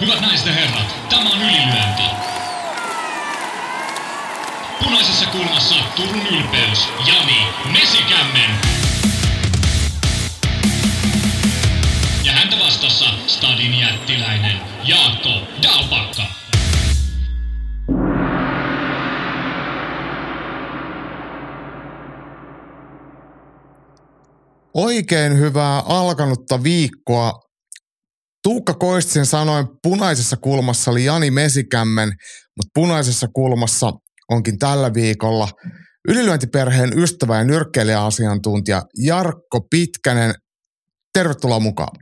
Hyvät naiset ja herrat, tämä on ylilyönti. Punaisessa kulmassa Turun ylpeys, Jani Mesikämmen. Ja häntä vastassa Stadin jättiläinen Jaakko Dalpakka. Oikein hyvää alkanutta viikkoa. Tuukka Koistisen sanoin punaisessa kulmassa oli Jani Mesikämmen, mutta punaisessa kulmassa onkin tällä viikolla ylilyöntiperheen ystävä ja nyrkkeilijäasiantuntija Jarkko Pitkänen. Tervetuloa mukaan.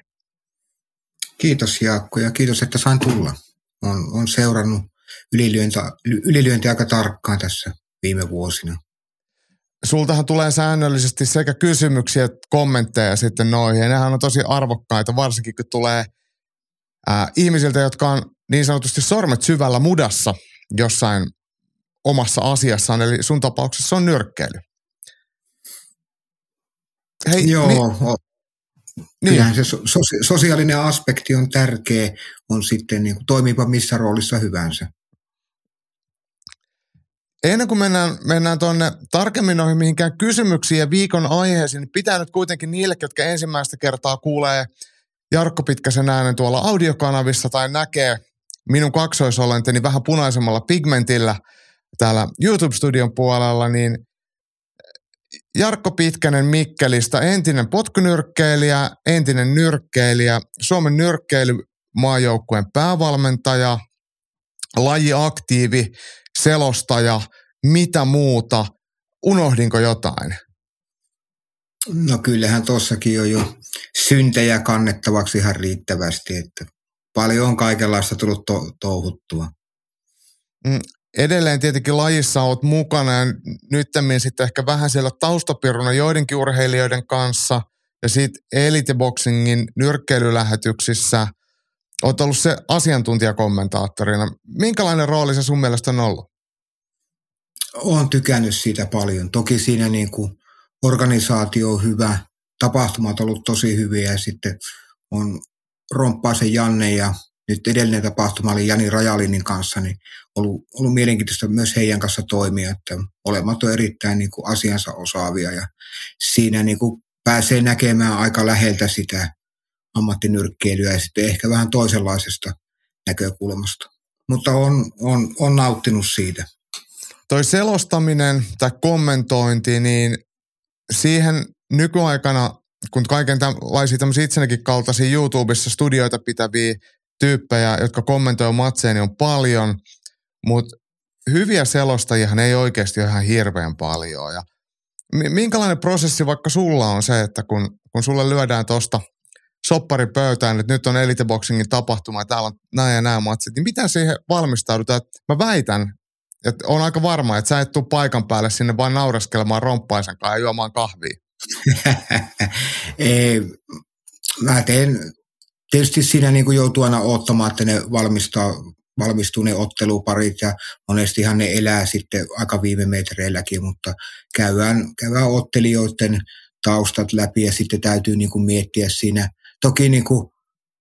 Kiitos Jaakko ja kiitos, että sain tulla. Olen, olen seurannut ylilyöntiä, ylilyöntiä aika tarkkaan tässä viime vuosina sultahan tulee säännöllisesti sekä kysymyksiä että kommentteja sitten noihin. Ja nehän on tosi arvokkaita, varsinkin kun tulee ää, ihmisiltä, jotka on niin sanotusti sormet syvällä mudassa jossain omassa asiassaan. Eli sun tapauksessa on nyrkkeily. Hei, Joo, niin, Kyllähän se sosiaalinen aspekti on tärkeä, on sitten niin kuin, toimiva missä roolissa hyvänsä. Ennen kuin mennään, mennään tuonne tarkemmin noihin mihinkään kysymyksiin ja viikon aiheisiin, niin pitää nyt kuitenkin niille, jotka ensimmäistä kertaa kuulee Jarkko Pitkäsen äänen tuolla audiokanavissa tai näkee minun kaksoisolenteni vähän punaisemmalla pigmentillä täällä YouTube-studion puolella, niin Jarkko Pitkänen Mikkelistä, entinen potkunyrkkeilijä, entinen nyrkkeilijä, Suomen nyrkkeilymaajoukkueen päävalmentaja, lajiaktiivi, selostaja, mitä muuta? Unohdinko jotain? No kyllähän tuossakin on jo syntejä kannettavaksi ihan riittävästi, että paljon on kaikenlaista tullut to- touhuttua. Mm, edelleen tietenkin lajissa olet mukana ja nyttemmin sitten ehkä vähän siellä taustapiruna joidenkin urheilijoiden kanssa ja sitten Eliteboxingin nyrkkeilylähetyksissä olet ollut se asiantuntijakommentaattorina. Minkälainen rooli se sun mielestä on ollut? Olen tykännyt siitä paljon. Toki siinä niin kuin organisaatio on hyvä, tapahtumat ollut tosi hyviä ja sitten on Romppaisen Janne ja nyt edellinen tapahtuma oli Jani Rajalinin kanssa, niin ollut, ollut mielenkiintoista myös heidän kanssa toimia, että olemat on erittäin niin kuin asiansa osaavia ja siinä niin kuin pääsee näkemään aika läheltä sitä ammattinyrkkeilyä ja sitten ehkä vähän toisenlaisesta näkökulmasta. Mutta on, on, on nauttinut siitä. Toi selostaminen tai kommentointi, niin siihen nykyaikana, kun kaiken tällaisia tämmöisiä itsenäkin kaltaisia YouTubessa studioita pitäviä tyyppejä, jotka kommentoi matseja, niin on paljon, mutta hyviä selostajihan ei oikeasti ole ihan hirveän paljon. Ja minkälainen prosessi vaikka sulla on se, että kun, kun sulle lyödään tuosta – soppari pöytään, että nyt on Elite Boxingin tapahtuma ja täällä on näin ja näin matsit, niin miten siihen valmistaudutaan? Mä väitän, että on aika varma, että sä et tule paikan päälle sinne vaan nauraskelemaan romppaisen kanssa ja juomaan kahvia. Mä teen, tietysti siinä niin kuin joutuu aina odottamaan, että ne valmistaa, valmistuu ne otteluparit ja monestihan ne elää sitten aika viime metreilläkin, mutta käydään, käydään ottelijoiden taustat läpi ja sitten täytyy niin kuin miettiä siinä. Toki niin kuin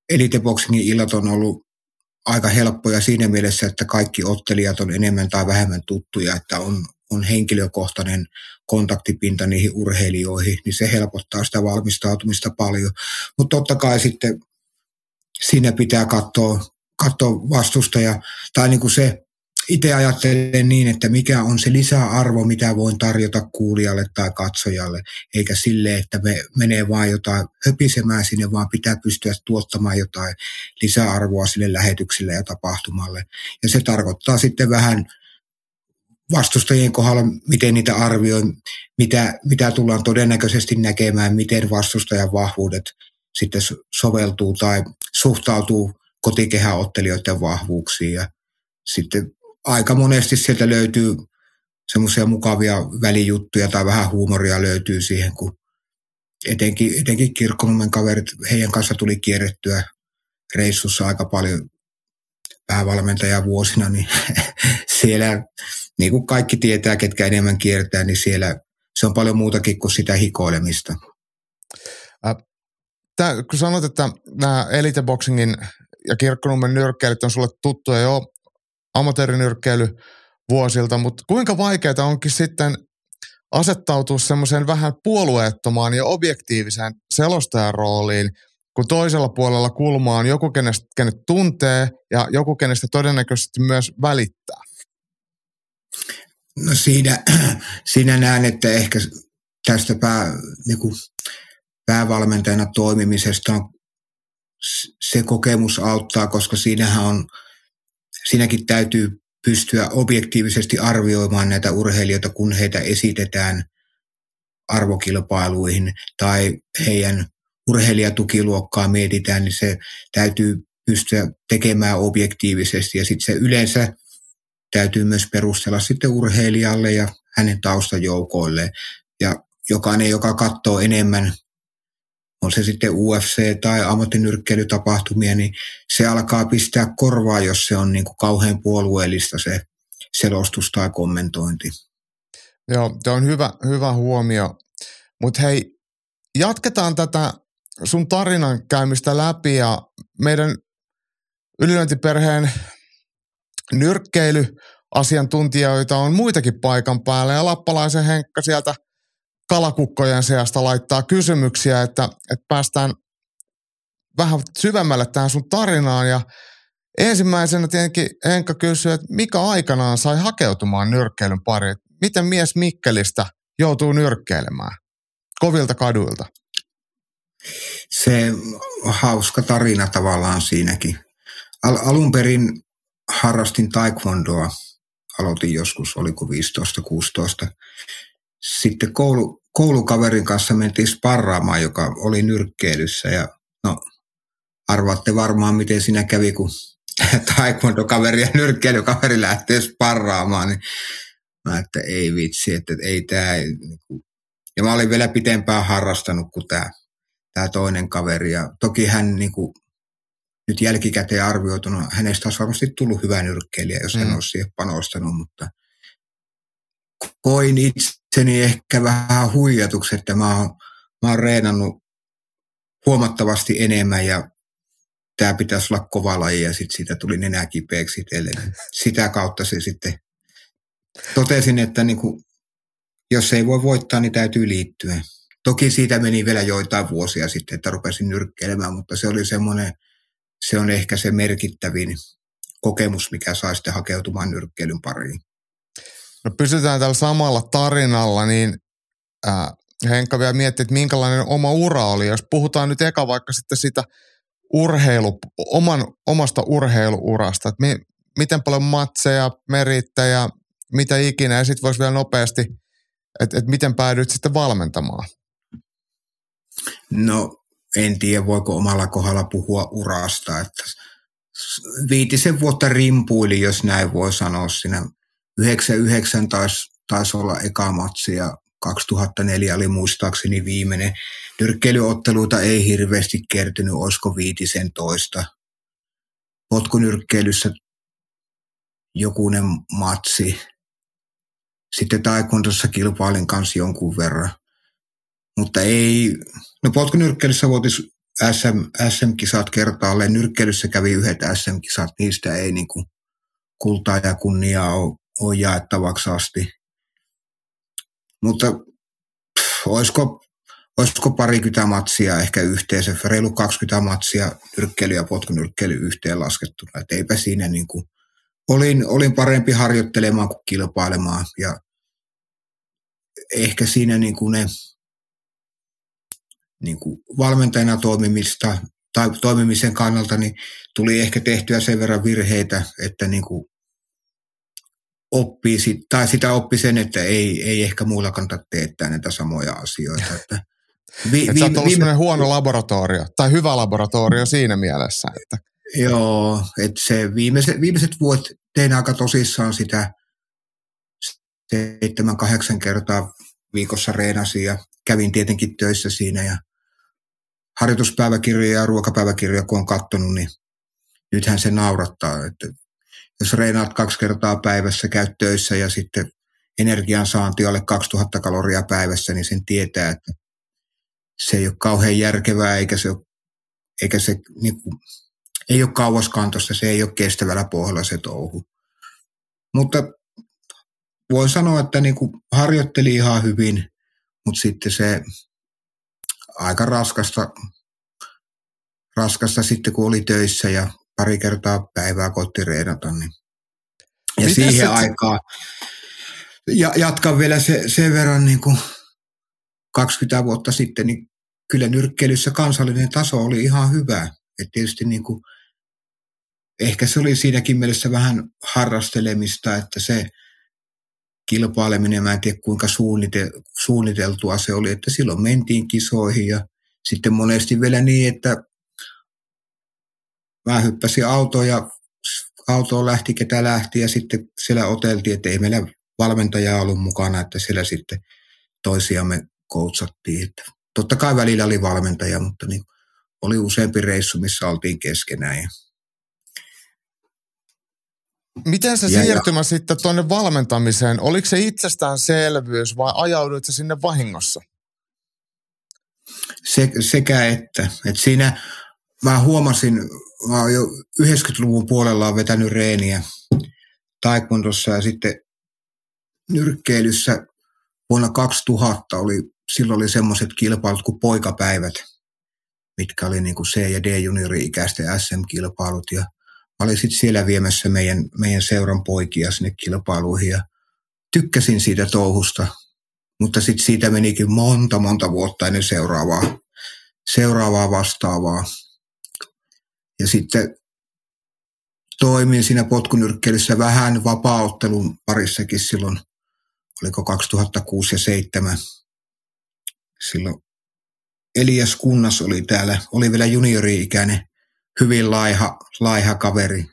Elite Boxingin illat on ollut aika helppoja siinä mielessä, että kaikki ottelijat on enemmän tai vähemmän tuttuja, että on, on henkilökohtainen kontaktipinta niihin urheilijoihin, niin se helpottaa sitä valmistautumista paljon. Mutta totta kai sitten siinä pitää katsoa, katsoa vastustaja, tai niin kuin se, itse ajattelen niin, että mikä on se lisäarvo, mitä voin tarjota kuulijalle tai katsojalle, eikä sille, että me menee vain jotain höpisemään sinne, vaan pitää pystyä tuottamaan jotain lisäarvoa sille lähetykselle ja tapahtumalle. Ja se tarkoittaa sitten vähän vastustajien kohdalla, miten niitä arvioi, mitä, mitä tullaan todennäköisesti näkemään, miten vastustajan vahvuudet sitten soveltuu tai suhtautuu kotikehäottelijoiden vahvuuksiin. Ja sitten aika monesti sieltä löytyy semmoisia mukavia välijuttuja tai vähän huumoria löytyy siihen, kun etenkin, etenkin Kirkkonummen kaverit, heidän kanssa tuli kierrettyä reissussa aika paljon päävalmentaja vuosina, niin siellä, niin kuin kaikki tietää, ketkä enemmän kiertää, niin siellä se on paljon muutakin kuin sitä hikoilemista. Tää, kun sanot, että nämä Elite Boxingin ja Kirkkonummen nyrkkeilyt on sulle tuttuja jo amatöörinyrkkeily vuosilta, mutta kuinka vaikeaa onkin sitten asettautua semmoiseen vähän puolueettomaan ja objektiiviseen selostajan rooliin, kun toisella puolella kulmaa on joku, kenestä, kenet tuntee ja joku, kenestä todennäköisesti myös välittää? No siinä, siinä näen, että ehkä tästä pää, niin kuin päävalmentajana toimimisesta on, se kokemus auttaa, koska siinähän on, siinäkin täytyy pystyä objektiivisesti arvioimaan näitä urheilijoita, kun heitä esitetään arvokilpailuihin tai heidän urheilijatukiluokkaa mietitään, niin se täytyy pystyä tekemään objektiivisesti. Ja sitten se yleensä täytyy myös perustella sitten urheilijalle ja hänen taustajoukoille. Ja jokainen, joka katsoo enemmän, on se sitten UFC tai ammattinyrkkeilytapahtumia, niin se alkaa pistää korvaa, jos se on niin kuin kauhean puolueellista se selostus tai kommentointi. Joo, se on hyvä, hyvä huomio. Mutta hei, jatketaan tätä sun tarinan käymistä läpi ja meidän ylilöintiperheen nyrkkeilyasiantuntijoita on muitakin paikan päällä ja Lappalaisen Henkka sieltä kalakukkojen seasta laittaa kysymyksiä, että, että päästään vähän syvemmälle tähän sun tarinaan ja ensimmäisenä tietenkin Henkka kysyy, että mikä aikanaan sai hakeutumaan nyrkkeilyn pariin? Miten mies Mikkelistä joutuu nyrkkeilemään kovilta kaduilta? Se hauska tarina tavallaan siinäkin. Al- alun perin harrastin taekwondoa. Aloitin joskus, oliko 15-16. Sitten koulu, koulukaverin kanssa mentiin sparraamaan, joka oli nyrkkeilyssä. Ja no, arvaatte varmaan, miten siinä kävi, kun taekwondo-kaveri ja nyrkkeilykaveri lähtee sparraamaan. Niin mä että ei vitsi, että ei tämä... Niinku- ja mä olin vielä pitempään harrastanut kuin tämä, tämä toinen kaveri. Ja toki hän niin kuin, nyt jälkikäteen arvioituna, hänestä olisi varmasti tullut hyvä nyrkkeilijä, jos hän mm. olisi siihen panostanut, mutta koin itseni ehkä vähän huijatuksi, että mä oon, mä oon reenannut huomattavasti enemmän ja tämä pitäisi olla kova laji ja sitten siitä tuli nenä kipeäksi itselleni. Sitä kautta se sitten totesin, että niin kuin, jos ei voi voittaa, niin täytyy liittyä. Toki siitä meni vielä joitain vuosia sitten, että rupesin nyrkkeilemään, mutta se oli semmoinen – se on ehkä se merkittävin kokemus, mikä sai sitten hakeutumaan nyrkkeilyn pariin. No pysytään tällä samalla tarinalla, niin äh, Henkka vielä miettii, että minkälainen oma ura oli. Jos puhutaan nyt eka vaikka sitten sitä urheilu, oman, omasta urheiluurasta, että mi, miten paljon matseja, merittejä, mitä ikinä, ja sitten voisi vielä nopeasti, että, että miten päädyit sitten valmentamaan? No en tiedä voiko omalla kohdalla puhua urasta, että viitisen vuotta rimpuili, jos näin voi sanoa siinä. 99 taisi, taisi olla eka matsi ja 2004 oli muistaakseni viimeinen. Nyrkkeilyotteluita ei hirveästi kertynyt, olisiko viitisen toista. Potkunyrkkeilyssä jokunen matsi. Sitten taekwondossa kilpailin kanssa jonkun verran. Mutta ei, no potkunyrkkeilyssä voitis SM, SM-kisat kertaalleen. Nyrkkeilyssä kävi yhdet SM-kisat, niistä ei niin kuin kultaa ja kunniaa ole, ole jaettavaksi asti. Mutta pff, olisiko, olisiko parikymmentä matsia ehkä yhteensä, reilu 20 matsia nyrkkeily ja potkunyrkkeily yhteen laskettuna. Et eipä siinä niin kuin, olin, olin parempi harjoittelemaan kuin kilpailemaan ja ehkä siinä niin kuin ne niin kuin valmentajana toimimista tai toimimisen kannalta, niin tuli ehkä tehtyä sen verran virheitä, että niin kuin oppii, sit, tai sitä oppi sen, että ei, ei ehkä muilla kannata teettää näitä samoja asioita. Että vi, Et sä oot viime, huono laboratorio, tai hyvä laboratorio siinä mielessä. Että. Joo, että se viimeiset, viimeiset vuodet tein aika tosissaan sitä seitsemän, kahdeksan kertaa viikossa reenasin ja kävin tietenkin töissä siinä ja harjoituspäiväkirjoja ja ruokapäiväkirjoja, kun on katsonut, niin nythän se naurattaa. Että jos reinaat kaksi kertaa päivässä, käyt töissä ja sitten energian saanti alle 2000 kaloria päivässä, niin sen tietää, että se ei ole kauhean järkevää eikä se, eikä se niin kuin, ei ole kauaskantosta, se ei ole kestävällä pohjalla se touhu. Mutta voin sanoa, että niin kuin harjoitteli ihan hyvin, mutta sitten se aika raskasta, raskasta sitten, kun oli töissä ja pari kertaa päivää kotti reenata. Niin. Ja Mites siihen aikaan, ja jatkan vielä se, sen verran niin kuin 20 vuotta sitten, niin kyllä nyrkkeilyssä kansallinen taso oli ihan hyvä. Et tietysti niin kuin, ehkä se oli siinäkin mielessä vähän harrastelemista, että se kilpaileminen, mä en tiedä kuinka suunniteltua se oli, että silloin mentiin kisoihin ja sitten monesti vielä niin, että mä hyppäsin autoon ja autoon lähti ketä lähti ja sitten siellä oteltiin, että ei meillä valmentajaa ollut mukana, että siellä sitten toisiamme koutsattiin. Että totta kai välillä oli valmentaja, mutta niin oli useampi reissu, missä oltiin keskenään. Ja Miten se siirtymä ja, sitten tuonne valmentamiseen, oliko se itsestäänselvyys vai ajauduit se sinne vahingossa? Se, sekä että. että siinä mä huomasin, mä oon jo 90-luvun puolella on vetänyt reeniä taikundossa ja sitten nyrkkeilyssä vuonna 2000 oli, silloin oli semmoiset kilpailut kuin poikapäivät, mitkä oli niin kuin C- ja D-juniori-ikäisten SM-kilpailut ja olin sitten siellä viemässä meidän, meidän seuran poikia sinne kilpailuihin ja tykkäsin siitä touhusta, mutta sitten siitä menikin monta, monta vuotta ennen seuraavaa, seuraavaa vastaavaa. Ja sitten toimin siinä potkunyrkkeilyssä vähän vapaaottelun parissakin silloin, oliko 2006 ja 2007. Silloin Elias Kunnas oli täällä, oli vielä juniori-ikäinen hyvin laiha, laiha kaveri.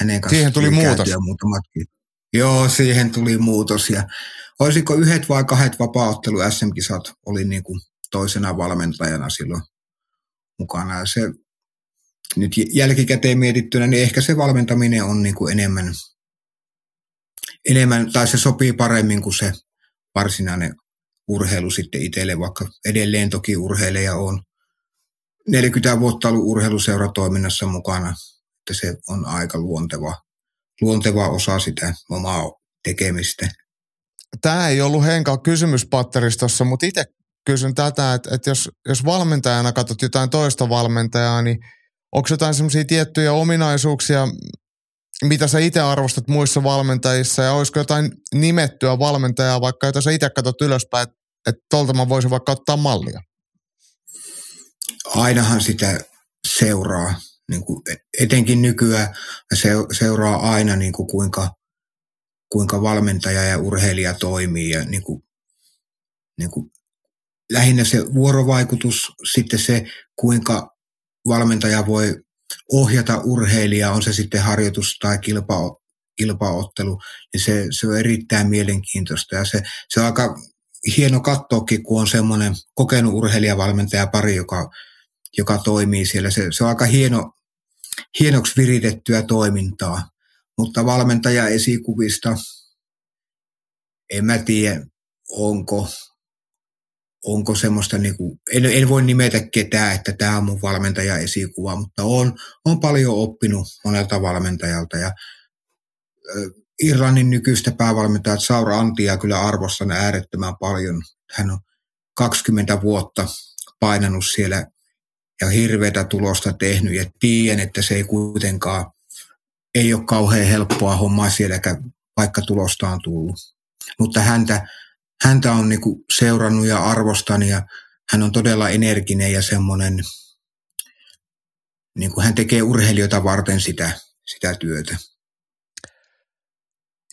Hänen kanssa siihen tuli muutos. Muutamatkin. Joo, siihen tuli muutos. Ja olisiko yhdet vai kahdet vapaaottelu SM-kisat oli niin kuin toisena valmentajana silloin mukana. Ja se nyt jälkikäteen mietittynä, niin ehkä se valmentaminen on niin kuin enemmän, enemmän, tai se sopii paremmin kuin se varsinainen urheilu sitten itselle, vaikka edelleen toki urheilija on 40 vuotta ollut urheiluseuratoiminnassa mukana, että se on aika luonteva, luonteva osa sitä omaa tekemistä. Tämä ei ollut Henka kysymyspatteristossa, mutta itse kysyn tätä, että, että jos, jos valmentajana katsot jotain toista valmentajaa, niin onko jotain semmoisia tiettyjä ominaisuuksia, mitä sä itse arvostat muissa valmentajissa ja olisiko jotain nimettyä valmentajaa, vaikka jota sä itse katsot ylöspäin, että, että tuolta mä voisin vaikka ottaa mallia? Ainahan sitä seuraa, niin kuin etenkin nykyään se, seuraa aina niin kuin kuinka, kuinka valmentaja ja urheilija toimii ja niin kuin, niin kuin, lähinnä se vuorovaikutus, sitten se kuinka valmentaja voi ohjata urheilijaa, on se sitten harjoitus tai kilpa, kilpaottelu, niin se, se on erittäin mielenkiintoista. Ja se, se on aika hieno katsoakin, kun on semmoinen kokenut urheilijavalmentaja pari, joka joka toimii siellä. Se, se on aika hieno, hienoksi viritettyä toimintaa, mutta valmentaja esikuvista, en mä tiedä, onko, onko semmoista, niin kuin, en, en voi nimetä ketään, että tämä on mun valmentaja esikuva, mutta on, on paljon oppinut monelta valmentajalta ja Irlannin nykyistä päävalmentajaa Saura Antia kyllä arvostan äärettömän paljon. Hän on 20 vuotta painanut siellä ja hirveätä tulosta tehnyt ja tiedän, että se ei kuitenkaan, ei ole kauhean helppoa hommaa sielläkään, vaikka tulosta on tullut. Mutta häntä, häntä on niinku seurannut ja arvostan ja hän on todella energinen ja semmoinen, niin kuin hän tekee urheilijoita varten sitä, sitä työtä.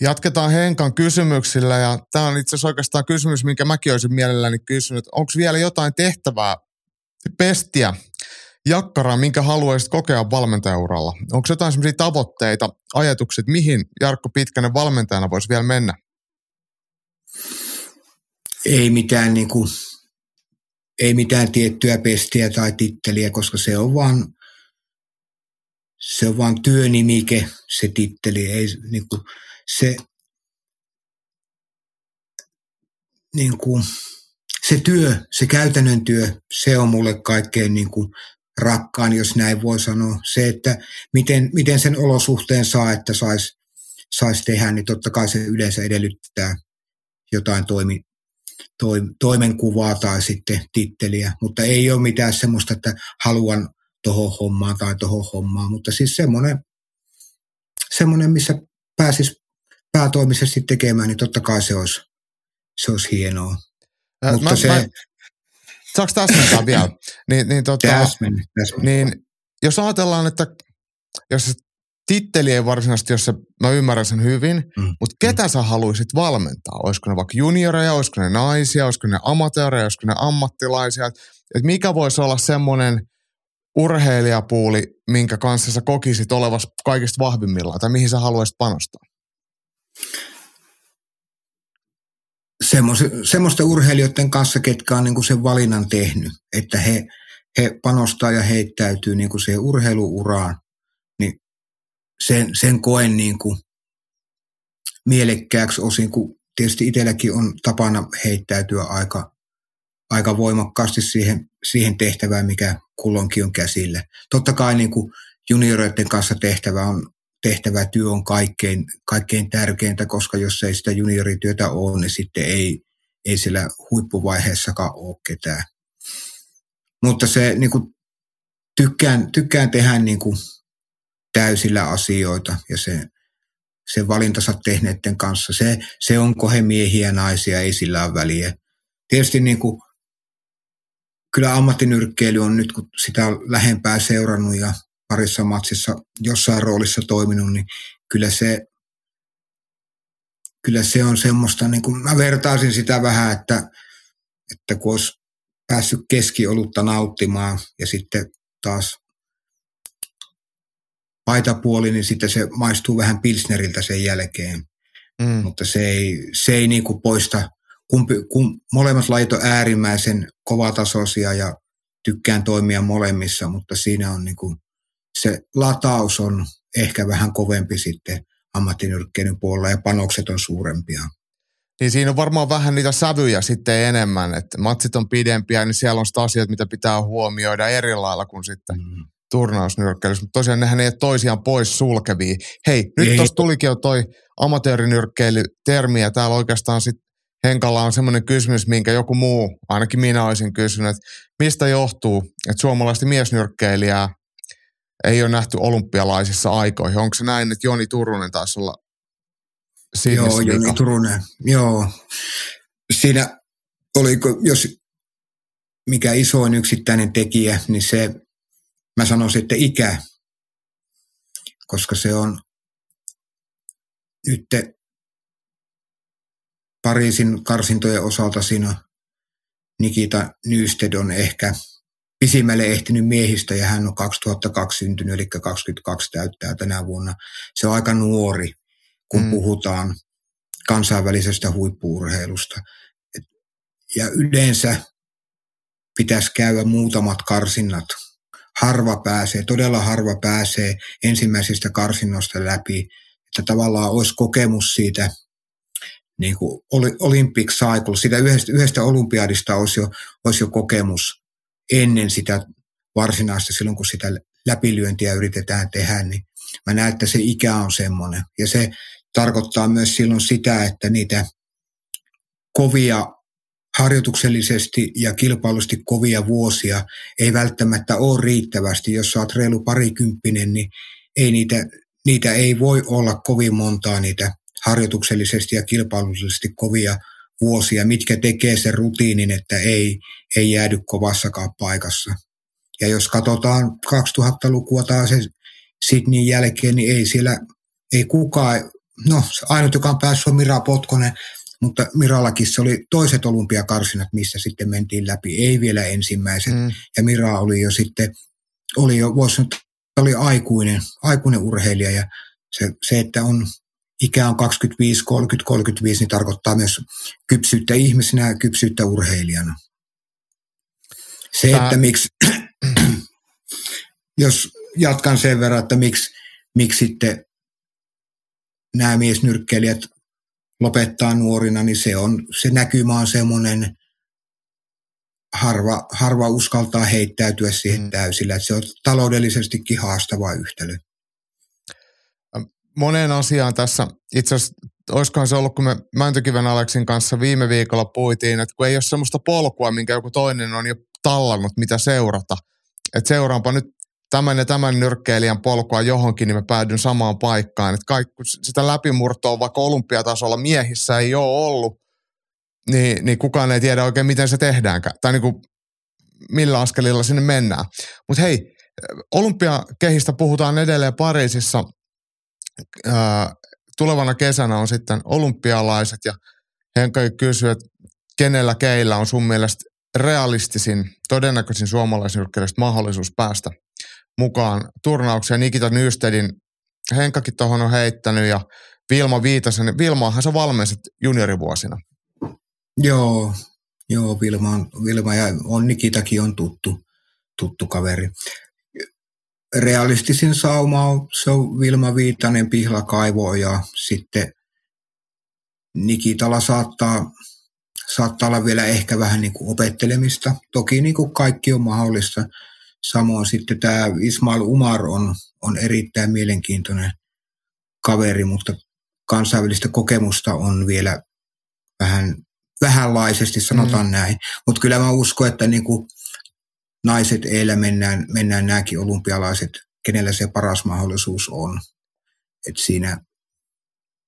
Jatketaan Henkan kysymyksillä ja tämä on itse asiassa oikeastaan kysymys, minkä mäkin olisin mielelläni kysynyt. Onko vielä jotain tehtävää pestiä jakkaraa, minkä haluaisit kokea valmentajauralla? Onko jotain sellaisia tavoitteita, ajatukset, mihin Jarkko Pitkänen valmentajana voisi vielä mennä? Ei mitään, niin kuin, ei mitään tiettyä pestiä tai titteliä, koska se on vaan, se on vaan työnimike, se titteli. Ei, niin kuin, se, niin kuin, se työ, se käytännön työ, se on mulle kaikkein niin kuin rakkaan, jos näin voi sanoa. Se, että miten, miten sen olosuhteen saa, että saisi sais tehdä, niin totta kai se yleensä edellyttää jotain toimi, toim, toimenkuvaa tai sitten titteliä, mutta ei ole mitään semmoista, että haluan tuohon hommaan tai tuohon hommaan, mutta siis semmoinen, semmoinen missä pääsisi päätoimisesti tekemään, niin totta kai se olisi, se olisi hienoa. Ää, mutta mä, se, mä, saanko täsmentää vielä? Niin, niin, tota, täsmen, täsmen. niin jos ajatellaan, että jos se titteli ei varsinaisesti, jos se, mä ymmärrän sen hyvin, mm. mutta ketä mm. sä haluaisit valmentaa? Olisiko ne vaikka junioreja, olisiko ne naisia, olisiko ne amatöörejä, olisiko ne ammattilaisia? Et, et mikä voisi olla semmoinen urheilijapuuli, minkä kanssa sä kokisit olevas kaikista vahvimmillaan, tai mihin sä haluaisit panostaa? Semmoisten urheilijoiden kanssa, ketkä on niin sen valinnan tehnyt, että he, he panostaa ja heittäytyy niin kuin siihen urheiluuraan, niin sen, sen koen niin kuin mielekkääksi osin, kun tietysti itselläkin on tapana heittäytyä aika, aika voimakkaasti siihen, siihen tehtävään, mikä kulloinkin on käsillä. Totta kai niin kuin junioreiden kanssa tehtävä on tehtävä työ on kaikkein, kaikkein tärkeintä, koska jos ei sitä juniorityötä ole, niin sitten ei, ei sillä huippuvaiheessakaan ole ketään. Mutta se niin kuin, tykkään, tykkään tehdä niin kuin, täysillä asioita ja se, se valintansa tehneiden kanssa. Se, se onko he miehiä, naisia, ei sillä ole väliä. Tietysti niin kuin, kyllä ammattinyrkkeily on nyt, kun sitä lähempää seurannut ja parissa matsissa jossain roolissa toiminut, niin kyllä se, kyllä se on semmoista, niin kuin mä vertaisin sitä vähän, että, että kun olisi päässyt keskiolutta nauttimaan ja sitten taas paitapuoli, niin sitten se maistuu vähän pilsneriltä sen jälkeen. Mm. Mutta se ei, se ei niin kuin poista, kumpi, kun molemmat lajit on äärimmäisen kovatasoisia ja tykkään toimia molemmissa, mutta siinä on niin kuin se lataus on ehkä vähän kovempi sitten ammattinyrkkeilyn puolella ja panokset on suurempia. Niin siinä on varmaan vähän niitä sävyjä sitten enemmän, että matsit on pidempiä, niin siellä on sitä asiat, mitä pitää huomioida eri lailla kuin sitten mm. turnausnyrkkeilyssä. Mutta tosiaan nehän ei ole toisiaan pois sulkevia. Hei, nyt tuossa tulikin jo toi amatöörinyrkkeily-termi ja täällä oikeastaan sitten Henkalla on semmoinen kysymys, minkä joku muu, ainakin minä olisin kysynyt, että mistä johtuu, että suomalaisten miesnyrkkeilijää ei ole nähty olympialaisissa aikoihin. Onko se näin, että Joni Turunen taisi olla siinä Joo, Joni Turunen, joo. Siinä oli, jos mikä isoin yksittäinen tekijä, niin se, mä sanoisin, että ikä, koska se on nyt Pariisin karsintojen osalta siinä Nikita Nysted on ehkä – pisimmälle ehtinyt miehistä ja hän on 2002 syntynyt, eli 22 täyttää tänä vuonna. Se on aika nuori, kun mm. puhutaan kansainvälisestä huippuurheilusta. Ja yleensä pitäisi käydä muutamat karsinnat. Harva pääsee, todella harva pääsee ensimmäisistä karsinnoista läpi, että tavallaan olisi kokemus siitä niin kuin Olympic Cycle, siitä yhdestä, yhdestä olympiadista olisi jo, olisi jo kokemus ennen sitä varsinaista, silloin kun sitä läpilyöntiä yritetään tehdä, niin mä näen, että se ikä on semmoinen. Ja se tarkoittaa myös silloin sitä, että niitä kovia harjoituksellisesti ja kilpailusti kovia vuosia ei välttämättä ole riittävästi. Jos oot reilu parikymppinen, niin ei niitä, niitä ei voi olla kovin montaa niitä harjoituksellisesti ja kilpailullisesti kovia vuosia, mitkä tekee sen rutiinin, että ei, ei jäädy kovassakaan paikassa. Ja jos katsotaan 2000-lukua tai se Sydneyn jälkeen, niin ei siellä, ei kukaan, no ainut joka on päässyt on Mira Potkonen, mutta Mirallakin se oli toiset olympiakarsinat, missä sitten mentiin läpi, ei vielä ensimmäiset. Mm. Ja Mira oli jo sitten, oli jo, voisi sanoa, oli aikuinen, aikuinen urheilija ja se, se, että on ikä on 25, 30, 35, niin tarkoittaa myös kypsyyttä ihmisenä ja kypsyyttä urheilijana. Se, Tää... että miksi, jos jatkan sen verran, että miksi, miksi sitten nämä miesnyrkkeilijät lopettaa nuorina, niin se, on, se näkymä on semmoinen, harva, harva uskaltaa heittäytyä siihen mm. täysillä. Että se on taloudellisestikin haastava yhtälö. Moneen asiaan tässä, itse asiassa olisikohan se ollut, kun me Mäntykiven Aleksin kanssa viime viikolla puitiin, että kun ei ole semmoista polkua, minkä joku toinen on jo tallannut, mitä seurata. Että seuraanpa nyt tämän ja tämän nyrkkeilijän polkua johonkin, niin mä päädyn samaan paikkaan. Että kaikki, sitä läpimurtoa vaikka olympiatasolla miehissä ei ole ollut, niin, niin kukaan ei tiedä oikein, miten se tehdäänkään. Tai niin kuin, millä askelilla sinne mennään. Mutta hei, olympiakehistä puhutaan edelleen Pariisissa. Tulevana kesänä on sitten olympialaiset ja Henkka kysyy, että kenellä keillä on sun mielestä realistisin, todennäköisin suomalaisnyrkkeilystä mahdollisuus päästä mukaan turnaukseen. Nikita Nystedin Henkkakin tuohon on heittänyt ja Vilma Viitasen. Vilmaahan sä valmensit juniorivuosina. Joo, joo Vilma, Vilma ja on Nikitakin on tuttu, tuttu kaveri. Realistisin sauma on, se on Vilma Viitanen, Pihla Kaivo ja sitten Nikitalla saattaa, saattaa olla vielä ehkä vähän niin kuin opettelemista. Toki niin kuin kaikki on mahdollista. Samoin sitten tämä Ismail Umar on, on erittäin mielenkiintoinen kaveri, mutta kansainvälistä kokemusta on vielä vähän vähänlaisesti, sanotaan mm. näin. Mutta kyllä mä uskon, että niin kuin naiset eillä mennään, mennään nämäkin olympialaiset, kenellä se paras mahdollisuus on. Et siinä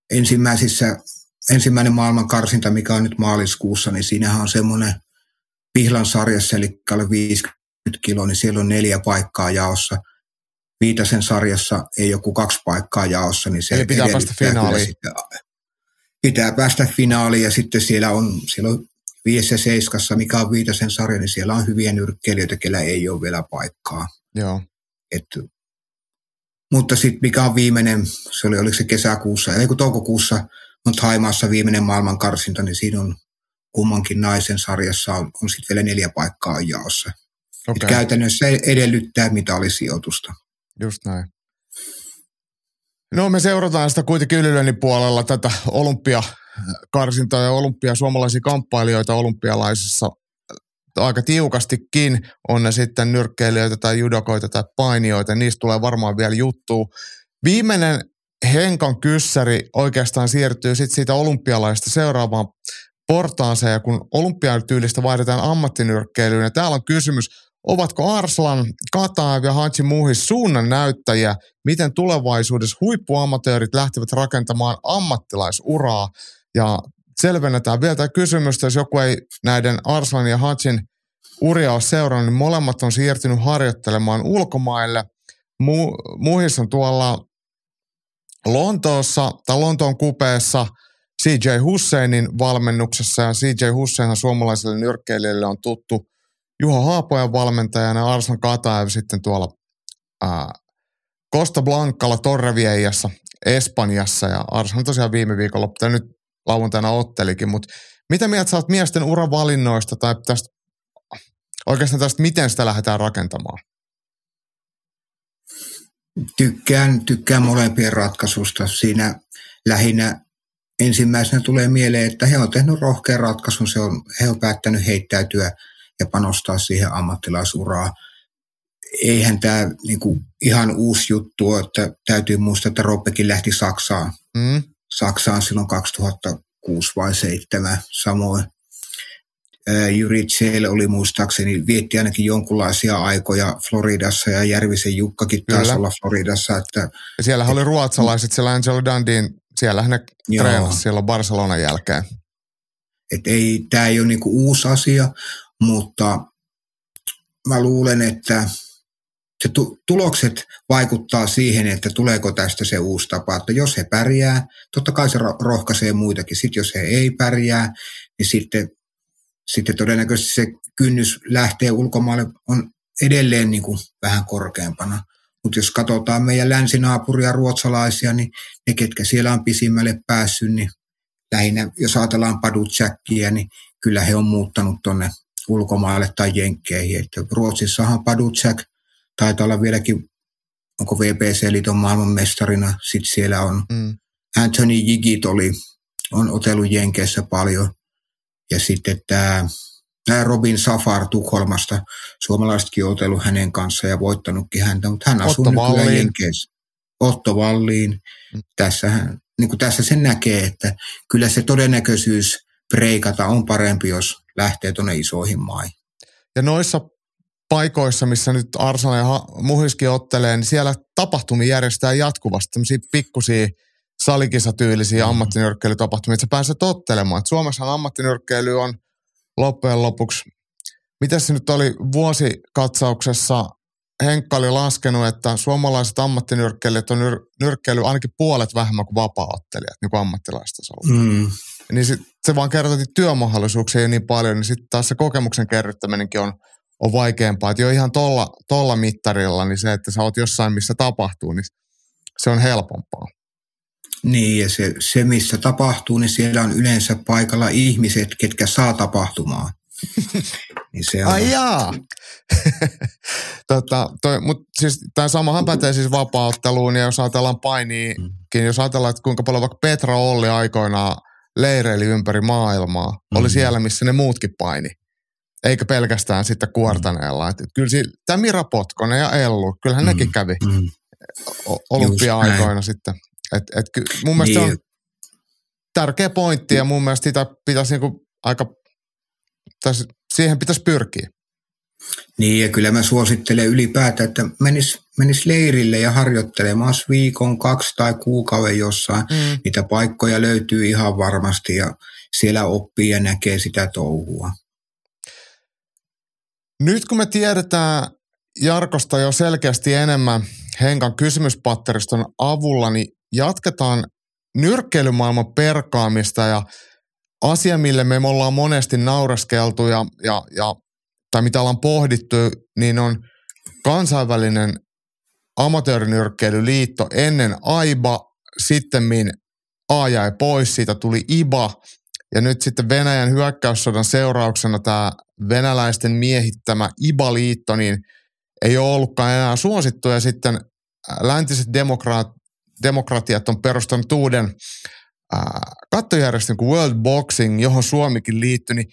ensimmäisissä, ensimmäinen maailman karsinta, mikä on nyt maaliskuussa, niin siinähän on semmoinen Pihlan sarjassa, eli alle 50 kiloa, niin siellä on neljä paikkaa jaossa. Viitasen sarjassa ei joku kaksi paikkaa jaossa, niin se Eli pitää päästä finaaliin. Pitää päästä finaaliin ja sitten siellä on, siellä on viidessä seiskassa, mikä on viitasen sarja, niin siellä on hyviä nyrkkeilijöitä, kellä ei ole vielä paikkaa. Joo. Et, mutta sitten mikä on viimeinen, se oli, oliko se kesäkuussa, ei kun toukokuussa on Haimaassa viimeinen maailman karsinta, niin siinä on kummankin naisen sarjassa on, on sitten vielä neljä paikkaa jaossa. Okay. käytännössä edellyttää mitallisijoitusta. Just näin. No me seurataan sitä kuitenkin ylilönnin puolella tätä olympiakarsintaa ja olympia suomalaisia kamppailijoita olympialaisissa aika tiukastikin. On ne sitten nyrkkeilijöitä tai judokoita tai painijoita. Niistä tulee varmaan vielä juttu. Viimeinen Henkan kyssäri oikeastaan siirtyy sitten siitä olympialaista seuraavaan portaaseen, ja kun olympiatyylistä vaihdetaan ammattinyrkkeilyyn. Ja täällä on kysymys, Ovatko Arslan, Kataev ja Haji Muhis suunnan näyttäjiä, miten tulevaisuudessa huippuamatöörit lähtevät rakentamaan ammattilaisuraa? Ja selvennetään vielä tämä kysymystä, jos joku ei näiden Arslan ja Hajin uria ole seurannut, niin molemmat on siirtynyt harjoittelemaan ulkomaille. Mu- Muhis on tuolla Lontoossa tai Lontoon kupeessa CJ Husseinin valmennuksessa ja CJ Husseinhan suomalaiselle nyrkkeilijälle on tuttu Juho Haapojan valmentajana ja Arslan Kataev sitten tuolla ää, Costa Blancalla Torreviejassa Espanjassa ja Arslan tosiaan viime viikolla, nyt lauantaina ottelikin, mutta mitä mieltä sä oot miesten uravalinnoista tai tästä, oikeastaan tästä, miten sitä lähdetään rakentamaan? Tykkään, tykkään molempien ratkaisusta. Siinä lähinnä ensimmäisenä tulee mieleen, että he on tehnyt rohkean ratkaisun. Se on, he on päättänyt heittäytyä – ja panostaa siihen ammattilaisuraa. Eihän tämä niinku ihan uusi juttu ole, että täytyy muistaa, että Roppekin lähti Saksaan. Mm. Saksaan silloin 2006 vai 2007 samoin. Jyri Tsel oli muistaakseni, vietti ainakin jonkunlaisia aikoja Floridassa ja Järvisen Jukkakin taisi Kyllä. olla Floridassa. Että, ja siellä oli ruotsalaiset, siellä Angelo Dandin, siellä ne treenasi silloin Barcelonan jälkeen. Et ei, tämä ei ole niinku uusi asia, mutta mä luulen, että se tulokset vaikuttaa siihen, että tuleeko tästä se uusi tapa. Että jos he pärjää, totta kai se rohkaisee muitakin. Sitten jos he ei pärjää, niin sitten, sitten todennäköisesti se kynnys lähtee ulkomaille on edelleen niin kuin vähän korkeampana. Mutta jos katsotaan meidän länsinaapuria ruotsalaisia, niin ne, ketkä siellä on pisimmälle päässyt, niin lähinnä, jos ajatellaan Padutsäkkiä, niin kyllä he on muuttanut tuonne ulkomaille tai jenkkeihin. Että Ruotsissahan Paducek taitaa olla vieläkin, onko VPC-liiton maailmanmestarina, sitten siellä on mm. Anthony Jigit oli, on otellut Jenkeissä paljon. Ja sitten tämä Robin Safar Tukholmasta. Suomalaisetkin on otellut hänen kanssaan ja voittanutkin häntä, mutta hän asuu Otto nykyään. Jenkeissä. Otto Walliin. Mm. Tässähän, niin kuin tässä sen näkee, että kyllä se todennäköisyys breikata on parempi, jos lähtee tuonne isoihin maihin. Ja noissa paikoissa, missä nyt Arsenal ja Muhiskin ottelee, niin siellä tapahtumia järjestetään jatkuvasti. Tämmöisiä pikkusia salikisatyylisiä Mm. ammattinyrkkeilytapahtumia, että sä pääset ottelemaan. Et Suomessa ammattinyrkkeily on loppujen lopuksi, mitä se nyt oli vuosikatsauksessa, Henkka oli laskenut, että suomalaiset ammattinyrkkeilijät on nyr- nyrkkeily ainakin puolet vähemmän kuin vapaa-ottelijat, niin kuin ammattilaistasolla. Mm. Niin sit, se vaan kertoo, että työmahdollisuuksia ei niin paljon, niin sitten taas se kokemuksen kerryttäminenkin on, on vaikeampaa. Että jo ihan tolla, tolla mittarilla, niin se, että sä oot jossain, missä tapahtuu, niin se on helpompaa. Niin, ja se, se missä tapahtuu, niin siellä on yleensä paikalla ihmiset, ketkä saa tapahtumaan. niin se on, Ai jaa! tota, Mutta siis tämä samahan pätee siis vapaa-otteluun, ja jos ajatellaan painiikin, jos ajatellaan, että kuinka paljon vaikka Petra Olli aikoinaan leireili ympäri maailmaa, mm. oli Mm. siellä, missä ne muutkin paini. Eikä pelkästään sitten kuortaneella. Et, et kyllä si- tämä Mira Potkonen ja Ellu, kyllähän mm. Mm. nekin kävi mm, olympia-aikoina sitten. Et, et, ky- mun mielestä niin. se on tärkeä pointti ja mun mielestä sitä pitäisi niinku aika, tai siihen pitäisi pyrkiä. Niin, ja kyllä mä suosittelen ylipäätään, että menis, menis leirille ja harjoittelemaan viikon, kaksi tai kuukauden jossain. Mm. Niitä paikkoja löytyy ihan varmasti ja siellä oppii ja näkee sitä touhua. Nyt kun me tiedetään Jarkosta jo selkeästi enemmän Henkan kysymyspatteriston avulla, niin jatketaan nyrkkeilymaailman perkaamista ja asia, mille me ollaan monesti naureskeltu ja, ja, ja tai mitä ollaan pohdittu, niin on kansainvälinen amatöörinyrkkeilyliitto ennen AIBA, sitten A jäi pois, siitä tuli IBA, ja nyt sitten Venäjän hyökkäyssodan seurauksena tämä venäläisten miehittämä IBA-liitto, niin ei ole ollutkaan enää suosittu, ja sitten äh, läntiset demokraat, demokratiat on perustanut uuden ää, kattojärjestön kuin World Boxing, johon Suomikin liittyi, niin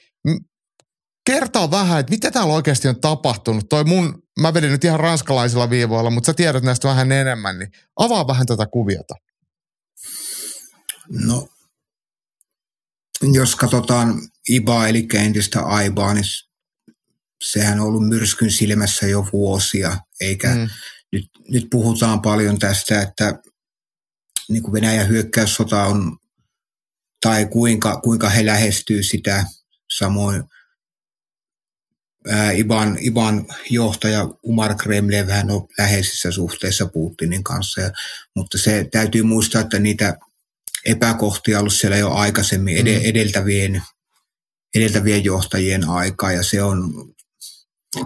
kertaa vähän, että mitä täällä oikeasti on tapahtunut. Toi mun, mä vedin nyt ihan ranskalaisilla viivoilla, mutta sä tiedät näistä vähän enemmän, niin avaa vähän tätä kuviota. No, jos katsotaan IBA eli entistä AIBaa, niin sehän on ollut myrskyn silmässä jo vuosia, eikä mm. nyt, nyt puhutaan paljon tästä, että niin kuin Venäjän hyökkäyssota on, tai kuinka, kuinka he lähestyy sitä, samoin ää, Iban, Iban johtaja Umar Kremlev hän on läheisissä suhteissa Putinin kanssa, ja, mutta se täytyy muistaa, että niitä epäkohtia ollut siellä jo aikaisemmin ed- edeltävien, edeltävien johtajien aikaa ja se on,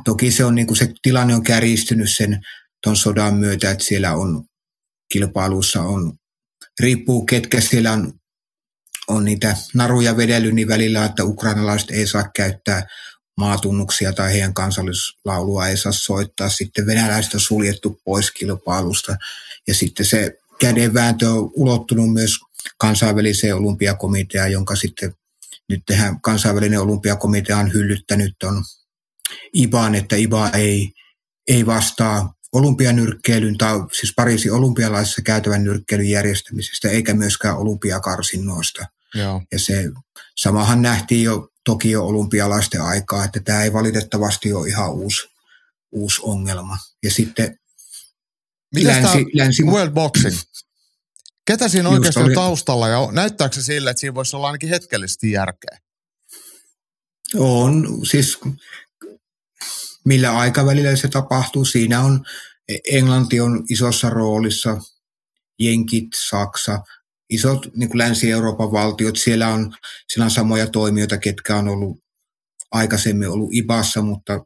toki se on niin kuin se tilanne on kärjistynyt sen ton sodan myötä, että siellä on kilpailussa on, riippuu ketkä siellä on, on niitä naruja vedellyt, niin välillä, että ukrainalaiset ei saa käyttää maatunnuksia tai heidän kansallislaulua ei saa soittaa. Sitten venäläiset on suljettu pois kilpailusta ja sitten se kädenvääntö on ulottunut myös kansainväliseen olympiakomiteaan, jonka sitten nyt tehdään, kansainvälinen olympiakomitea on hyllyttänyt on IBAN, että IBA ei, ei vastaa olympianyrkkeilyn tai siis Pariisin olympialaisissa käytävän nyrkkeilyn järjestämisestä eikä myöskään olympiakarsinnoista. Joo. Ja se samahan nähtiin jo Tokio olympialaisten aikaa, että tämä ei valitettavasti ole ihan uusi, uusi ongelma. Ja sitten Mitäs länsi, tää länsi, World Boxing? Ketä siinä oikeasti on taustalla ja näyttääkö se sille, että siinä voisi olla ainakin hetkellisesti järkeä? On, siis millä aikavälillä se tapahtuu. Siinä on, Englanti on isossa roolissa, Jenkit, Saksa, isot niin kuin Länsi-Euroopan valtiot, siellä on, siellä on samoja toimijoita, ketkä on ollut aikaisemmin ollut IBassa, mutta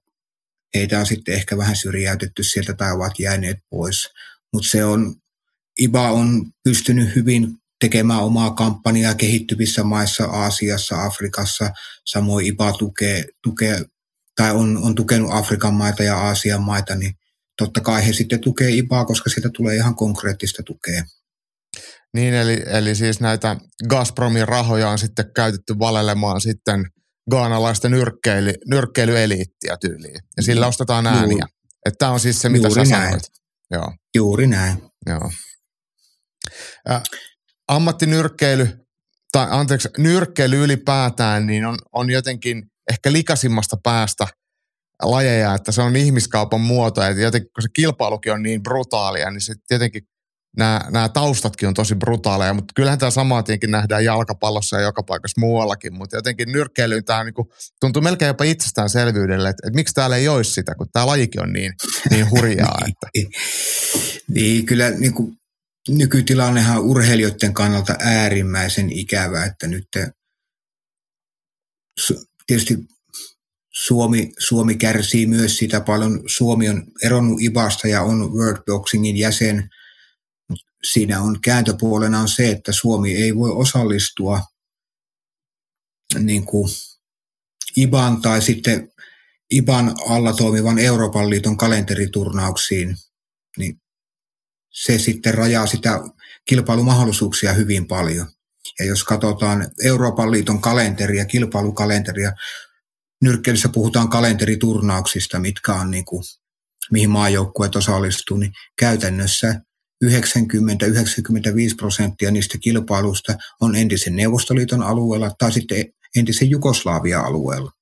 heitä on sitten ehkä vähän syrjäytetty sieltä tai ovat jääneet pois. Mutta se on, IBA on pystynyt hyvin tekemään omaa kampanjaa kehittyvissä maissa, Aasiassa, Afrikassa. Samoin IBA tukee, tukee tai on, on tukenut Afrikan maita ja Aasian maita, niin totta kai he sitten tukee IBAa, koska siitä tulee ihan konkreettista tukea. Niin, eli, eli siis näitä Gazpromin rahoja on sitten käytetty valelemaan sitten gaanalaista nyrkkeily, nyrkkeilyeliittiä tyyliin. Ja sillä ostetaan ääniä. Että tämä on siis se, mitä Juuri sä näin. sanoit. Joo. Juuri näin. Joo. Äh, ammattinyrkkeily, tai anteeksi, nyrkkeily ylipäätään, niin on, on jotenkin ehkä likasimmasta päästä lajeja, että se on ihmiskaupan muoto, ja jotenkin kun se kilpailukin on niin brutaalia, niin sitten jotenkin nämä, nämä taustatkin on tosi brutaaleja, mutta kyllähän tämä samaa tietenkin nähdään jalkapallossa ja joka paikassa muuallakin, mutta jotenkin nyrkkeilyyn tämä niin kuin, tuntuu melkein jopa itsestäänselvyydelle, että, että miksi täällä ei olisi sitä, kun tämä lajikin on niin, niin hurjaa. Että. niin, kyllä niin kuin, nykytilannehan on urheilijoiden kannalta äärimmäisen ikävä, että nyt tietysti Suomi, Suomi kärsii myös sitä paljon. Suomi on eronnut IBAsta ja on World Boxingin jäsen – siinä on kääntöpuolena on se, että Suomi ei voi osallistua niin kuin IBAN tai sitten IBAN alla toimivan Euroopan liiton kalenteriturnauksiin, niin se sitten rajaa sitä kilpailumahdollisuuksia hyvin paljon. Ja jos katsotaan Euroopan liiton kalenteria, kilpailukalenteria, nyrkkeilyssä puhutaan kalenteriturnauksista, mitkä on niin kuin, mihin maajoukkueet osallistuu, niin käytännössä 90-95 prosenttia niistä kilpailuista on entisen Neuvostoliiton alueella tai sitten entisen Jugoslavia alueella.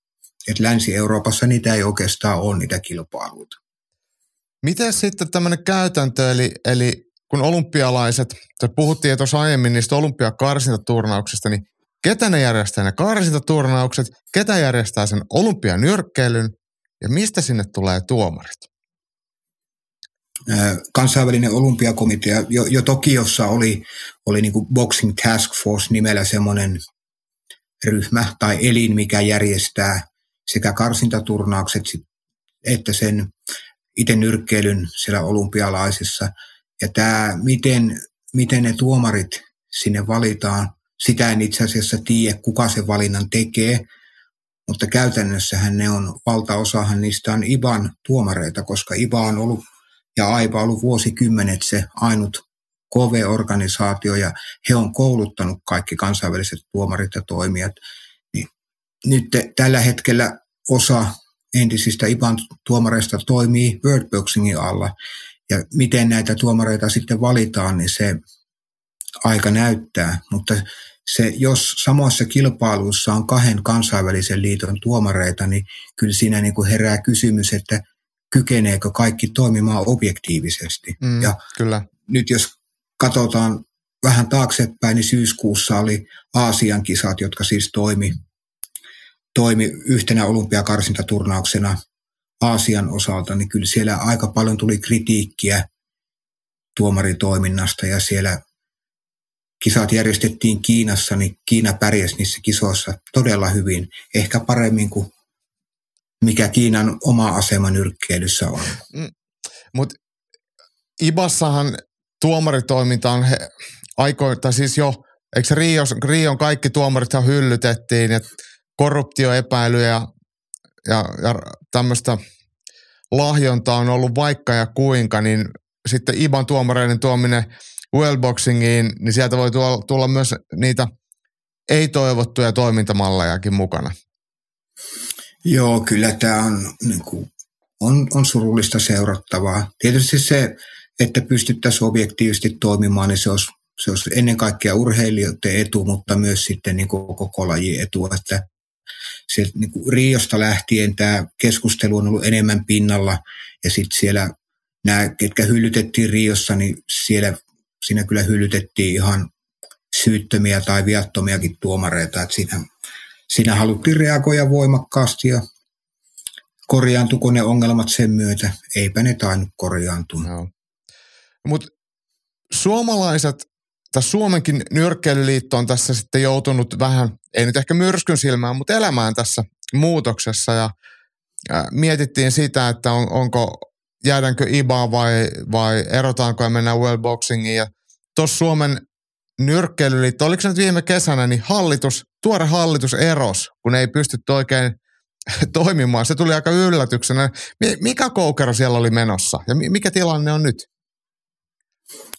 Et Länsi-Euroopassa niitä ei oikeastaan ole niitä kilpailuita. Miten sitten tämmöinen käytäntö, eli, eli kun olympialaiset, te puhuttiin tuossa aiemmin niistä olympiakarsintaturnauksista, niin ketä ne järjestää ne karsintaturnaukset, ketä järjestää sen olympianyrkkeilyn ja mistä sinne tulee tuomarit? kansainvälinen olympiakomitea, jo, jo Tokiossa oli, oli niin kuin Boxing Task Force nimellä semmoinen ryhmä tai elin, mikä järjestää sekä karsintaturnaukset että sen itse nyrkkeilyn siellä olympialaisissa. Ja tämä, miten, miten ne tuomarit sinne valitaan, sitä en itse asiassa tiedä, kuka sen valinnan tekee, mutta käytännössähän ne on, valtaosahan niistä on IBAN tuomareita, koska IBA on ollut ja AIPA on ollut vuosikymmenet se ainut KV-organisaatio ja he on kouluttanut kaikki kansainväliset tuomarit ja toimijat. Niin nyt tällä hetkellä osa entisistä IPAN tuomareista toimii Wordboxingin alla ja miten näitä tuomareita sitten valitaan, niin se aika näyttää, mutta se, jos samoissa kilpailuissa on kahden kansainvälisen liiton tuomareita, niin kyllä siinä niin kuin herää kysymys, että kykeneekö kaikki toimimaan objektiivisesti. Mm, ja kyllä. nyt jos katsotaan vähän taaksepäin, niin syyskuussa oli Aasian kisat, jotka siis toimi, toimi yhtenä olympiakarsintaturnauksena Aasian osalta, niin kyllä siellä aika paljon tuli kritiikkiä tuomaritoiminnasta ja siellä kisat järjestettiin Kiinassa, niin Kiina pärjäsi niissä kisoissa todella hyvin, ehkä paremmin kuin mikä Kiinan oma asema nyrkkeilyssä on. Mm. Mutta Ibassahan tuomaritoiminta on he, aikoin, tai siis jo, eikö Rion kaikki tuomarit hyllytettiin ja korruptioepäilyjä ja, ja, ja tämmöistä lahjontaa on ollut vaikka ja kuinka, niin sitten Iban tuomareiden tuominen wellboxingiin, niin sieltä voi tulla, tulla myös niitä ei-toivottuja toimintamallejakin mukana. Joo, kyllä tämä on, niin kuin, on, on surullista seurattavaa. Tietysti se, että pystyttäisiin objektiivisesti toimimaan, niin se olisi, se olisi ennen kaikkea urheilijoiden etu, mutta myös sitten niin koko lajin etu. Että se, niin kuin Riosta lähtien tämä keskustelu on ollut enemmän pinnalla ja sitten siellä nämä, ketkä hyllytettiin Riossa, niin siellä siinä kyllä hyllytettiin ihan syyttömiä tai viattomiakin tuomareita. Että siinä Siinä haluttiin reagoida voimakkaasti ja korjaantuko ne ongelmat sen myötä? Eipä ne tainnut korjaantua. No. Mutta suomalaiset, tai Suomenkin nyrkkeilyliitto on tässä sitten joutunut vähän, ei nyt ehkä myrskyn silmään, mutta elämään tässä muutoksessa ja, mietittiin sitä, että on, onko jäädäänkö IBA vai, vai erotaanko ja mennään wellboxingiin ja tuossa Suomen nyrkkeilyliitto, oliko se nyt viime kesänä, niin hallitus, tuore hallitus eros, kun ei pystytty oikein toimimaan. Se tuli aika yllätyksenä. Mikä koukero siellä oli menossa ja mikä tilanne on nyt?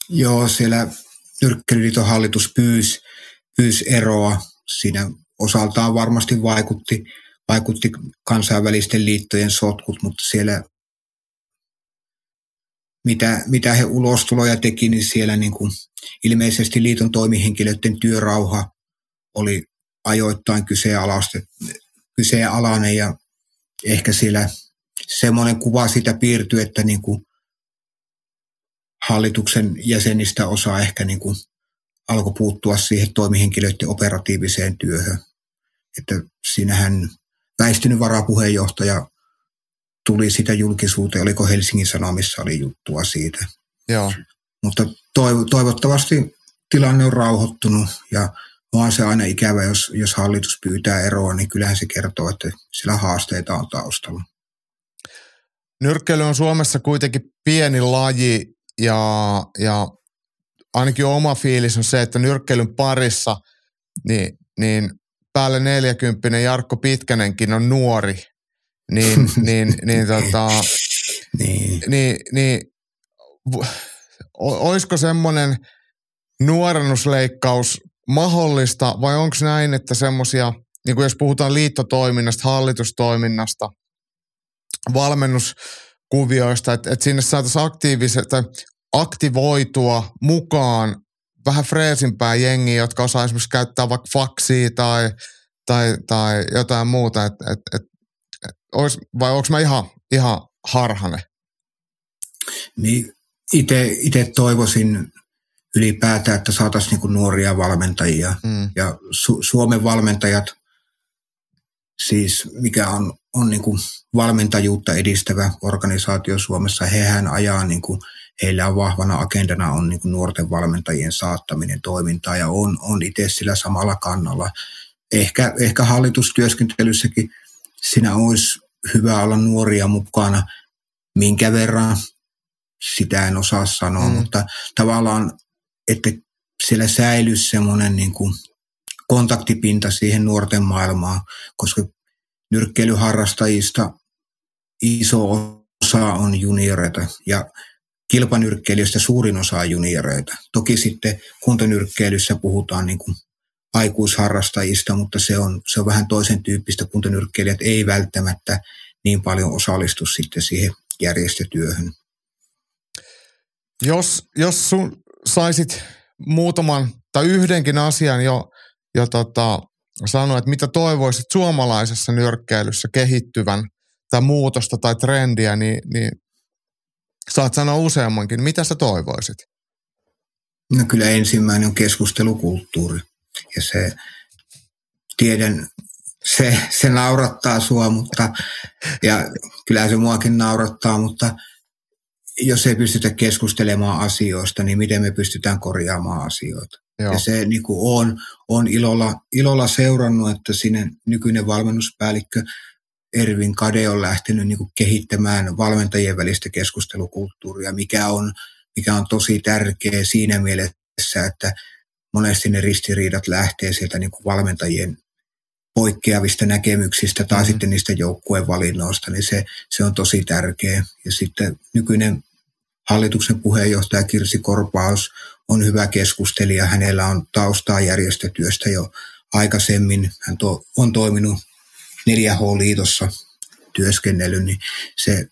Joo, siellä nyrkkeilyliiton hallitus pyysi, pyysi eroa. Siinä osaltaan varmasti vaikutti vaikutti kansainvälisten liittojen sotkut, mutta siellä mitä, mitä he ulostuloja teki, niin siellä niin kuin ilmeisesti liiton toimihenkilöiden työrauha oli ajoittain kyseenalainen ja ehkä siellä semmoinen kuva sitä piirtyi, että niin kuin hallituksen jäsenistä osa ehkä niin kuin alkoi puuttua siihen toimihenkilöiden operatiiviseen työhön. Että siinähän väistynyt varapuheenjohtaja tuli sitä julkisuuteen, oliko Helsingin Sanomissa oli juttua siitä. Joo. Mutta toivottavasti tilanne on rauhoittunut ja vaan se aina ikävä, jos, jos hallitus pyytää eroa, niin kyllähän se kertoo, että sillä haasteita on taustalla. Nyrkkeily on Suomessa kuitenkin pieni laji ja, ja ainakin oma fiilis on se, että nyrkkeilyn parissa niin, niin päälle 40 Jarkko Pitkänenkin on nuori, niin, niin, niin, tota, niin. niin, niin olisiko semmoinen nuorennusleikkaus mahdollista vai onko näin, että semmoisia, niin kuin jos puhutaan liittotoiminnasta, hallitustoiminnasta, valmennuskuvioista, että, että sinne saataisiin aktiiviset, aktivoitua mukaan vähän freesimpää jengiä, jotka osaa esimerkiksi käyttää vaikka faksia tai, tai, tai jotain muuta, et, et, et, et, ois, vai onko mä ihan, ihan harhane? Niin itse toivoisin ylipäätään, että saataisiin niinku nuoria valmentajia. Mm. Ja Su- Suomen valmentajat, siis mikä on, on niinku valmentajuutta edistävä organisaatio Suomessa, hehän ajaa, niinku, heillä on vahvana agendana on niinku nuorten valmentajien saattaminen toimintaa ja on, on itse sillä samalla kannalla. Ehkä, ehkä hallitustyöskentelyssäkin siinä olisi hyvä olla nuoria mukana, minkä verran, sitä en osaa sanoa, mm. mutta tavallaan että siellä säilyisi semmoinen niin kuin kontaktipinta siihen nuorten maailmaan, koska nyrkkeilyharrastajista iso osa on junioreita ja kilpanyrkkeilijöistä suurin osa on junioreita. Toki sitten kuntonyrkkeilyssä puhutaan niin kuin aikuisharrastajista, mutta se on, se on vähän toisen tyyppistä. Kuntonyrkkeilijät ei välttämättä niin paljon osallistu sitten siihen järjestötyöhön. Jos, jos sun saisit muutaman tai yhdenkin asian jo, jo tota, sanoa, että mitä toivoisit suomalaisessa nyrkkeilyssä kehittyvän tai muutosta tai trendiä, niin, niin saat sanoa useammankin. Mitä sä toivoisit? No kyllä ensimmäinen on keskustelukulttuuri. Ja se, tiedän, se, se naurattaa sua, mutta, ja kyllä se muakin naurattaa, mutta jos ei pystytä keskustelemaan asioista, niin miten me pystytään korjaamaan asioita. Joo. Ja se niin kuin on, on ilolla, ilolla seurannut, että sinne nykyinen valmennuspäällikkö Ervin Kade on lähtenyt niin kuin kehittämään valmentajien välistä keskustelukulttuuria, mikä on, mikä on tosi tärkeä siinä mielessä, että monesti ne ristiriidat lähtee sieltä niin kuin valmentajien poikkeavista näkemyksistä tai mm-hmm. sitten niistä joukkueen valinnoista, niin se, se on tosi tärkeä. Ja sitten nykyinen hallituksen puheenjohtaja Kirsi Korpaus on hyvä keskustelija. Hänellä on taustaa järjestötyöstä jo aikaisemmin. Hän to, on toiminut 4H-liitossa työskennellyt, niin se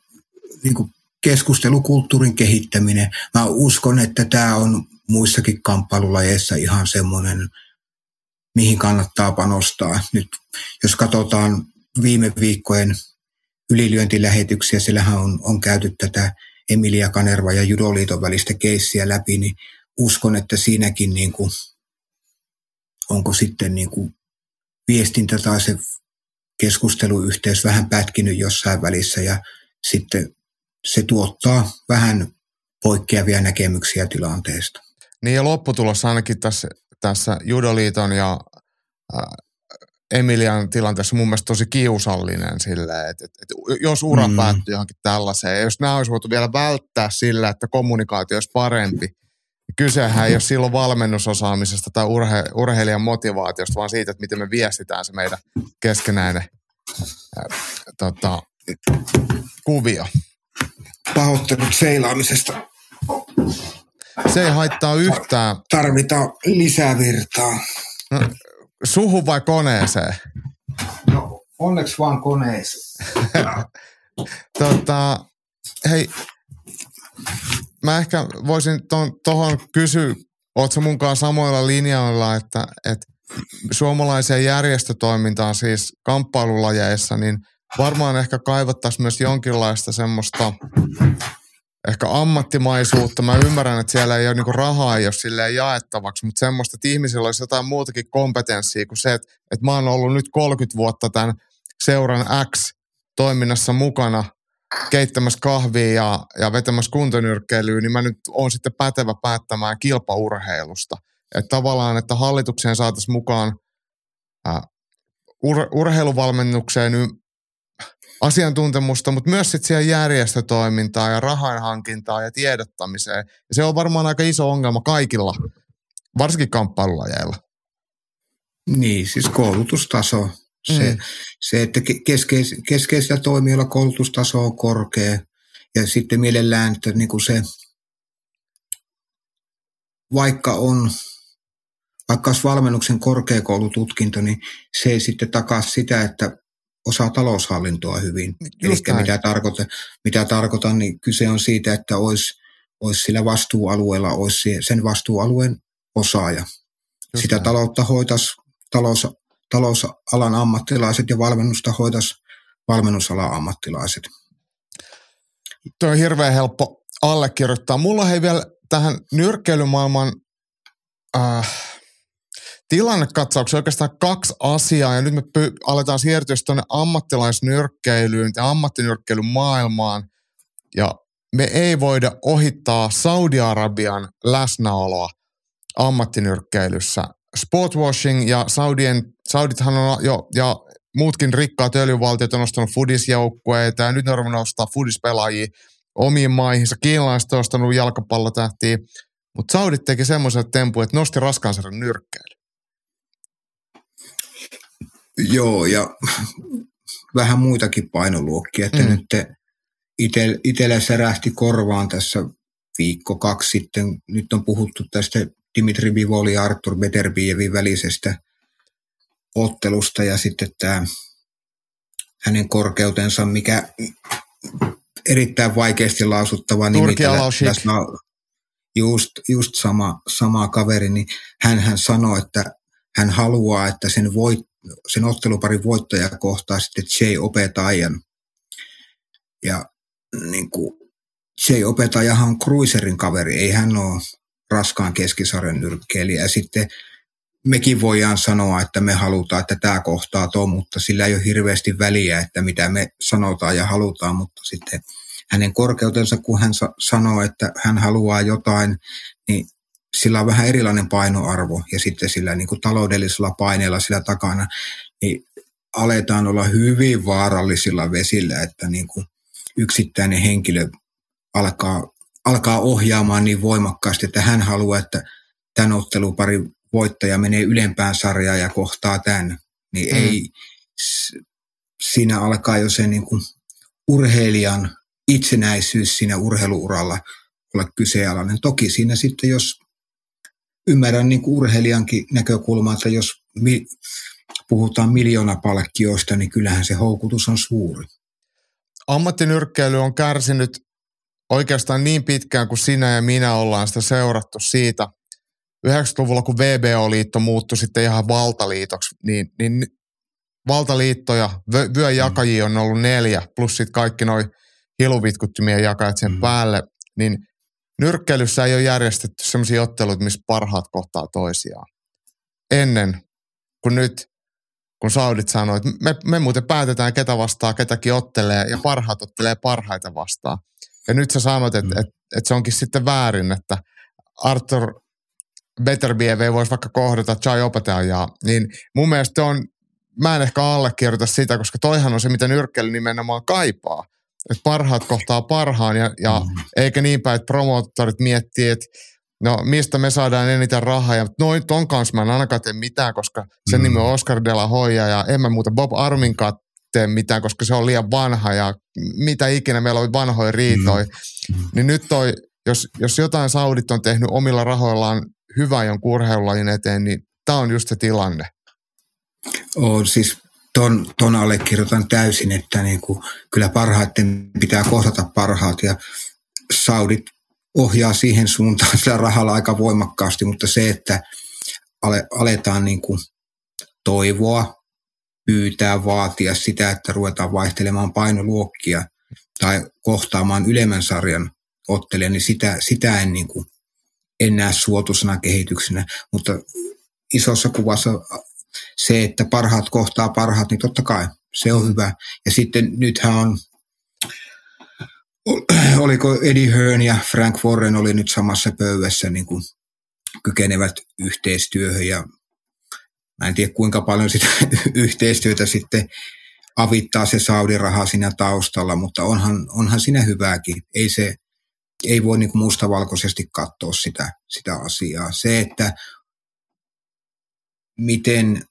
niin kuin keskustelukulttuurin kehittäminen. Mä uskon, että tämä on muissakin kamppailulajeissa ihan semmoinen, mihin kannattaa panostaa. Nyt jos katsotaan viime viikkojen ylilyöntilähetyksiä, siellähän on, on käyty tätä Emilia Kanerva ja Judoliiton välistä keissiä läpi, niin uskon, että siinäkin niin kuin, onko sitten niin kuin viestintä tai se keskusteluyhteys vähän pätkinyt jossain välissä ja sitten se tuottaa vähän poikkeavia näkemyksiä tilanteesta. Niin ja lopputulos ainakin tässä, tässä Judoliiton ja Emilian tilanteessa mun mielestä tosi kiusallinen sille, että, että, että jos ura mm. päättyy johonkin tällaiseen, jos nämä olisi voitu vielä välttää sillä, että kommunikaatio olisi parempi, kysehän ei ole silloin valmennusosaamisesta tai urhe, urheilijan motivaatiosta, vaan siitä, että miten me viestitään se meidän keskenäinen ää, tota, kuvio. Pahoittelut seilaamisesta. Se ei haittaa yhtään. Tarvitaan lisävirtaa. No, suhu vai koneeseen? No, onneksi vaan koneessa. tota, hei, mä ehkä voisin tuohon kysyä, ootko munkaan samoilla linjoilla, että, että suomalaiseen järjestötoimintaan siis kamppailulajeissa, niin varmaan ehkä kaivattaisiin myös jonkinlaista semmoista ehkä ammattimaisuutta. Mä ymmärrän, että siellä ei ole niinku rahaa, ole silleen jaettavaksi, mutta semmoista, että ihmisillä olisi jotain muutakin kompetenssia kuin se, että, että mä oon ollut nyt 30 vuotta tämän seuran X toiminnassa mukana keittämässä kahvia ja, ja vetämässä kuntonyrkkeilyä, niin mä nyt oon sitten pätevä päättämään kilpaurheilusta. Että tavallaan, että hallitukseen saataisiin mukaan ää, ur, urheiluvalmennukseen asiantuntemusta, mutta myös sitten siihen järjestötoimintaa ja rahanhankintaa ja tiedottamiseen. Ja se on varmaan aika iso ongelma kaikilla, varsinkin kamppailulajeilla. Niin, siis koulutustaso. Se, mm. se että keskeis, keskeisillä toimijoilla koulutustaso on korkea ja sitten mielellään, että niin kuin se, vaikka on vaikka olisi valmennuksen korkeakoulututkinto, niin se ei sitten takaa sitä, että osaa taloushallintoa hyvin. Eli mitä, tarkoitan, mitä tarkoitan, niin kyse on siitä, että olisi, olisi sillä vastuualueella olisi sen vastuualueen osaaja. Just Sitä näin. taloutta hoitaisi talous, talousalan ammattilaiset ja valmennusta hoitaisi valmennusalan ammattilaiset. Tuo on hirveän helppo allekirjoittaa. Mulla ei vielä tähän nyrkkeilymaailman äh, tilannekatsauksessa oikeastaan kaksi asiaa, ja nyt me py- aletaan siirtyä tuonne ammattilaisnyrkkeilyyn ja ammattinyrkkeilyn maailmaan, ja me ei voida ohittaa Saudi-Arabian läsnäoloa ammattinyrkkeilyssä. Sportwashing ja Saudien, Saudithan on jo, ja muutkin rikkaat öljyvaltiot on nostanut fudisjoukkueita, ja nyt ne on nostaa fudispelaajia omiin maihinsa. Kiinalaiset on ostanut jalkapallotähtiä, mutta Saudit teki semmoisen tempun, että nosti raskaan nyrkkeily. Joo, ja vähän muitakin painoluokkia, että mm. nyt ite, itellä särähti korvaan tässä viikko kaksi sitten. Nyt on puhuttu tästä Dimitri Vivoli ja Artur Beterbievin välisestä ottelusta ja sitten tämä hänen korkeutensa, mikä erittäin vaikeasti lausuttava nimi. Tässä just, just sama, sama kaveri, niin hän, hän sanoi, että hän haluaa, että sen voit, sen otteluparin voittaja kohtaa sitten Jay Opetajan. Ja niin kuin, Jay Opetajahan on Cruiserin kaveri, ei hän ole raskaan keskisarjan nyrkkeilijä. Ja sitten mekin voidaan sanoa, että me halutaan, että tämä kohtaa tuo, mutta sillä ei ole hirveästi väliä, että mitä me sanotaan ja halutaan, mutta sitten hänen korkeutensa, kun hän sanoo, että hän haluaa jotain, niin sillä on vähän erilainen painoarvo ja sitten sillä niin kuin taloudellisella paineella sillä takana, niin aletaan olla hyvin vaarallisilla vesillä, että niin kuin yksittäinen henkilö alkaa, alkaa ohjaamaan niin voimakkaasti, että hän haluaa, että tämän ottelupari voittaja menee ylempään sarjaan ja kohtaa tämän. Niin mm. ei, siinä alkaa jo se niin kuin urheilijan itsenäisyys siinä urheiluuralla olla kyseenalainen. Toki siinä sitten, jos ymmärrän niin kuin urheilijankin näkökulmaa, että jos mi, puhutaan miljoonapalkkioista, niin kyllähän se houkutus on suuri. Ammattinyrkkeily on kärsinyt oikeastaan niin pitkään kuin sinä ja minä ollaan sitä seurattu siitä. 90-luvulla, kun VBO-liitto muuttui sitten ihan valtaliitoksi, niin, niin valtaliittoja, vyöjakajia on ollut neljä, plus sitten kaikki noin hiluvitkuttimien jakajat sen mm. päälle, niin – nyrkkeilyssä ei ole järjestetty sellaisia otteluita, missä parhaat kohtaa toisiaan. Ennen kun nyt, kun Saudit sanoi, että me, me muuten päätetään, ketä vastaa ketäkin ottelee, ja parhaat ottelee parhaita vastaan. Ja nyt sä sanot, että, mm. että, että se onkin sitten väärin, että Arthur Beterbiev voisi vaikka kohdata Chai Opatajaa, niin mun mielestä on, mä en ehkä allekirjoita sitä, koska toihan on se, mitä nyrkkeily nimenomaan kaipaa että parhaat kohtaa parhaan ja, ja mm. eikä niin päin, että promoottorit miettii, että no mistä me saadaan eniten rahaa ja noin ton kanssa mä en ainakaan tee mitään, koska sen mm. nimi on Oscar de la Hoya ja en mä muuta Bob Arminkaan tee mitään, koska se on liian vanha ja mitä ikinä meillä oli vanhoja riitoja. Mm. Mm. Niin nyt toi, jos, jos jotain Saudit on tehnyt omilla rahoillaan hyvää jonkun urheilulajin eteen, niin tämä on just se tilanne. On siis ton, ton allekirjoitan täysin, että niin kuin, kyllä parhaiten pitää kohdata parhaat ja Saudit ohjaa siihen suuntaan sillä rahalla aika voimakkaasti, mutta se, että ale, aletaan niin kuin toivoa, pyytää, vaatia sitä, että ruvetaan vaihtelemaan painoluokkia tai kohtaamaan ylemmän sarjan ottelija, niin sitä, sitä en, niin kuin, en näe suotusena kehityksenä, mutta isossa kuvassa se, että parhaat kohtaa parhaat, niin totta kai se on hyvä. Ja sitten nythän on, oliko Eddie Hearn ja Frank Warren oli nyt samassa pöydässä niin kuin kykenevät yhteistyöhön ja mä en tiedä kuinka paljon sitä yhteistyötä sitten avittaa se Saudi-raha siinä taustalla, mutta onhan, onhan siinä hyvääkin. Ei se, ei voi niin mustavalkoisesti katsoa sitä, sitä asiaa. Se, että miten,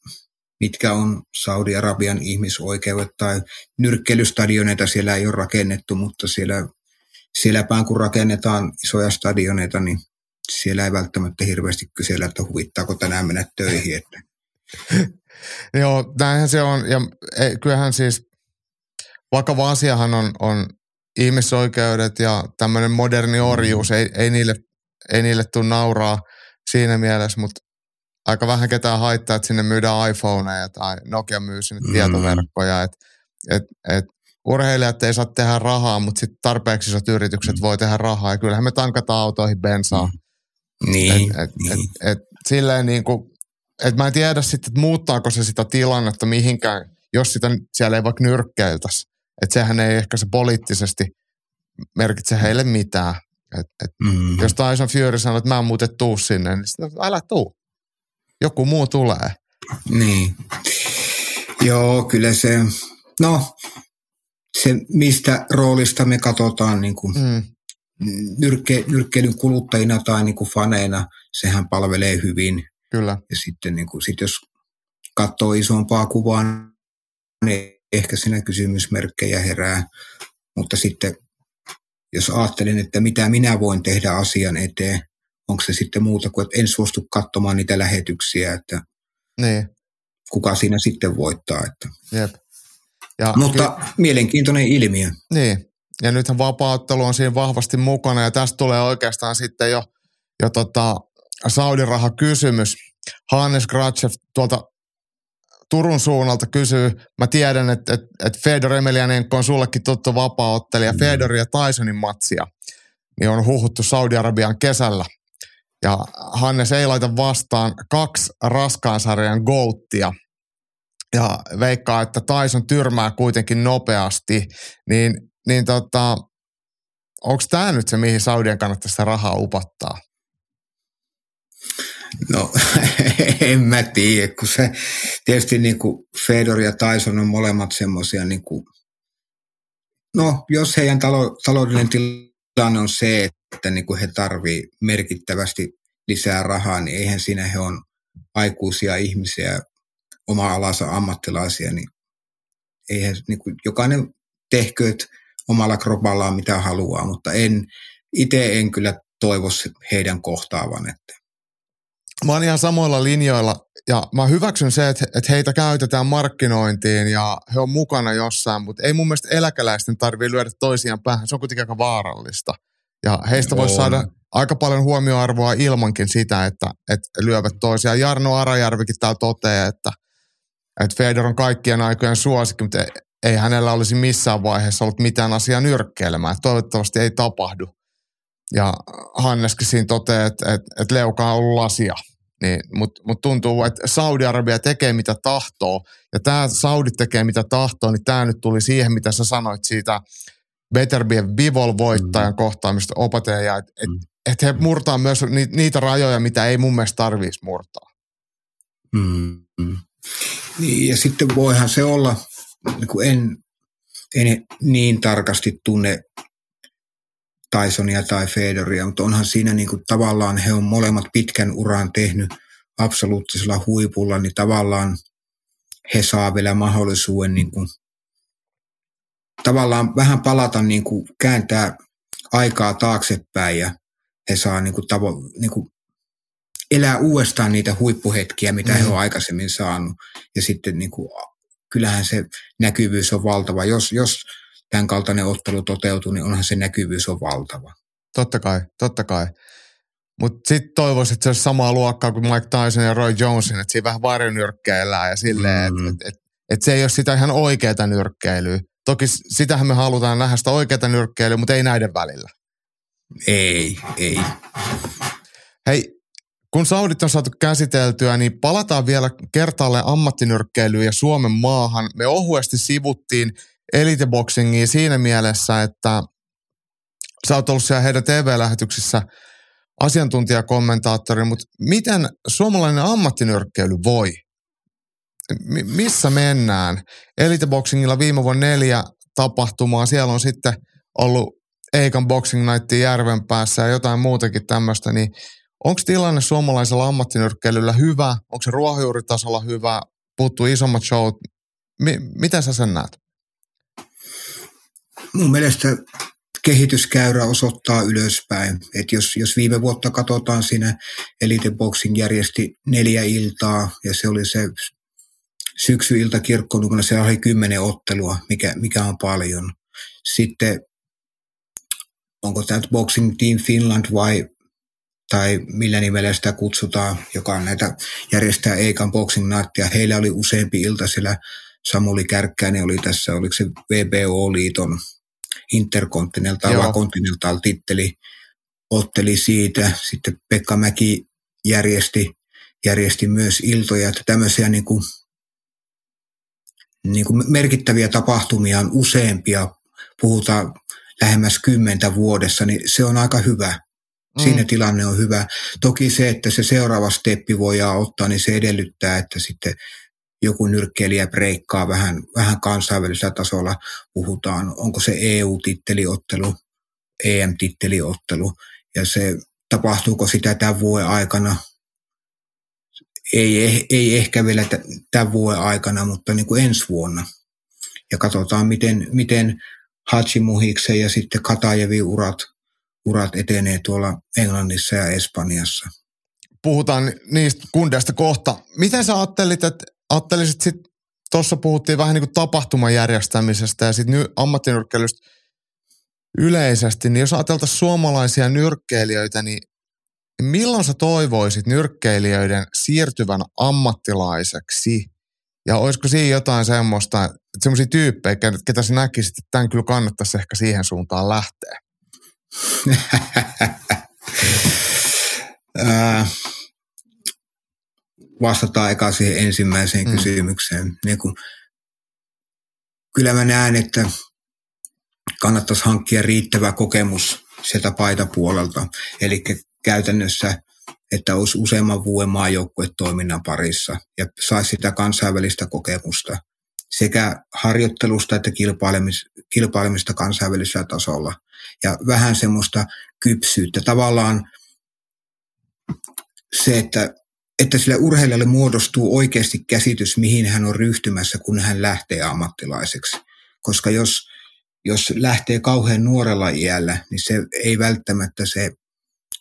mitkä on Saudi-Arabian ihmisoikeudet tai nyrkkelystadioneita siellä ei ole rakennettu, mutta siellä, siellä päin kun rakennetaan isoja stadioneita, niin siellä ei välttämättä hirveästi kysellä, että huvittaako tänään mennä töihin. Että. Joo, näinhän se on. Ja ei, kyllähän siis vakava asiahan on, on ihmisoikeudet ja tämmöinen moderni orjuus. Ei, ei, niille, ei niille tule nauraa siinä mielessä, mutta aika vähän ketään haittaa, että sinne myydään iPhoneja tai Nokia myy sinne mm. tietoverkkoja. Et, et, et urheilijat ei saa tehdä rahaa, mutta sitten tarpeeksi isot yritykset mm. voi tehdä rahaa. Ja kyllähän me tankataan autoihin bensaa. Mm. Niin, et, et, niin. Et, et, silleen niin kuin, et mä en tiedä sitten, että muuttaako se sitä tilannetta mihinkään, jos sitä siellä ei vaikka nyrkkeiltäisi. Että sehän ei ehkä se poliittisesti merkitse heille mitään. Et, et mm. Jos Tyson Fury sanoo, että mä en muuten tuu sinne, niin sitten älä tuu joku muu tulee. Niin. Joo, kyllä se, no se mistä roolista me katsotaan niin kuin mm. nyrkke, nyrkkeilyn kuluttajina tai niin kuin faneina, sehän palvelee hyvin. Kyllä. Ja sitten niin kuin, sit jos katsoo isompaa kuvaa, niin ehkä siinä kysymysmerkkejä herää. Mutta sitten jos ajattelen, että mitä minä voin tehdä asian eteen, onko se sitten muuta kuin, että en suostu katsomaan niitä lähetyksiä, että niin. kuka siinä sitten voittaa. Että. Jep. Ja Mutta ky- mielenkiintoinen ilmiö. Niin, ja nythän vapauttelu on siinä vahvasti mukana, ja tästä tulee oikeastaan sitten jo, jo tota Saudi-raha kysymys. Hannes Gratchev tuolta Turun suunnalta kysyy, mä tiedän, että, että, että Fedor Emelianenko on sullekin tuttu vapaaottelija, mm. Fedor ja Tysonin matsia, niin on huhuttu Saudi-Arabian kesällä – ja Hannes ei laita vastaan kaksi raskaan sarjan gouttia. Ja veikkaa, että Tyson tyrmää kuitenkin nopeasti. Niin, niin tota, onko tämä nyt se, mihin Saudien kannattaa sitä rahaa upottaa? No, en mä tiedä, kun se tietysti niin kuin Fedor ja Tyson on molemmat semmoisia, niin no jos heidän talo, taloudellinen tilanne on se, että niin kuin he tarvii merkittävästi lisää rahaa, niin eihän siinä he on aikuisia ihmisiä, oma alansa ammattilaisia, niin eihän niin kuin, jokainen tehkööt omalla kropallaan mitä haluaa, mutta en, itse en kyllä toivo heidän kohtaavan. Että. Mä oon ihan samoilla linjoilla ja mä hyväksyn se, että, että heitä käytetään markkinointiin ja he on mukana jossain, mutta ei mun mielestä eläkeläisten tarvii lyödä toisiaan päähän. Se on kuitenkin aika vaarallista. Ja heistä voisi saada aika paljon huomioarvoa ilmankin sitä, että, että lyövät toisiaan. Jarno Arajärvikin täällä toteaa, että, että Fedor on kaikkien aikojen suosikki, mutta ei hänellä olisi missään vaiheessa ollut mitään asiaa nyrkkeilemään. Toivottavasti ei tapahdu. Ja Hanneskin siinä toteaa, että, että, että leuka on ollut lasia. Niin, Mutta mut tuntuu, että Saudi-Arabia tekee mitä tahtoo. Ja tämä Saudi tekee mitä tahtoo, niin tämä nyt tuli siihen, mitä sä sanoit siitä Beterbien Bivol voittajan mm. kohtaamista opateja, että et, mm. et he murtaa myös ni, niitä rajoja, mitä ei mun mielestä tarvitsisi murtaa. Mm. Niin, ja sitten voihan se olla, niin kun en, en niin tarkasti tunne Tysonia tai Fedoria, mutta onhan siinä niin kuin tavallaan he on molemmat pitkän uran tehnyt absoluuttisella huipulla, niin tavallaan he saa vielä mahdollisuuden niin kuin tavallaan vähän palata, niin kuin kääntää aikaa taaksepäin ja he saa niin kuin tavo, niin kuin elää uudestaan niitä huippuhetkiä, mitä mm. he on aikaisemmin saanut ja sitten niin kuin kyllähän se näkyvyys on valtava. Jos, jos tämän kaltainen ottelu toteutuu, niin onhan se näkyvyys on valtava. Totta kai, totta kai. Mutta sitten toivoisin, että se olisi samaa luokkaa kuin Mike Tyson ja Roy Jonesin, että siinä vähän varjonyrkkeillään ja silleen, mm-hmm. että et, et, et se ei ole sitä ihan oikeaa nyrkkeilyä. Toki sitähän me halutaan nähdä sitä oikeaa nyrkkeilyä, mutta ei näiden välillä. Ei, ei. Hei, kun Saudit on saatu käsiteltyä, niin palataan vielä kertaalleen ammattinyrkkeilyyn ja Suomen maahan. Me ohuesti sivuttiin eliteboxingia siinä mielessä, että sä oot ollut siellä heidän TV-lähetyksissä asiantuntijakommentaattori, mutta miten suomalainen ammattinyrkkeily voi? M- missä mennään? Eliteboxingilla viime vuonna neljä tapahtumaa. Siellä on sitten ollut Eikan Boxing Night Järvenpäässä ja jotain muutakin tämmöistä, niin onko tilanne suomalaisella ammattinyrkkeilyllä hyvä? Onko se ruohonjuuritasolla hyvä? Puuttuu isommat showt? M- miten sä sen näet? Mun mielestä kehityskäyrä osoittaa ylöspäin. Et jos, jos viime vuotta katsotaan siinä Elite Boxing järjesti neljä iltaa ja se oli se syksyilta kirkkonukana, se oli kymmenen ottelua, mikä, mikä on paljon. Sitten onko tämä Boxing Team Finland vai tai millä nimellä sitä kutsutaan, joka on näitä järjestää Eikan Boxing Nightia. Heillä oli useampi ilta siellä Samuli Kärkkäinen oli tässä, oliko se VBO-liiton Intercontinental vai Continental titteli, otteli siitä. Sitten Pekka Mäki järjesti, järjesti myös iltoja, että tämmöisiä niin kuin, niin kuin merkittäviä tapahtumia on useampia, puhutaan lähemmäs kymmentä vuodessa, niin se on aika hyvä. Siinä mm. tilanne on hyvä. Toki se, että se seuraava steppi voidaan ottaa, niin se edellyttää, että sitten joku nyrkkeilijä breikkaa vähän, vähän kansainvälisellä tasolla. Puhutaan, onko se EU-titteliottelu, EM-titteliottelu, ja se tapahtuuko sitä tämän vuoden aikana. Ei, eh, ei ehkä vielä tämän vuoden aikana, mutta niin kuin ensi vuonna. Ja katsotaan, miten, miten Hachimuhiksen ja sitten Katajevin urat, urat etenee tuolla Englannissa ja Espanjassa. Puhutaan niistä kundeista kohta. Miten sä ajattelit, että ajattelisit sitten, tuossa puhuttiin vähän niin kuin tapahtuman järjestämisestä ja sitten ammattinyrkkeilystä yleisesti, niin jos ajateltaisiin suomalaisia nyrkkeilijöitä, niin milloin sä toivoisit nyrkkeilijöiden siirtyvän ammattilaiseksi? Ja olisiko siinä jotain semmoista, että semmoisia tyyppejä, ketä sä näkisit, että tämän kyllä kannattaisi ehkä siihen suuntaan lähteä? vastataan eka siihen ensimmäiseen mm. kysymykseen. Niin kun, kyllä mä näen, että kannattaisi hankkia riittävä kokemus sieltä paitapuolelta. Eli käytännössä, että olisi useamman vuoden maajoukkuetoiminnan parissa ja saisi sitä kansainvälistä kokemusta sekä harjoittelusta että kilpailemista kansainvälisellä tasolla. Ja vähän semmoista kypsyyttä. Tavallaan se, että että sille urheilijalle muodostuu oikeasti käsitys, mihin hän on ryhtymässä, kun hän lähtee ammattilaiseksi. Koska jos, jos lähtee kauhean nuorella iällä, niin se ei välttämättä se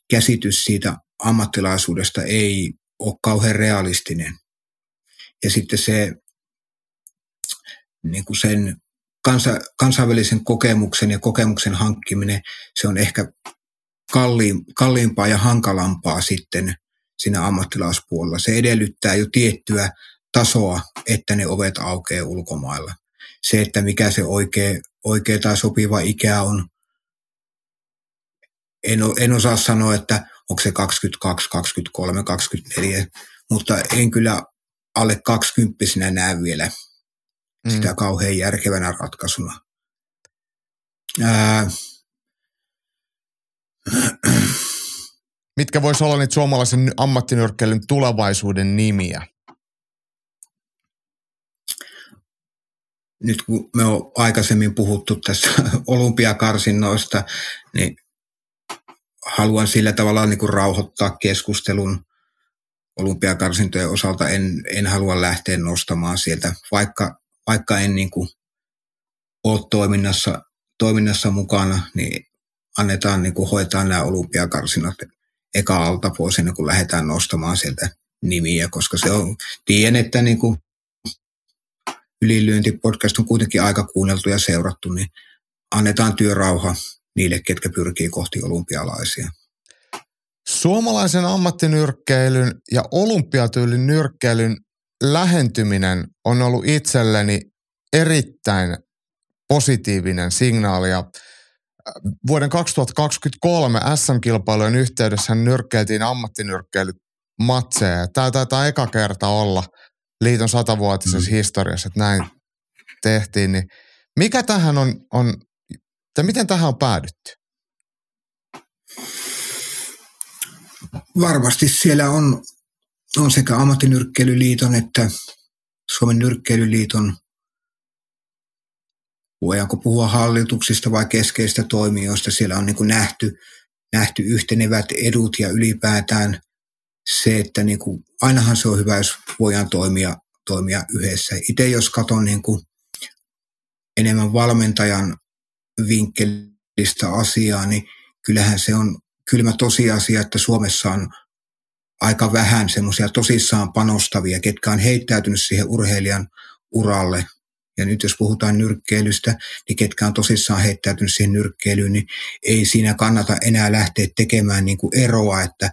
käsitys siitä ammattilaisuudesta ei ole kauhean realistinen. Ja sitten se niin kuin sen kansa, kansainvälisen kokemuksen ja kokemuksen hankkiminen, se on ehkä kalliimpaa ja hankalampaa sitten siinä ammattilaispuolella. Se edellyttää jo tiettyä tasoa, että ne ovet aukeaa ulkomailla. Se, että mikä se oikea, oikea tai sopiva ikä on, en, en osaa sanoa, että onko se 22, 23, 24, mutta en kyllä alle 20 näe vielä mm. sitä kauhean järkevänä ratkaisuna. Ää, Mitkä voisi olla niitä suomalaisen ammattinyrkkeilyn tulevaisuuden nimiä? Nyt kun me on aikaisemmin puhuttu tästä olympiakarsinnoista, niin haluan sillä tavalla niin kuin rauhoittaa keskustelun olympiakarsintojen osalta. En, en halua lähteä nostamaan sieltä, vaikka, vaikka en niin kuin ole toiminnassa, toiminnassa mukana, niin annetaan niin kuin hoitaa nämä olympiakarsinat eka alta pois ennen kuin lähdetään nostamaan sieltä nimiä, koska se on, tiedän, että niin kuin ylilyöntipodcast on kuitenkin aika kuunneltu ja seurattu, niin annetaan työrauha niille, ketkä pyrkii kohti olympialaisia. Suomalaisen ammattinyrkkeilyn ja olympiatyylin nyrkkeilyn lähentyminen on ollut itselleni erittäin positiivinen signaali ja vuoden 2023 SM-kilpailujen yhteydessä nyrkkeiltiin ammattinyrkkeilymatseja. Tämä taitaa eka kerta olla liiton satavuotisessa mm. historiassa, että näin tehtiin. Niin mikä tähän on, on tai miten tähän on päädytty? Varmasti siellä on, on sekä ammattinyrkkeilyliiton että Suomen nyrkkeilyliiton voidaanko puhua hallituksista vai keskeistä toimijoista. Siellä on niin kuin nähty, nähty yhtenevät edut ja ylipäätään se, että niin kuin, ainahan se on hyvä, jos voidaan toimia, toimia yhdessä. Itse jos katson niin kuin enemmän valmentajan vinkkelistä asiaa, niin kyllähän se on kylmä tosiasia, että Suomessa on aika vähän semmoisia tosissaan panostavia, ketkä on heittäytynyt siihen urheilijan uralle. Ja nyt jos puhutaan nyrkkeilystä, niin ketkä on tosissaan heittäytynyt siihen nyrkkeilyyn, niin ei siinä kannata enää lähteä tekemään niin kuin eroa, että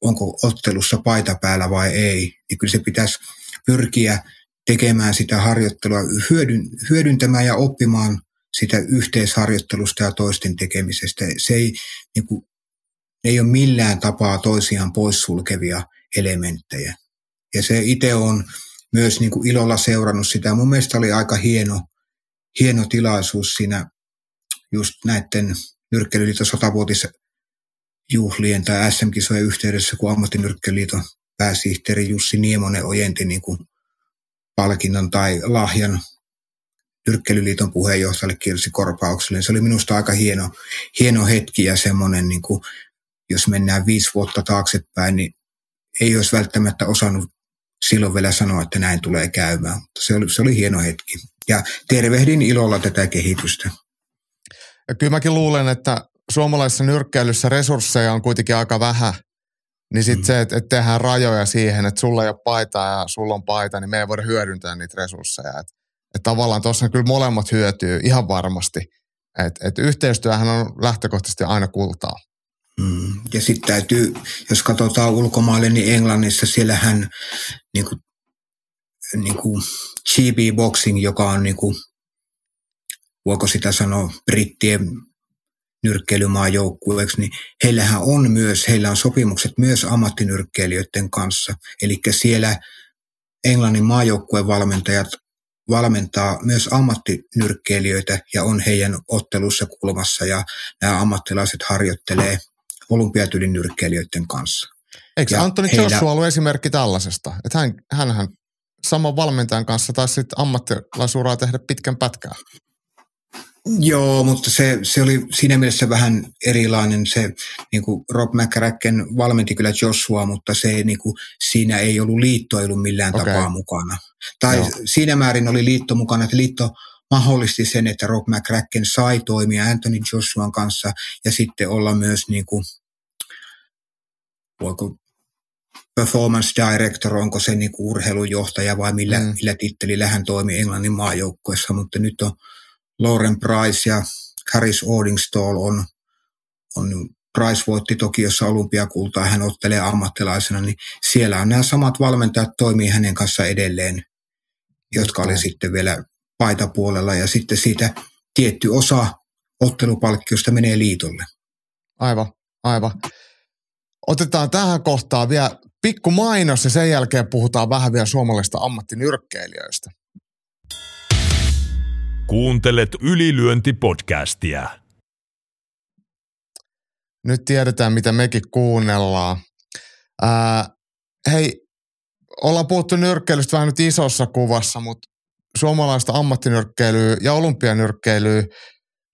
onko ottelussa paita päällä vai ei. Niin kyllä se pitäisi pyrkiä tekemään sitä harjoittelua, hyödyntämään ja oppimaan sitä yhteisharjoittelusta ja toisten tekemisestä. Se ei, niin kuin, ei ole millään tapaa toisiaan poissulkevia elementtejä. Ja se itse on myös niin kuin ilolla seurannut sitä. Mun mielestä oli aika hieno, hieno tilaisuus siinä just näiden nyrkkeilyliiton sotavuotisjuhlien tai SM-kisojen yhteydessä, kun ammattinyrkkeilyliiton pääsihteeri Jussi Niemonen ojenti niin kuin palkinnon tai lahjan Nyrkkeilyliiton puheenjohtajalle Kirsi Korpaukselle. Se oli minusta aika hieno, hieno hetki ja semmoinen, niin kuin, jos mennään viisi vuotta taaksepäin, niin ei olisi välttämättä osannut silloin vielä sanoa, että näin tulee käymään. Mutta se oli, se oli hieno hetki. Ja tervehdin ilolla tätä kehitystä. Ja kyllä mäkin luulen, että suomalaisessa nyrkkeilyssä resursseja on kuitenkin aika vähän. Niin sitten mm. se, että, että tehdään rajoja siihen, että sulla ei ole paitaa ja sulla on paita, niin me ei voida hyödyntää niitä resursseja. Et että tavallaan tuossa kyllä molemmat hyötyy ihan varmasti. Että et yhteistyöhän on lähtökohtaisesti aina kultaa. Mm. Ja sitten täytyy, jos katsotaan ulkomaille, niin Englannissa siellähän niin kuin, niin kuin GB Boxing, joka on niin kuin, voiko sitä sanoa, brittien nyrkkeilymaajoukkueeksi, niin heillähän on myös, heillä on sopimukset myös ammattinyrkkeilijöiden kanssa. Eli siellä Englannin maajoukkueen valmentajat valmentaa myös ammattinyrkkeilijöitä ja on heidän ottelussa kulmassa ja nämä ammattilaiset harjoittelee olympiatyylin nyrkkeilijöiden kanssa. Eikö ja Antoni heillä... Joshua ollut esimerkki tällaisesta? Että hän, hänhän saman valmentajan kanssa taisi sitten ammattilaisuraa tehdä pitkän pätkää. Joo, mutta se, se oli siinä mielessä vähän erilainen. Se, niin kuin Rob McCracken valmenti kyllä Joshua, mutta se, niin kuin, siinä ei ollut liitto ei ollut millään okay. tapaa mukana. Tai Joo. siinä määrin oli liitto mukana, että liitto mahdollisti sen, että Rob McCracken sai toimia Anthony Joshuan kanssa ja sitten olla myös niin kuin, voiko performance director, onko se niin kuin urheilujohtaja vai millä, mm. millä tittelillä hän toimi Englannin maajoukkueessa, mutta nyt on Lauren Price ja Harris Ordingstall on, on Price voitti Tokiossa olympiakultaa, hän ottelee ammattilaisena, niin siellä on nämä samat valmentajat toimii hänen kanssa edelleen, jotka oli sitten vielä paitapuolella ja sitten siitä tietty osa ottelupalkkiosta menee liitolle. Aivan, aivan. Otetaan tähän kohtaan vielä pikku mainos ja sen jälkeen puhutaan vähän vielä suomalaisista ammattinyrkkeilijöistä. Kuuntelet ylilyöntipodcastia. Nyt tiedetään, mitä mekin kuunnellaan. Ää, hei, ollaan puhuttu nyrkkeilystä vähän nyt isossa kuvassa, mutta suomalaista ammattinyrkkeilyä ja olympianyrkkeilyä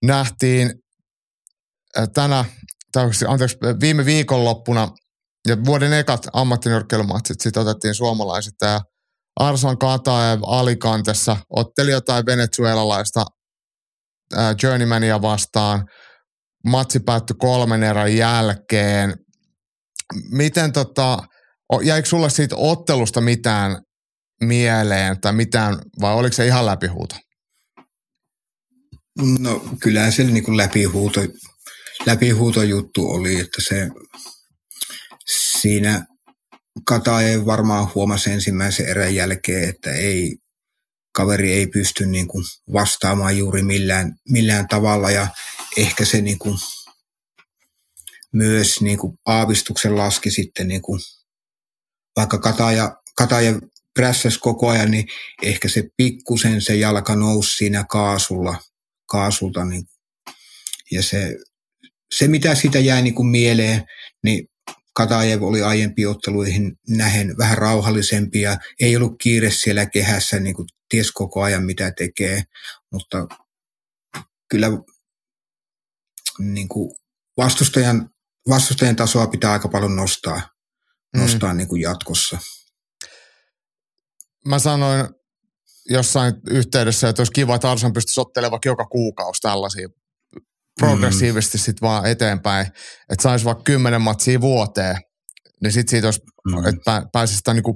nähtiin tänä, tai anteeksi, viime viikonloppuna ja vuoden ekat ammattinyrkkeilymatsit sitten otettiin suomalaiset. Tämä Arsan Kataev Alicantessa otteli jotain venezuelalaista journeymania vastaan. Matsi päättyi kolmen erän jälkeen. Miten tota, jäikö sulle siitä ottelusta mitään mieleen tai mitään, vai oliko se ihan läpihuuto? No kyllähän se niin läpihuuto, läpihuutojuttu oli, että se siinä Katae varmaan huomasi ensimmäisen erän jälkeen, että ei, kaveri ei pysty niin kuin vastaamaan juuri millään, millään tavalla ja ehkä se niin kuin myös niin kuin aavistuksen laski sitten, niin kuin, vaikka Kataja, Kataja prässäs koko ajan, niin ehkä se pikkusen se jalka nousi siinä kaasulla, kaasulta. Niin, ja se, se, mitä siitä jäi niin kuin mieleen, niin Katajev oli aiempi otteluihin nähen vähän rauhallisempi ja ei ollut kiire siellä kehässä, niin kuin ties koko ajan mitä tekee, mutta kyllä niin kuin vastustajan, vastustajan tasoa pitää aika paljon nostaa, mm. nostaa niin kuin jatkossa. Mä sanoin jossain yhteydessä, että olisi kiva, että Arsan pystyisi ottelemaan joka kuukausi tällaisia progressiivisesti mm. sitten vaan eteenpäin, että saisi vaikka kymmenen matsia vuoteen, niin sitten siitä olisi, mm. että pääsisi sitä niinku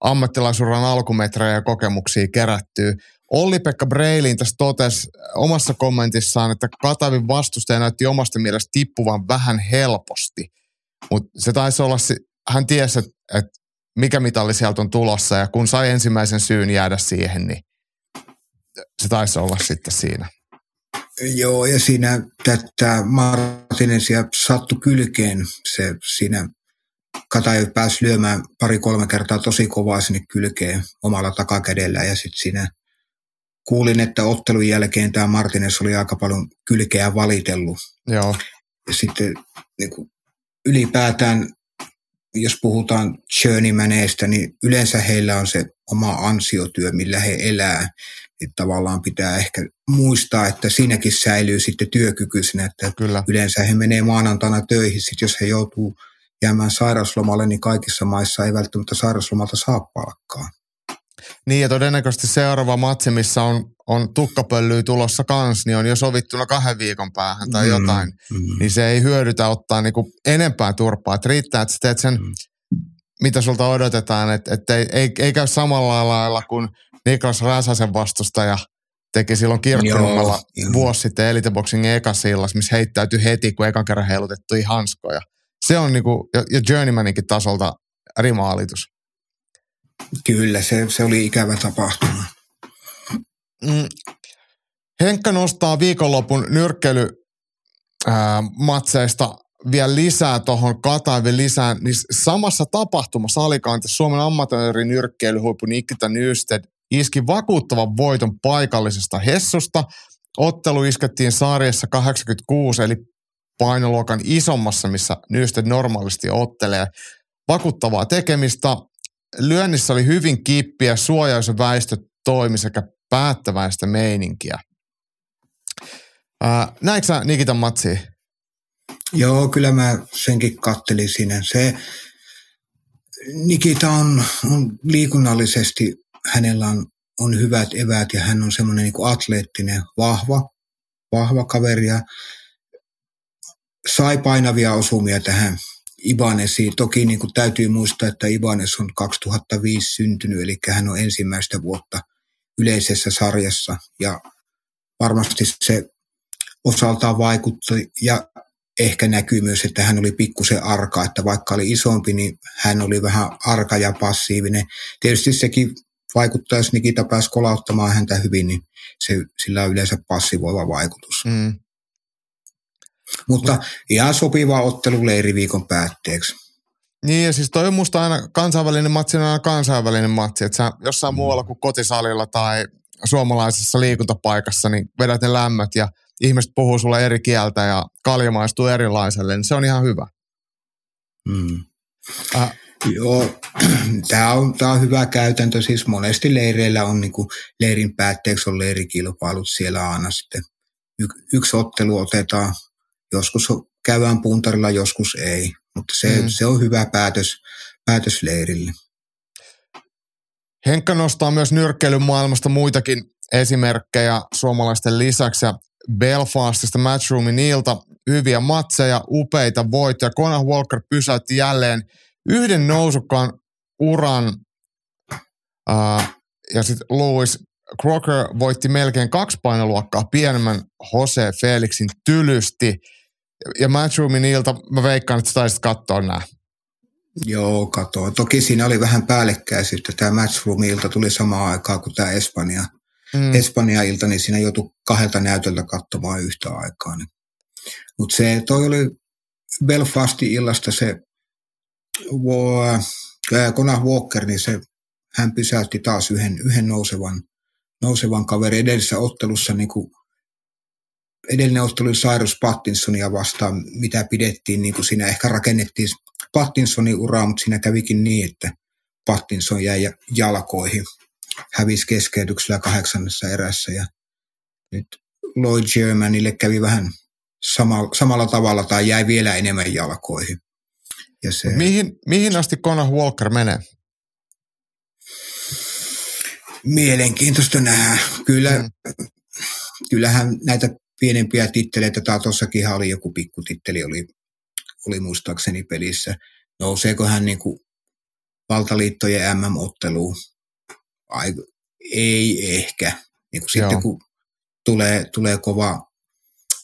ammattilaisuran alkumetrejä ja kokemuksia kerättyä. Olli-Pekka Breilin tässä totesi omassa kommentissaan, että Katavin vastustaja näytti omasta mielestä tippuvan vähän helposti. Mutta se taisi olla, hän tiesi, että, että mikä mitalli sieltä on tulossa ja kun sai ensimmäisen syyn jäädä siihen, niin se taisi olla sitten siinä. Joo, ja siinä tätä Martinesia sattui kylkeen. Se siinä Katajev pääsi lyömään pari-kolme kertaa tosi kovaa sinne kylkeen omalla takakädellä ja sitten siinä kuulin, että ottelun jälkeen tämä Martinez oli aika paljon kylkeä valitellut. Joo. Ja sitten niin kuin ylipäätään, jos puhutaan journeymaneista, niin yleensä heillä on se oma ansiotyö, millä he elää. Että tavallaan pitää ehkä muistaa, että siinäkin säilyy sitten työkykyisenä, että Kyllä. yleensä he menee maanantaina töihin, sitten jos he joutuu jäämään sairauslomalle, niin kaikissa maissa ei välttämättä sairauslomalta saa palkkaa. Niin ja todennäköisesti seuraava matsi, missä on, on tukkapöllyä tulossa kans, niin on jo sovittuna kahden viikon päähän tai mm, jotain. Mm. Niin se ei hyödytä ottaa niinku enempää turpaa. Et riittää, että sä teet sen, mm. mitä sulta odotetaan. Että et ei, ei, ei käy samalla lailla kuin Niklas Räsäsen vastustaja teki silloin Kirkkonummella vuosi sitten Eliteboxingin ekasillas, missä heittäytyi heti, kun ekan kerran heilutettiin hanskoja. Se on niinku, ja, Journeymaninkin tasolta rimaalitus. Kyllä, se, se oli ikävä tapahtuma. Mm. Henkka nostaa viikonlopun nyrkkeily matseista vielä lisää tuohon Kataivin lisään, niin samassa tapahtumassa Alicante Suomen amatöörin nyrkkeilyhuippu Nikita Nysted iski vakuuttavan voiton paikallisesta Hessusta. Ottelu iskettiin sarjassa 86, eli painoluokan isommassa, missä Nysted normaalisti ottelee. Vakuuttavaa tekemistä. Lyönnissä oli hyvin kippiä, suojaisen väistö toimi sekä päättäväistä meininkiä. Ää, sä Nikitan matsia? Joo, kyllä mä senkin kattelin siinä. Se Nikita on, on liikunnallisesti, hänellä on, on hyvät eväät ja hän on semmoinen niin atleettinen, vahva, vahva kaveri ja sai painavia osumia tähän Ibanesiin. Toki niin kuin täytyy muistaa, että Ibanes on 2005 syntynyt, eli hän on ensimmäistä vuotta yleisessä sarjassa ja varmasti se osaltaan vaikutti ja ehkä näkyy myös, että hän oli pikkusen arka, että vaikka oli isompi, niin hän oli vähän arka ja passiivinen. Tietysti sekin vaikuttaa, jos Nikita pääsi kolauttamaan häntä hyvin, niin se, sillä on yleensä passivoiva vaikutus. Mm. Mutta ihan sopiva ottelu leiriviikon päätteeksi. Niin ja siis toi on musta aina kansainvälinen matsi on aina kansainvälinen matsi. Että sä jossain mm. muualla kuin kotisalilla tai suomalaisessa liikuntapaikassa, niin vedät ne lämmöt ja ihmiset puhuu sulle eri kieltä ja kalja maistuu erilaiselle, niin se on ihan hyvä. Mm. Äh, Joo, tämä on, tämä on hyvä käytäntö. Siis monesti leireillä on niin kuin leirin päätteeksi on leirikilpailut siellä aina sitten. Y- yksi ottelu otetaan Joskus käydään puntarilla, joskus ei, mutta se, mm. se on hyvä päätös, päätös leirille. Henkka nostaa myös nyrkkeilyn maailmasta muitakin esimerkkejä suomalaisten lisäksi. Belfastista Matchroomin ilta hyviä matseja, upeita voittoja. Conor Walker pysäytti jälleen yhden nousukkaan uran Uh, ja sitten Louis Crocker voitti melkein kaksi painoluokkaa pienemmän Jose Felixin tylysti. Ja Matchroomin ilta, mä veikkaan, että sä taisit katsoa nämä. Joo, katoin. Toki siinä oli vähän päällekkäisyyttä. Tämä Matchroom-ilta tuli samaan aikaan kuin tämä Espanja. Mm. Espanja-ilta, niin siinä joutui kahdelta näytöltä katsomaan yhtä aikaa. Niin. Mutta se, toi oli Belfastin illasta se Conor Walker, niin se, hän pysäytti taas yhden, yhden nousevan, nousevan kaverin edellisessä ottelussa, niin kuin edellinen ottelu oli Cyrus Pattinsonia vastaan, mitä pidettiin, niin kuin siinä ehkä rakennettiin Pattinsonin uraa, mutta siinä kävikin niin, että Pattinson jäi jalkoihin, hävisi keskeytyksellä kahdeksannessa erässä ja nyt Lloyd Germanille kävi vähän samalla, samalla tavalla tai jäi vielä enemmän jalkoihin. Ja se... mihin, mihin asti Conor Walker menee? Mielenkiintoista nähdä. Kyllä, hmm. Kyllähän näitä pienempiä titteleitä, tämä tuossakin oli joku pikkutitteli, oli, oli muistaakseni pelissä. Nouseeko hän niin kuin valtaliittojen MM-otteluun? Ai, ei ehkä. Niin kuin sitten kun tulee, tulee kova,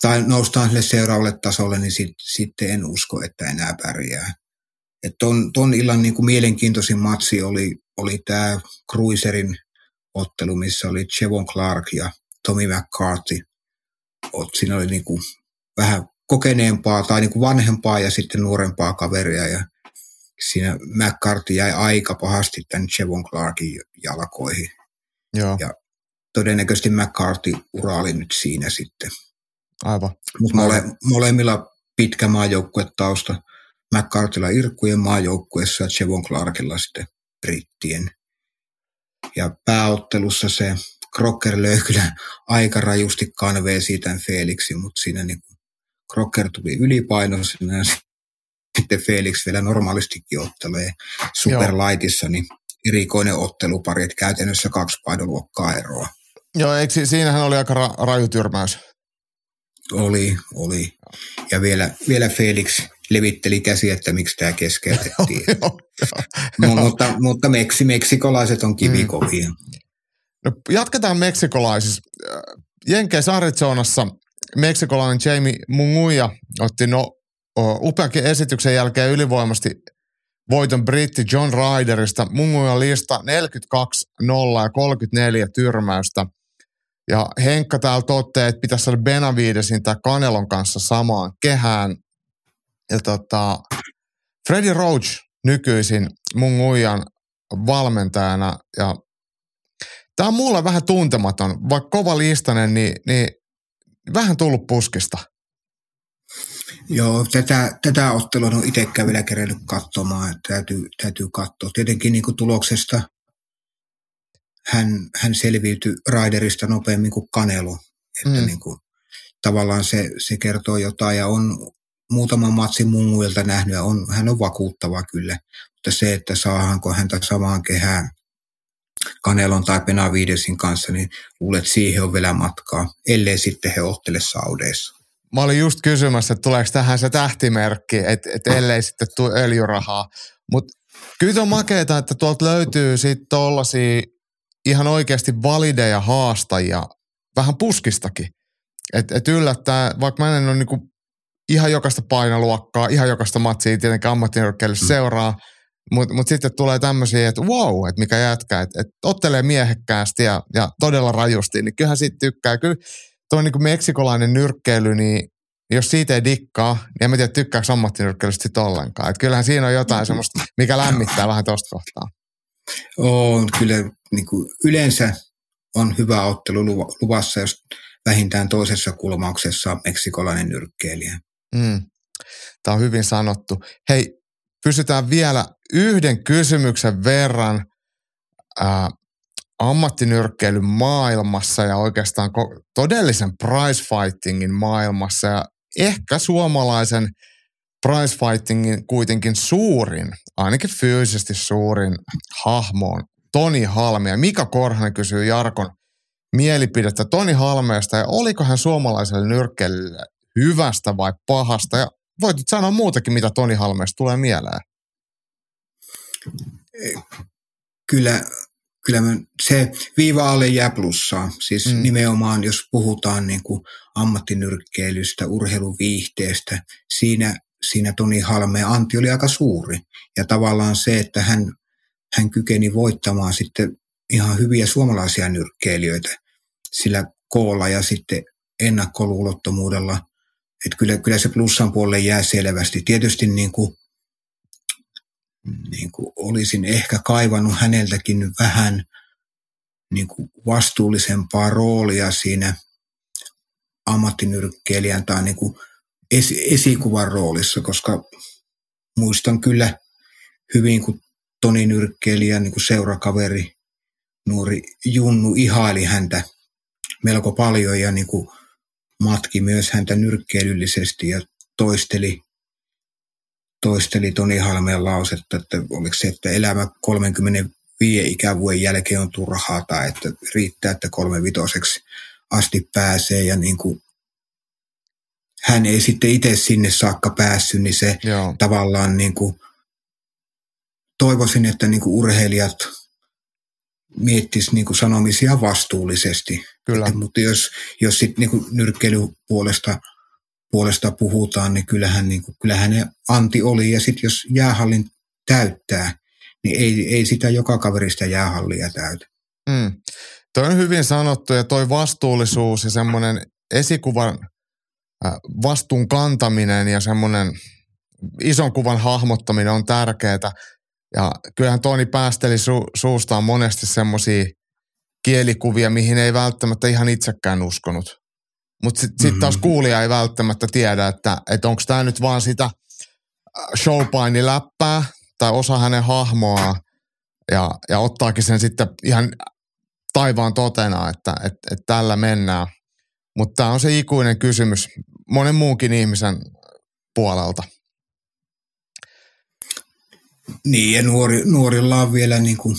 tai noustaan sille seuraavalle tasolle, niin sit, sitten en usko, että enää pärjää. Et ton, ton illan niin kuin mielenkiintoisin matsi oli, oli tämä Cruiserin ottelu, missä oli Chevon Clark ja Tommy McCarthy. Siinä oli niin kuin vähän kokeneempaa tai niin kuin vanhempaa ja sitten nuorempaa kaveria ja siinä McCarthy jäi aika pahasti tämän Chevon Clarkin jalkoihin. Joo. Ja todennäköisesti McCarthy uraali nyt siinä sitten. Aivan. Mutta mole, molemmilla pitkä maajoukkuetausta. McCarthylla Irkkujen maajoukkuessa ja Chevon Clarkilla sitten brittien. Ja pääottelussa se Crocker löi kyllä aika rajusti kanvee siitä Felixin, mutta siinä niin Crocker tuli ylipainoisena ja sitten Felix vielä normaalistikin ottelee superlightissa, niin erikoinen ottelupari, että käytännössä kaksi painoluokkaa eroa. Joo, eikö siinähän oli aika ra- raju tyrmäys? Oli, oli. Ja vielä, vielä Felix levitteli käsi, että miksi tämä keskeytettiin. mutta, mutta meksi, meksikolaiset on kivikovia. Mm. No, jatketaan meksikolaisissa. Jenkeissä Arizonassa meksikolainen Jamie Munguia otti no, upeankin esityksen jälkeen ylivoimasti voiton britti John Ryderista. Munguja lista 42-0 ja 34 tyrmäystä. Ja Henkka täällä toteaa, että pitäisi saada Benavidesin tai Kanelon kanssa samaan kehään. Ja tota, Freddie Roach nykyisin Munguian valmentajana ja Tämä on mulle vähän tuntematon, vaikka kova listanen, niin, niin vähän tullut puskista. Joo, tätä, tätä ottelua on itsekään vielä kerennyt katsomaan, että täytyy, täytyy katsoa. Tietenkin niin kuin tuloksesta hän, hän selviytyi Raiderista nopeammin kuin Kanelo. Että mm. niin kuin, tavallaan se, se kertoo jotain ja on muutaman matsin munguilta nähnyt ja on, hän on vakuuttava kyllä. Mutta se, että saahanko häntä samaan kehään Kanelon tai Penavidesin kanssa, niin luulet siihen on vielä matkaa, ellei sitten he ottele Saudeissa. Mä olin just kysymässä, että tuleeko tähän se tähtimerkki, että, että ellei sitten tule öljyrahaa. Mutta kyllä on makeeta, että tuolta löytyy sitten tollaisia ihan oikeasti valideja haastajia, vähän puskistakin. Että et yllättää, vaikka mä en ole niinku ihan jokaista painoluokkaa, ihan jokaista matsia tietenkin ammattinyrkkeilyssä mm. seuraa, mutta mut sitten tulee tämmöisiä, että wow, että mikä jätkä, että et ottelee miehekkäästi ja, ja todella rajusti, niin kyllähän siitä tykkää. Kyllä tuo niin meksikolainen nyrkkeily, niin jos siitä ei dikkaa, niin en mä tiedä tykkääkö ammattinyrkkeilystä sitten ollenkaan. Et kyllähän siinä on jotain semmoista, mikä lämmittää vähän tuosta kohtaa. On kyllä niin kuin yleensä on hyvä ottelu luvassa, jos vähintään toisessa kulmauksessa on meksikolainen nyrkkeilijä. Mm. Tämä on hyvin sanottu. Hei, pysytään vielä yhden kysymyksen verran ää, ammattinyrkkeilyn maailmassa ja oikeastaan todellisen prizefightingin maailmassa ja ehkä suomalaisen prizefightingin kuitenkin suurin, ainakin fyysisesti suurin hahmo on Toni Halme. Ja Mika Korhonen kysyy Jarkon mielipidettä Toni Halmeesta ja oliko hän suomalaiselle nyrkkeilylle hyvästä vai pahasta ja voit sanoa muutakin, mitä Toni Halmeesta tulee mieleen kyllä kyllä mä, se viiva alle jää plussaa. Siis mm. nimenomaan, jos puhutaan niin kuin ammattinyrkkeilystä, urheiluviihteestä, siinä, siinä Toni Halmeen anti oli aika suuri. Ja tavallaan se, että hän, hän kykeni voittamaan sitten ihan hyviä suomalaisia nyrkkeilijöitä sillä koolla ja sitten ennakkoluulottomuudella. Että kyllä, kyllä se plussan puolelle jää selvästi. Tietysti niin kuin niin kuin olisin ehkä kaivannut häneltäkin vähän niin kuin vastuullisempaa roolia siinä ammattinyrkkeilijän tai niin kuin esi- esikuvan roolissa, koska muistan kyllä hyvin, kun Toni Nyrkkeilijä, niin kuin seurakaveri, nuori Junnu ihaili häntä melko paljon ja niin kuin matki myös häntä nyrkkeilyllisesti ja toisteli toisteli Toni Halmeen lausetta, että oliko se, että elämä 35 ikävuoden jälkeen on turhaa tai että riittää, että kolme vitoseksi asti pääsee ja niin kuin hän ei sitten itse sinne saakka päässyt, niin se Joo. tavallaan niin kuin, toivoisin, että niin kuin urheilijat miettis niin kuin sanomisia vastuullisesti. Kyllä. Että, mutta jos, jos sitten niin nyrkkeilypuolesta puolesta puhutaan, niin kyllähän, niin kuin, kyllähän ne anti oli. Ja sitten jos jäähallin täyttää, niin ei, ei sitä joka kaverista jäähallia täytä. Mm. Toi on hyvin sanottu ja toi vastuullisuus ja semmoinen esikuvan vastuun kantaminen ja semmoinen ison kuvan hahmottaminen on tärkeää. Ja kyllähän Toni päästeli su- suustaan monesti semmoisia kielikuvia, mihin ei välttämättä ihan itsekään uskonut. Mutta sitten sit taas mm-hmm. kuulija ei välttämättä tiedä, että, että onko tämä nyt vaan sitä äh, showpaini läppää tai osa hänen hahmoa ja, ja ottaakin sen sitten ihan taivaan totena, että, että, että tällä mennään. Mutta tämä on se ikuinen kysymys monen muunkin ihmisen puolelta. Niin, ja nuori, nuorilla on vielä niin kuin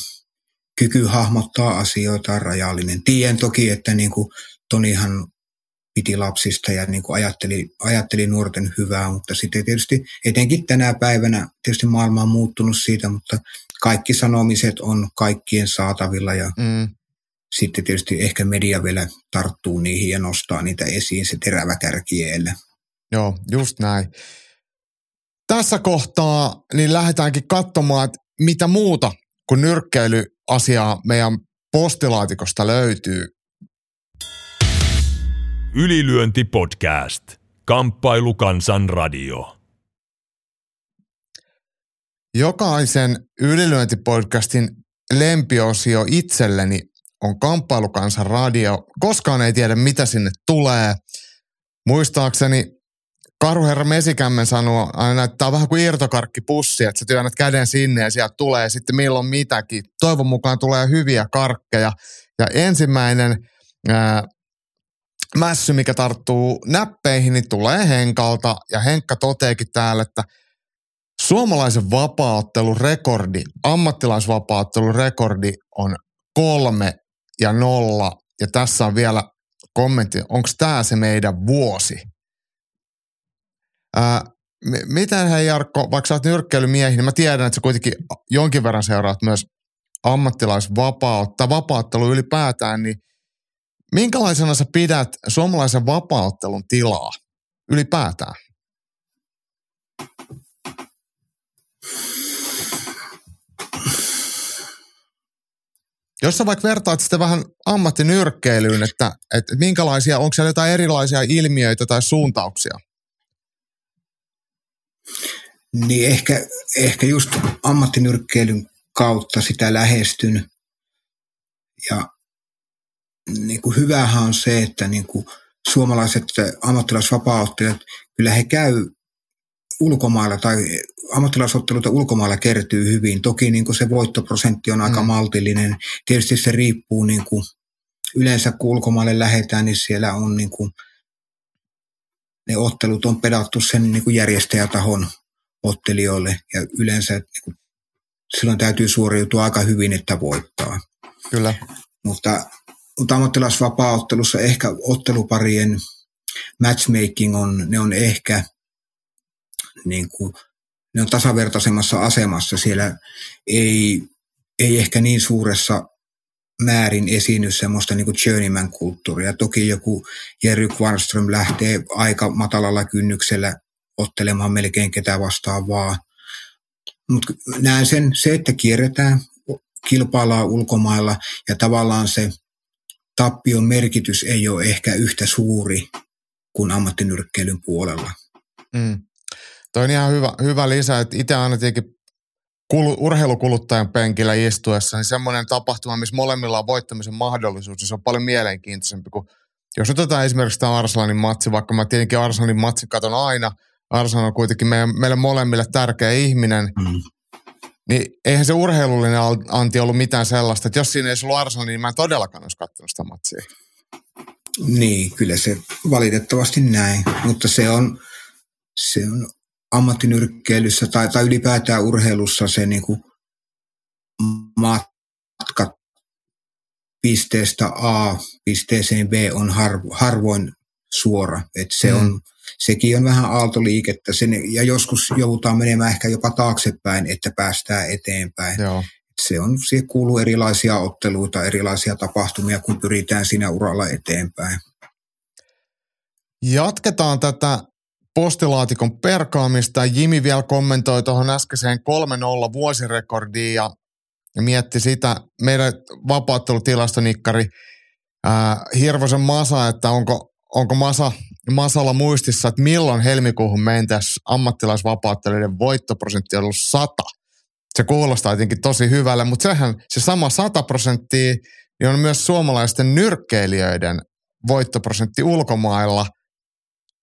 kyky hahmottaa asioita rajallinen. Tiedän toki, että niin kuin Tonihan piti lapsista ja niin kuin ajatteli, ajatteli nuorten hyvää, mutta sitten tietysti etenkin tänä päivänä, tietysti maailma on muuttunut siitä, mutta kaikki sanomiset on kaikkien saatavilla ja mm. sitten tietysti ehkä media vielä tarttuu niihin ja nostaa niitä esiin se terävä kärkielle. Joo, just näin. Tässä kohtaa niin lähdetäänkin katsomaan, että mitä muuta kuin nyrkkeilyasiaa meidän postilaatikosta löytyy. Ylilyöntipodcast. Kamppailukansan radio. Jokaisen ylilyöntipodcastin lempiosio itselleni on Kamppailukansan radio. Koskaan ei tiedä, mitä sinne tulee. Muistaakseni Karuherra Mesikämmen sanoo aina, että tämä on vähän kuin irtokarkkipussi, että sä työnnät käden sinne ja sieltä tulee sitten milloin mitäkin. Toivon mukaan tulee hyviä karkkeja. Ja ensimmäinen ää, mässy, mikä tarttuu näppeihin, niin tulee Henkalta. Ja Henkka toteekin täällä, että suomalaisen vapaattelun rekordi, ammattilaisvapaattelun rekordi on kolme ja nolla. Ja tässä on vielä kommentti, onko tämä se meidän vuosi? Ää, miten hei Jarkko, vaikka sä oot nyrkkeilymiehi, niin mä tiedän, että sä kuitenkin jonkin verran seuraat myös ammattilaisvapautta, vapaattelu ylipäätään, niin – Minkälaisena sä pidät suomalaisen vapauttelun tilaa ylipäätään? Jos sä vaikka vertaat sitä vähän ammattinyrkkeilyyn, että, että minkälaisia, onko siellä jotain erilaisia ilmiöitä tai suuntauksia? Niin ehkä, ehkä just ammattinyrkkeilyn kautta sitä lähestyn. Ja niin kuin hyvähän on se, että niin kuin suomalaiset ammattilaisvapauttelijat, kyllä he käy ulkomailla tai ammattilaisotteluita ulkomailla kertyy hyvin. Toki niin kuin se voittoprosentti on aika mm. maltillinen. Tietysti se riippuu niin kuin, yleensä kun ulkomaille lähdetään, niin siellä on niin kuin, ne ottelut on pedattu sen niin kuin järjestäjätahon ottelijoille ja yleensä niin kuin, silloin täytyy suoriutua aika hyvin, että voittaa. Kyllä. Mutta mutta ammattilaisvapaa-ottelussa ehkä otteluparien matchmaking on, ne on ehkä niin kuin, ne on tasavertaisemmassa asemassa. Siellä ei, ei ehkä niin suuressa määrin esiinny semmoista niin journeyman-kulttuuria. Toki joku Jerry Kvarström lähtee aika matalalla kynnyksellä ottelemaan melkein ketä vastaan vaan. Mutta näen sen, se, että kierretään, kilpaillaan ulkomailla ja tavallaan se tappion merkitys ei ole ehkä yhtä suuri kuin ammattinyrkkeilyn puolella. Mm. Toi on ihan hyvä, hyvä lisä, että itse aina tietenkin kulu, urheilukuluttajan penkillä istuessa, niin semmoinen tapahtuma, missä molemmilla on voittamisen mahdollisuus, niin se on paljon mielenkiintoisempi kuin jos otetaan esimerkiksi tämä Arsenanin matsi, vaikka mä tietenkin Arsenanin matsi katon aina, Arsenal on kuitenkin meidän, meille molemmille tärkeä ihminen, mm. niin eihän se urheilullinen anti ollut mitään sellaista, että jos siinä ei ollut Arsenal, niin mä en todellakaan olisi katsonut sitä matsia. Niin, kyllä se valitettavasti näin, mutta se on, se on ammattinyrkkeilyssä tai, tai ylipäätään urheilussa se niin kuin matka pisteestä A pisteeseen B on har, harvoin suora. Et se mm. on, sekin on vähän aaltoliikettä sen, ja joskus joudutaan menemään ehkä jopa taaksepäin, että päästään eteenpäin. Joo. Se on, siihen kuuluu erilaisia otteluita, erilaisia tapahtumia, kun pyritään siinä uralla eteenpäin. Jatketaan tätä postilaatikon perkaamista. Jimi vielä kommentoi tuohon äskeiseen 3-0 vuosirekordiin ja, mietti sitä meidän vapauttelutilastonnikkari ää, Hirvosen Masa, että onko, onko Masa, Masalla muistissa, että milloin helmikuuhun mentäisiin ammattilaisvapauttelijoiden voittoprosentti on ollut 100. Se kuulostaa jotenkin tosi hyvälle, mutta sehän se sama 100 prosenttia niin on myös suomalaisten nyrkkeilijöiden voittoprosentti ulkomailla –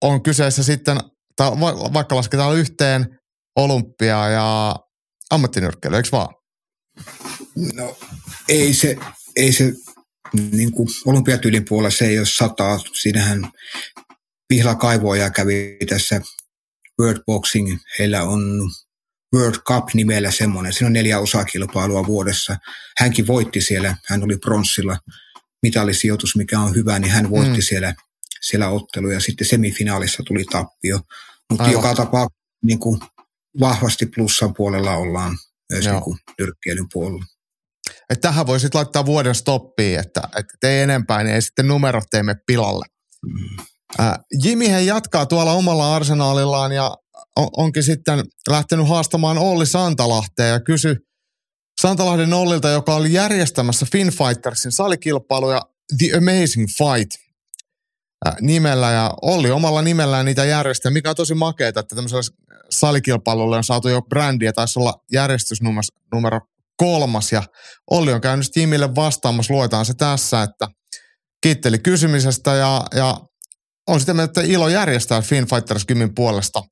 on kyseessä sitten, tai vaikka lasketaan yhteen olympia ja ammattinyrkkeily, eikö vaan? No ei se, ei se niin kuin olympiatyylin puolella se ei ole sataa. Siinähän Pihla Kaivoja kävi tässä World Boxing. Heillä on World Cup-nimellä semmoinen. Siinä on neljä osakilpailua vuodessa. Hänkin voitti siellä. Hän oli pronssilla mitallisijoitus, mikä on hyvä, niin hän voitti mm. siellä siellä ottelu ja sitten semifinaalissa tuli tappio. Mutta joka tapauksessa niin kuin vahvasti plussan puolella ollaan myös niin kuin nyrkkeilyn puolella. Että tähän voisit laittaa vuoden stoppiin, että, että ei enempää, niin ei sitten numerot teemme pilalle. Mm. Äh, Jimi he jatkaa tuolla omalla arsenaalillaan ja on, onkin sitten lähtenyt haastamaan Olli Santalahteen ja kysy Santalahden Ollilta, joka oli järjestämässä Finfightersin salikilpailuja The Amazing Fight – nimellä ja Olli omalla nimellään niitä järjestää, mikä on tosi makeeta, että tämmöisellä salikilpailulla on saatu jo brändi ja taisi olla järjestysnumero kolmas ja Olli on käynyt tiimille vastaamassa, luetaan se tässä, että kiitteli kysymisestä ja, ja on sitä mieltä, että ilo järjestää Fighters Gymin puolesta.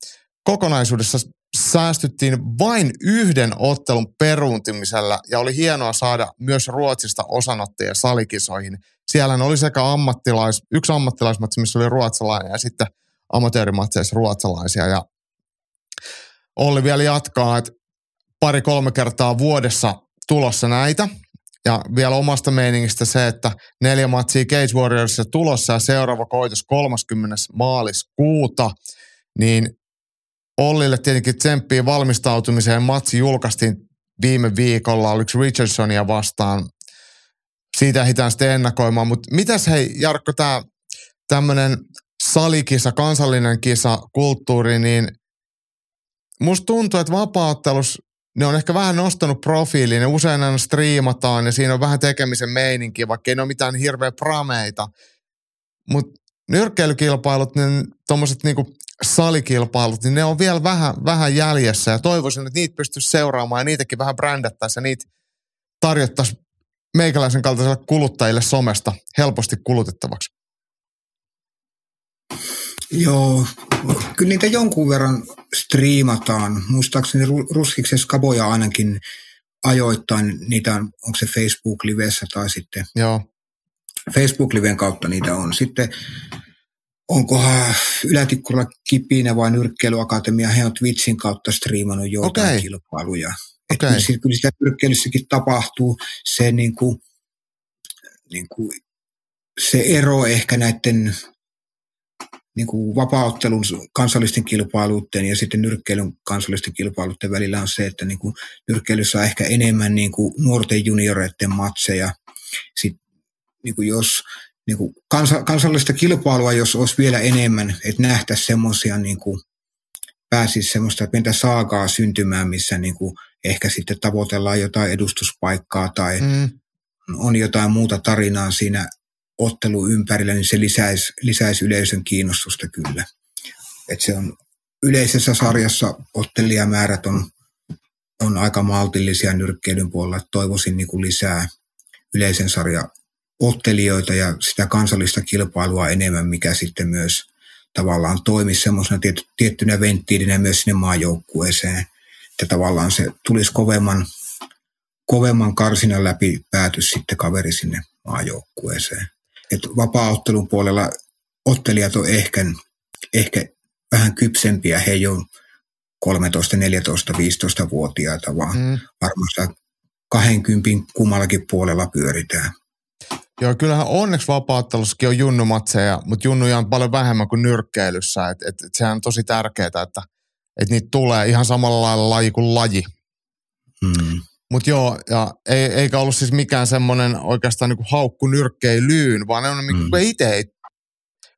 Kokonaisuudessa säästyttiin vain yhden ottelun peruuntimisella ja oli hienoa saada myös Ruotsista osanottajia salikisoihin. Siellä oli sekä ammattilais, yksi ammattilaismatsi, missä oli ruotsalainen ja sitten amatöörimatseissa ruotsalaisia. Ja Olli vielä jatkaa, että pari-kolme kertaa vuodessa tulossa näitä. Ja vielä omasta meiningistä se, että neljä matsia Cage Warriorsissa tulossa ja seuraava koitos 30. maaliskuuta, niin Ollille tietenkin tsemppiä valmistautumiseen. Matsi julkaistiin viime viikolla, oliko Richardsonia vastaan. Siitä ehditään sitten ennakoimaan. Mutta mitäs hei Jarkko, tämä tämmöinen salikisa, kansallinen kisa, kulttuuri, niin musta tuntuu, että vapaattelus ne on ehkä vähän nostanut profiiliin, ne usein aina striimataan ja siinä on vähän tekemisen meininki, vaikka ei ne ole mitään hirveä prameita. Mutta nyrkkeilykilpailut, niin tuommoiset niinku salikilpailut, niin ne on vielä vähän, vähän jäljessä ja toivoisin, että niitä pystyisi seuraamaan ja niitäkin vähän brändättäisiin ja niitä tarjottaisiin meikäläisen kaltaisille kuluttajille somesta helposti kulutettavaksi. Joo, kyllä niitä jonkun verran striimataan. Muistaakseni Ruskiksen skaboja ainakin ajoittain, niitä on, onko se Facebook-livessä tai sitten Joo. Facebook-liven kautta niitä on. Sitten onkohan Ylätikkurilla Kipinä vai Nyrkkeilyakatemia, he on Twitchin kautta striimannut joitain okay. kilpailuja. Okay. Että kyllä sitä nyrkkeilyssäkin tapahtuu se, niin kuin, niin kuin, se ero ehkä näiden niin kuin vapauttelun kansallisten kilpailuiden ja sitten nyrkkeilyn kansallisten kilpailuiden välillä on se, että niin kuin nyrkkeilyssä on ehkä enemmän niin kuin nuorten junioreiden matseja sit, niin kuin jos niin kuin kansa, kansallista kilpailua, jos olisi vielä enemmän, että nähtäisiin semmoisia, niin kuin, pääsisi semmoista pientä saagaa syntymään, missä niin kuin ehkä sitten tavoitellaan jotain edustuspaikkaa tai mm. on jotain muuta tarinaa siinä ottelu ympärillä, niin se lisäisi, lisäisi yleisön kiinnostusta kyllä. Et se on yleisessä sarjassa ottelijamäärät on, on aika maltillisia nyrkkeilyn puolella. Toivoisin niin kuin lisää yleisen sarja ottelijoita ja sitä kansallista kilpailua enemmän, mikä sitten myös tavallaan toimisi semmoisena tiettynä venttiilinä myös sinne maajoukkueeseen. Että tavallaan se tulisi kovemman, kovemman karsinan läpi päätys sitten kaveri sinne maajoukkueeseen. Et vapaa-ottelun puolella ottelijat on ehkä, ehkä vähän kypsempiä. He ei ole 13, 14, 15-vuotiaita, vaan mm. varmasti 20 kummallakin puolella pyöritään. Joo, kyllähän onneksi vapaattelussakin on junnumatseja, mutta junnuja on paljon vähemmän kuin nyrkkeilyssä. Et, et, et sehän on tosi tärkeää, että, et niitä tulee ihan samalla lailla laji kuin laji. Mm. Mutta joo, ja ei, eikä ollut siis mikään semmoinen oikeastaan niinku haukku nyrkkeilyyn, vaan ne on niinku mm. itse,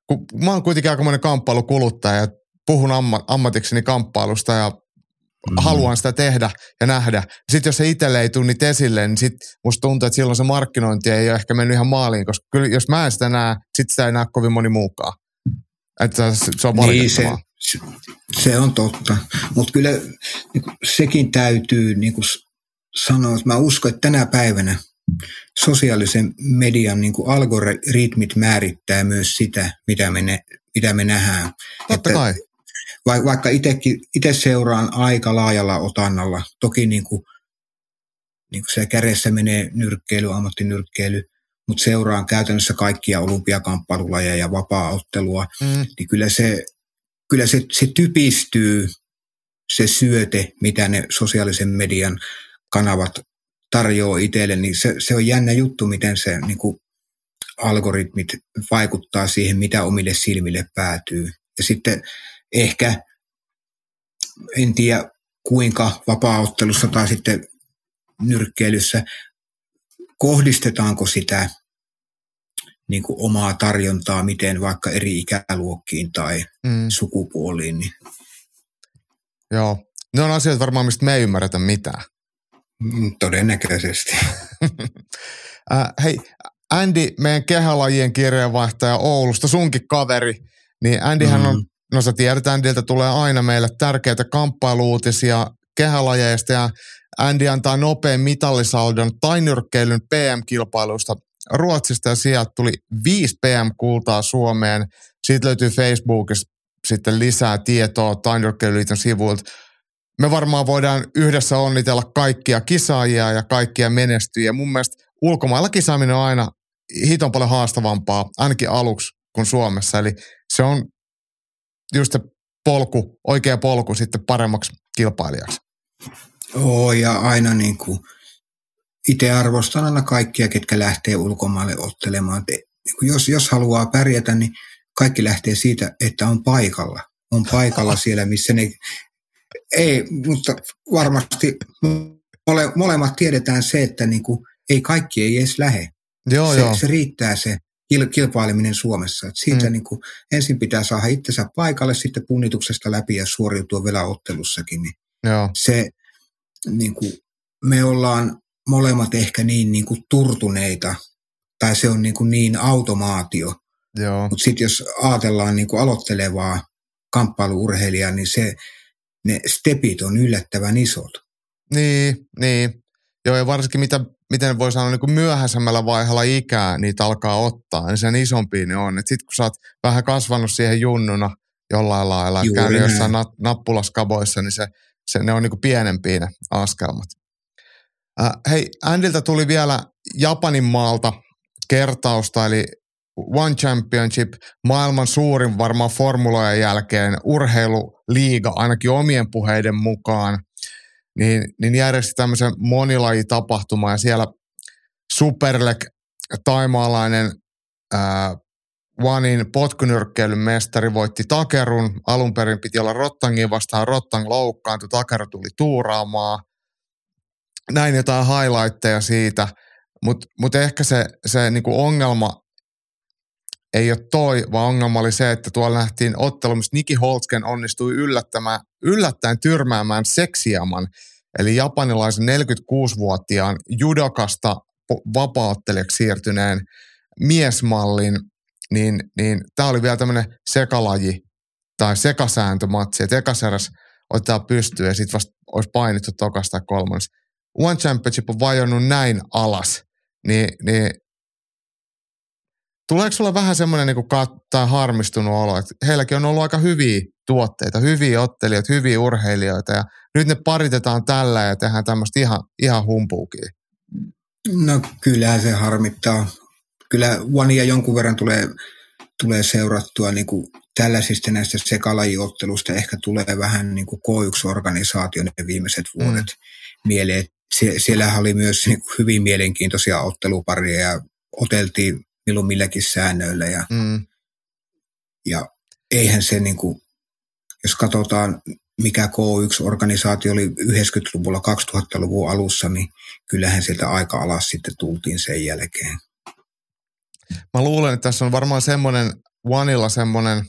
kun mä oon kuitenkin aika monen kamppailukuluttaja ja puhun amma, ammatikseni kamppailusta ja mm. haluan sitä tehdä ja nähdä. Sitten jos se itselle ei tule niitä esille, niin sit musta tuntuu, että silloin se markkinointi ei ole ehkä mennyt ihan maaliin, koska kyllä jos mä en sitä näe, sit sitä ei näe kovin moni muukaan. Että se on niin se, se on totta, mutta kyllä niin sekin täytyy niin kuin sanoa, että mä uskon, että tänä päivänä sosiaalisen median niin kuin algoritmit määrittää myös sitä, mitä me, ne, mitä me nähdään. Totta että kai vaikka itse seuraan aika laajalla otannalla, toki niin kuin, niin kuin se kädessä menee nyrkkeily, ammattinyrkkeily, mutta seuraan käytännössä kaikkia olympiakamppailuja ja vapaa-ottelua, mm. niin kyllä se, kyllä se, se typistyy se syöte, mitä ne sosiaalisen median kanavat tarjoaa itselle, niin se, se on jännä juttu, miten se niin kuin algoritmit vaikuttaa siihen, mitä omille silmille päätyy. Ja sitten ehkä, en tiedä kuinka vapaaottelussa tai sitten nyrkkeilyssä, kohdistetaanko sitä niin kuin omaa tarjontaa, miten vaikka eri ikäluokkiin tai mm. sukupuoliin. Niin. Joo, ne on asioita varmaan, mistä me ei ymmärretä mitään. Mm, todennäköisesti. äh, hei, Andy, meidän kehälajien kirjeenvaihtaja Oulusta, sunkin kaveri, niin Andyhän mm. on No sä tiedät, Andiltä tulee aina meille tärkeitä kamppailuutisia kehälajeista ja Andy antaa nopean mitallisaldon tainyrkkeilyn PM-kilpailuista Ruotsista ja sieltä tuli 5 PM-kultaa Suomeen. Siitä löytyy Facebookista sitten lisää tietoa tainyrkkeilyliiton sivuilta. Me varmaan voidaan yhdessä onnitella kaikkia kisaajia ja kaikkia menestyjiä. Mun mielestä ulkomailla kisaaminen on aina hiton paljon haastavampaa, ainakin aluksi kuin Suomessa. Eli se on just se polku, oikea polku sitten paremmaksi kilpailijaksi. Oo, ja aina niin kuin, itse arvostan aina kaikkia, ketkä lähtee ulkomaille ottelemaan. Te, niin jos, jos haluaa pärjätä, niin kaikki lähtee siitä, että on paikalla. On paikalla siellä, missä ne... Ei, mutta varmasti mole, molemmat tiedetään se, että niin kuin, ei kaikki ei edes lähe. Joo, se, joo. se riittää se kilpaileminen Suomessa. Et siitä mm. niin kuin, ensin pitää saada itsensä paikalle, sitten punnituksesta läpi ja suoriutua vielä ottelussakin. Niin Joo. Se, niin kuin, me ollaan molemmat ehkä niin, niin kuin turtuneita, tai se on niin, kuin niin automaatio. Mutta sitten jos ajatellaan niin kuin aloittelevaa kamppailuurheilijaa, niin se, ne stepit on yllättävän isot. Niin, niin. Joo, ja varsinkin mitä miten voi sanoa, niin kuin myöhäisemmällä vaiheella ikää niitä alkaa ottaa, niin sen isompi ne on. Sitten kun sä oot vähän kasvanut siihen junnuna jollain lailla, käynyt jossain nat- nappulaskaboissa, niin se, se, ne on niin kuin pienempiä ne askelmat. Äh, hei, Andiltä tuli vielä Japanin maalta kertausta, eli One Championship, maailman suurin varmaan formulojen jälkeen urheiluliiga, ainakin omien puheiden mukaan – niin, niin järjesti tämmöisen monilajitapahtuman ja siellä Superlek taimaalainen ää, Vanin potkunyrkkeilyn mestari voitti Takerun. Alun perin piti olla Rottangin vastaan. Rottang loukkaantui, Takeru tuli tuuraamaan. Näin jotain highlightteja siitä. Mutta mut ehkä se, se niinku ongelma ei ole toi, vaan ongelma oli se, että tuolla nähtiin ottelu, missä Niki Holtzken onnistui yllättämään, yllättäen tyrmäämään seksiaman, eli japanilaisen 46-vuotiaan judokasta vapaattelijaksi siirtyneen miesmallin, niin, niin tämä oli vielä tämmöinen sekalaji tai sekasääntömatsi, että ekaseräs ottaa pystyyn ja sitten vasta olisi painittu tokasta tai kolmannes. One Championship on vajonnut näin alas, niin, niin tuleeko sulla vähän semmoinen niin kattaa harmistunut olo, että heilläkin on ollut aika hyviä tuotteita, hyviä ottelijoita, hyviä urheilijoita ja nyt ne paritetaan tällä ja tehdään tämmöistä ihan, ihan humpuukia. No kyllähän se harmittaa. Kyllä Vania jonkun verran tulee, tulee seurattua niin kuin tällaisista näistä sekalajiottelusta. Ehkä tulee vähän niin kuin K1-organisaation ne viimeiset vuodet mm. mieleen. Sie- siellähän oli myös niin kuin hyvin mielenkiintoisia otteluparia ja oteltiin milloin milläkin säännöillä. Ja, mm. ja eihän se, niin kuin, jos katsotaan mikä K1-organisaatio oli 90-luvulla, 2000-luvun alussa, niin kyllähän sieltä aika alas sitten tultiin sen jälkeen. Mä luulen, että tässä on varmaan semmoinen, Oneilla semmoinen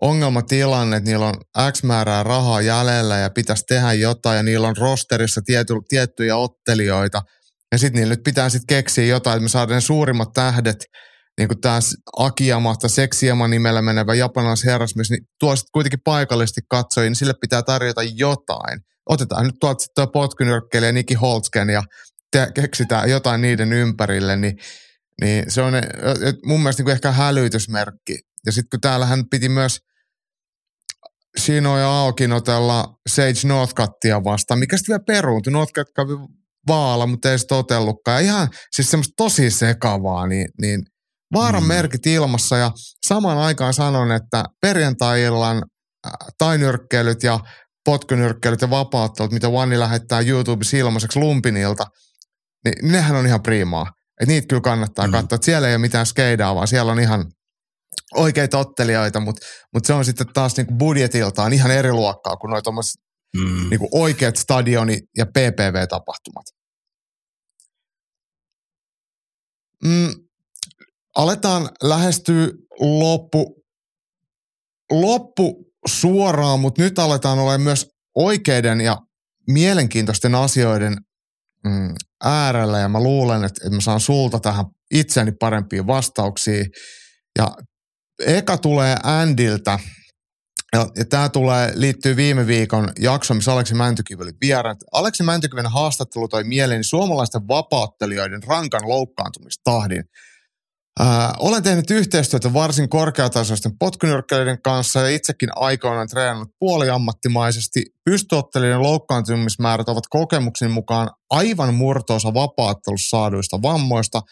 ongelmatilanne, että niillä on X määrää rahaa jäljellä ja pitäisi tehdä jotain ja niillä on rosterissa tiety, tiettyjä ottelijoita – ja sitten niillä nyt pitää sitten keksiä jotain, että me saadaan ne suurimmat tähdet, niin kuin tämä Akiyama tai Seksiyama nimellä menevä japanilaisherrasmies, niin tuo sitten kuitenkin paikallisesti katsoi, niin sille pitää tarjota jotain. Otetaan nyt tuolta sitten potkunyrkkeilijä Niki Holtzken ja te, keksitään jotain niiden ympärille, niin, niin se on mun mielestä niin kuin ehkä hälytysmerkki. Ja sitten kun täällähän piti myös Shino ja Aokin otella Sage Northcuttia vastaan, mikä sitten vielä peruuntui. Northcutt kävi vaala, mutta ei se totellutkaan. Ja ihan siis semmoista tosi sekavaa, niin, niin vaaran mm. merkit ilmassa ja samaan aikaan sanon, että perjantai-illan äh, tainyrkkeilyt ja potkunyrkkeilyt ja vapauttelut, mitä Vanni lähettää YouTubessa ilmaiseksi Lumpinilta, niin nehän on ihan priimaa. Että niitä kyllä kannattaa mm. katsoa. Että siellä ei ole mitään skeidaa, vaan siellä on ihan oikeita ottelijoita, mutta, mutta se on sitten taas niinku budjetiltaan ihan eri luokkaa kuin noita mm. niin kuin oikeat stadioni- ja PPV-tapahtumat. Mm, aletaan lähestyä loppu, loppu suoraan, mutta nyt aletaan olla myös oikeiden ja mielenkiintoisten asioiden mm, äärellä ja mä luulen, että, että mä saan sulta tähän itseäni parempia vastauksia. Ja eka tulee Andiltä – ja, ja tämä tulee, liittyy viime viikon jaksoon, missä Aleksi Mäntykivi oli vieraan. Aleksi Mäntykiven haastattelu toi mieleen suomalaisten vapauttelijoiden rankan loukkaantumistahdin. Ää, olen tehnyt yhteistyötä varsin korkeatasoisten potkunyrkkelijöiden kanssa ja itsekin aikoinaan treenannut puoliammattimaisesti. Pystyottelijoiden loukkaantumismäärät ovat kokemuksen mukaan aivan murtoosa vapaattelussa saaduista vammoista –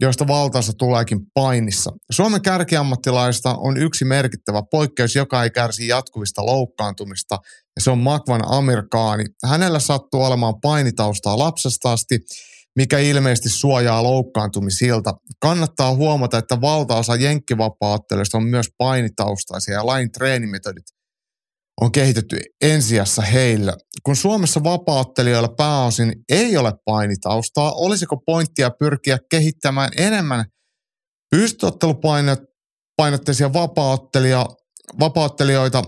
joista valtaosa tuleekin painissa. Suomen kärkiammattilaista on yksi merkittävä poikkeus, joka ei kärsi jatkuvista loukkaantumista, ja se on Makvan Amerikaani. Hänellä sattuu olemaan painitaustaa lapsesta asti, mikä ilmeisesti suojaa loukkaantumisilta. Kannattaa huomata, että valtaosa jenkkivapaattelijoista on myös painitaustaisia ja lain treenimetodit on kehitetty ensijassa heillä. Kun Suomessa vapaattelijoilla pääosin ei ole painitaustaa, olisiko pointtia pyrkiä kehittämään enemmän pystyottelupainotteisia vapaattelijoita,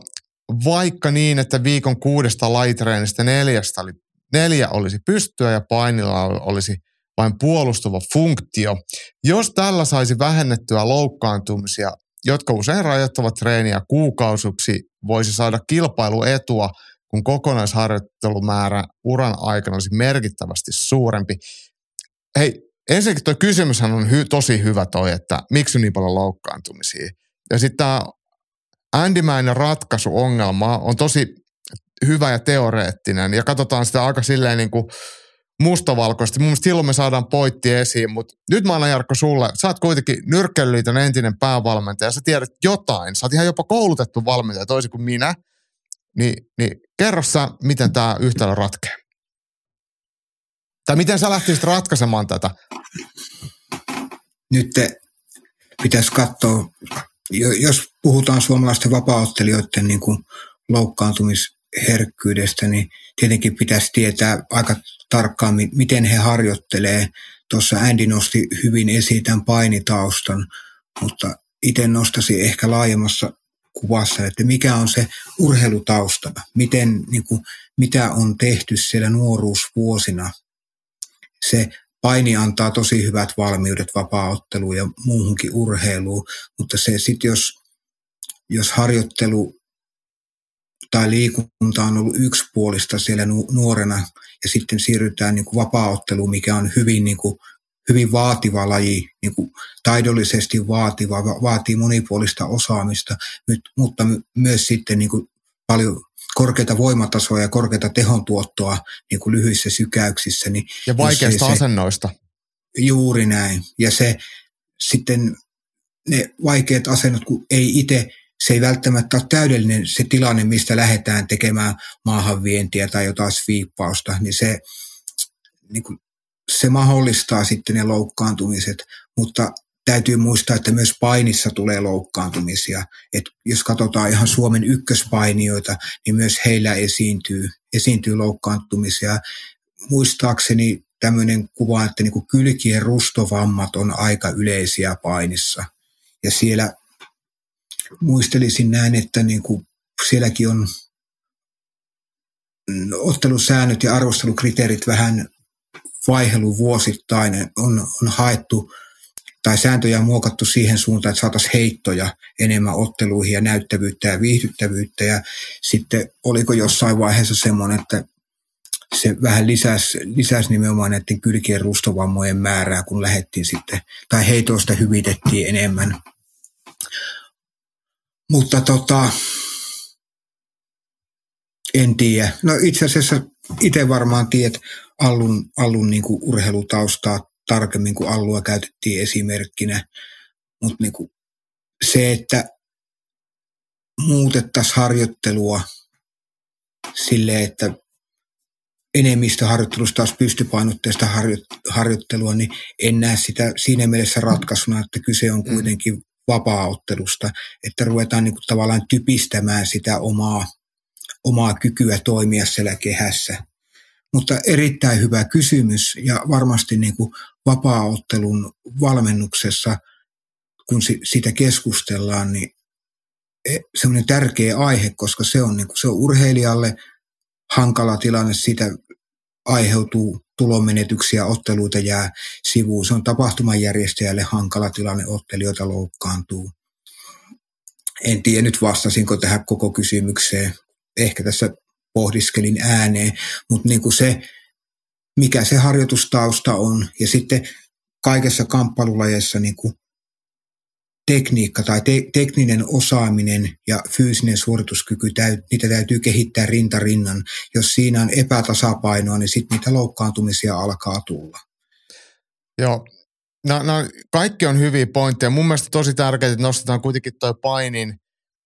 vaikka niin, että viikon kuudesta laitreenistä neljästä oli, neljä olisi pystyä ja painilla olisi vain puolustuva funktio. Jos tällä saisi vähennettyä loukkaantumisia, jotka usein rajoittavat treeniä kuukausiksi voisi saada kilpailuetua, kun kokonaisharjoittelumäärä uran aikana olisi merkittävästi suurempi. Hei, ensinnäkin tuo kysymyshän on hy, tosi hyvä toi, että miksi niin paljon loukkaantumisia. Ja sitten tämä Andymäinen ratkaisuongelma on tosi hyvä ja teoreettinen. Ja katsotaan sitä aika silleen niin kuin mustavalkoisesti. Mun mielestä silloin me saadaan poitti esiin, mutta nyt mä annan Jarkko sulle. Sä oot kuitenkin Nyrkkeilyliiton entinen päävalmentaja. Sä tiedät jotain. Sä oot ihan jopa koulutettu valmentaja toisin kuin minä. Ni, niin kerro sä, miten tämä yhtälö ratkeaa. Tai miten sä lähtisit ratkaisemaan tätä? Nyt pitäisi katsoa, jos puhutaan suomalaisten vapaaottelijoiden niin kuin loukkaantumisherkkyydestä, niin tietenkin pitäisi tietää aika tarkkaan, miten he harjoittelee. tuossa Andy nosti hyvin esiin tämän painitaustan, mutta itse nostaisin ehkä laajemmassa kuvassa, että mikä on se urheilutausta, miten, niin kuin, mitä on tehty siellä nuoruusvuosina. Se paini antaa tosi hyvät valmiudet vapaaotteluun ja muuhunkin urheiluun, mutta se sitten jos, jos harjoittelu tai liikunta on ollut yksipuolista siellä nuorena ja sitten siirrytään niin kuin vapaaotteluun, mikä on hyvin, niin kuin, hyvin vaativa laji, niin kuin taidollisesti vaativa, vaatii monipuolista osaamista, mutta myös sitten niin kuin paljon korkeita voimatasoa ja korkeita tehontuottoa niin kuin lyhyissä sykäyksissä. Niin ja vaikeista se, asennoista. Juuri näin. Ja se sitten ne vaikeat asennot, kun ei itse se ei välttämättä ole täydellinen se tilanne, mistä lähdetään tekemään maahanvientiä tai jotain sviippausta, niin se, niin kuin, se mahdollistaa sitten ne loukkaantumiset, mutta täytyy muistaa, että myös painissa tulee loukkaantumisia. Et jos katsotaan ihan Suomen ykköspainijoita, niin myös heillä esiintyy, esiintyy loukkaantumisia. Muistaakseni tämmöinen kuva, että niin kuin kylkien rustovammat on aika yleisiä painissa. Ja siellä muistelisin näin, että niin kuin sielläkin on ottelusäännöt ja arvostelukriteerit vähän vaihelu vuosittain. On, on haettu tai sääntöjä on muokattu siihen suuntaan, että saataisiin heittoja enemmän otteluihin ja näyttävyyttä ja viihdyttävyyttä. Ja sitten oliko jossain vaiheessa semmoinen, että se vähän lisäsi, lisäsi nimenomaan näiden kylkien rustovammojen määrää, kun lähettiin sitten, tai heitoista hyvitettiin enemmän. Mutta tota, en tiedä. No itse asiassa itse varmaan tiedät Allun, Allun niin kuin urheilutaustaa tarkemmin, kuin Allua käytettiin esimerkkinä. Mutta niin kuin se, että muutettaisiin harjoittelua sille, että enemmistö harjoittelusta olisi pystypainotteista harjoittelua, niin en näe sitä siinä mielessä ratkaisuna, että kyse on mm. kuitenkin vapaaottelusta, että ruvetaan niin kuin tavallaan typistämään sitä omaa, omaa kykyä toimia siellä kehässä. Mutta erittäin hyvä kysymys ja varmasti niin kuin vapaaottelun valmennuksessa, kun sitä keskustellaan, niin e, semmoinen tärkeä aihe, koska se on, niin kuin, se on urheilijalle hankala tilanne, siitä aiheutuu tulonmenetyksiä, otteluita jää sivuun. Se on tapahtumanjärjestäjälle hankala tilanne, ottelijoita loukkaantuu. En tiedä nyt vastasinko tähän koko kysymykseen. Ehkä tässä pohdiskelin ääneen, mutta niin kuin se, mikä se harjoitustausta on ja sitten kaikessa kamppailulajeissa niin kuin tekniikka tai te- tekninen osaaminen ja fyysinen suorituskyky, täy- niitä täytyy kehittää rinta rinnan. Jos siinä on epätasapainoa, niin sitten niitä loukkaantumisia alkaa tulla. Joo, no, no, kaikki on hyviä pointteja. Mun mielestä tosi tärkeää, että nostetaan kuitenkin tuo painin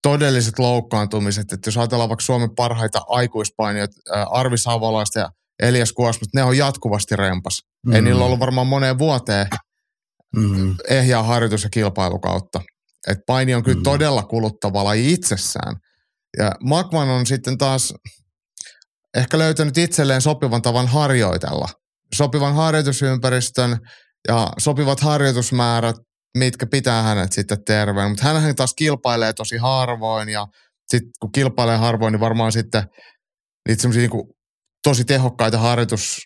todelliset loukkaantumiset. Että jos ajatellaan vaikka Suomen parhaita aikuispainijoita, Arvi Savolaista ja Elias Kuosmasta, ne on jatkuvasti rempas. Mm. Ei niillä ollut varmaan moneen vuoteen mm. ehjää harjoitus- ja kilpailukautta. Et paini on kyllä mm. todella kuluttava laji itsessään. Ja Makman on sitten taas ehkä löytänyt itselleen sopivan tavan harjoitella. Sopivan harjoitusympäristön ja sopivat harjoitusmäärät, mitkä pitää hänet sitten terveen. Mutta hän taas kilpailee tosi harvoin ja sitten kun kilpailee harvoin, niin varmaan sitten niitä semmoisia niin tosi tehokkaita harjoitus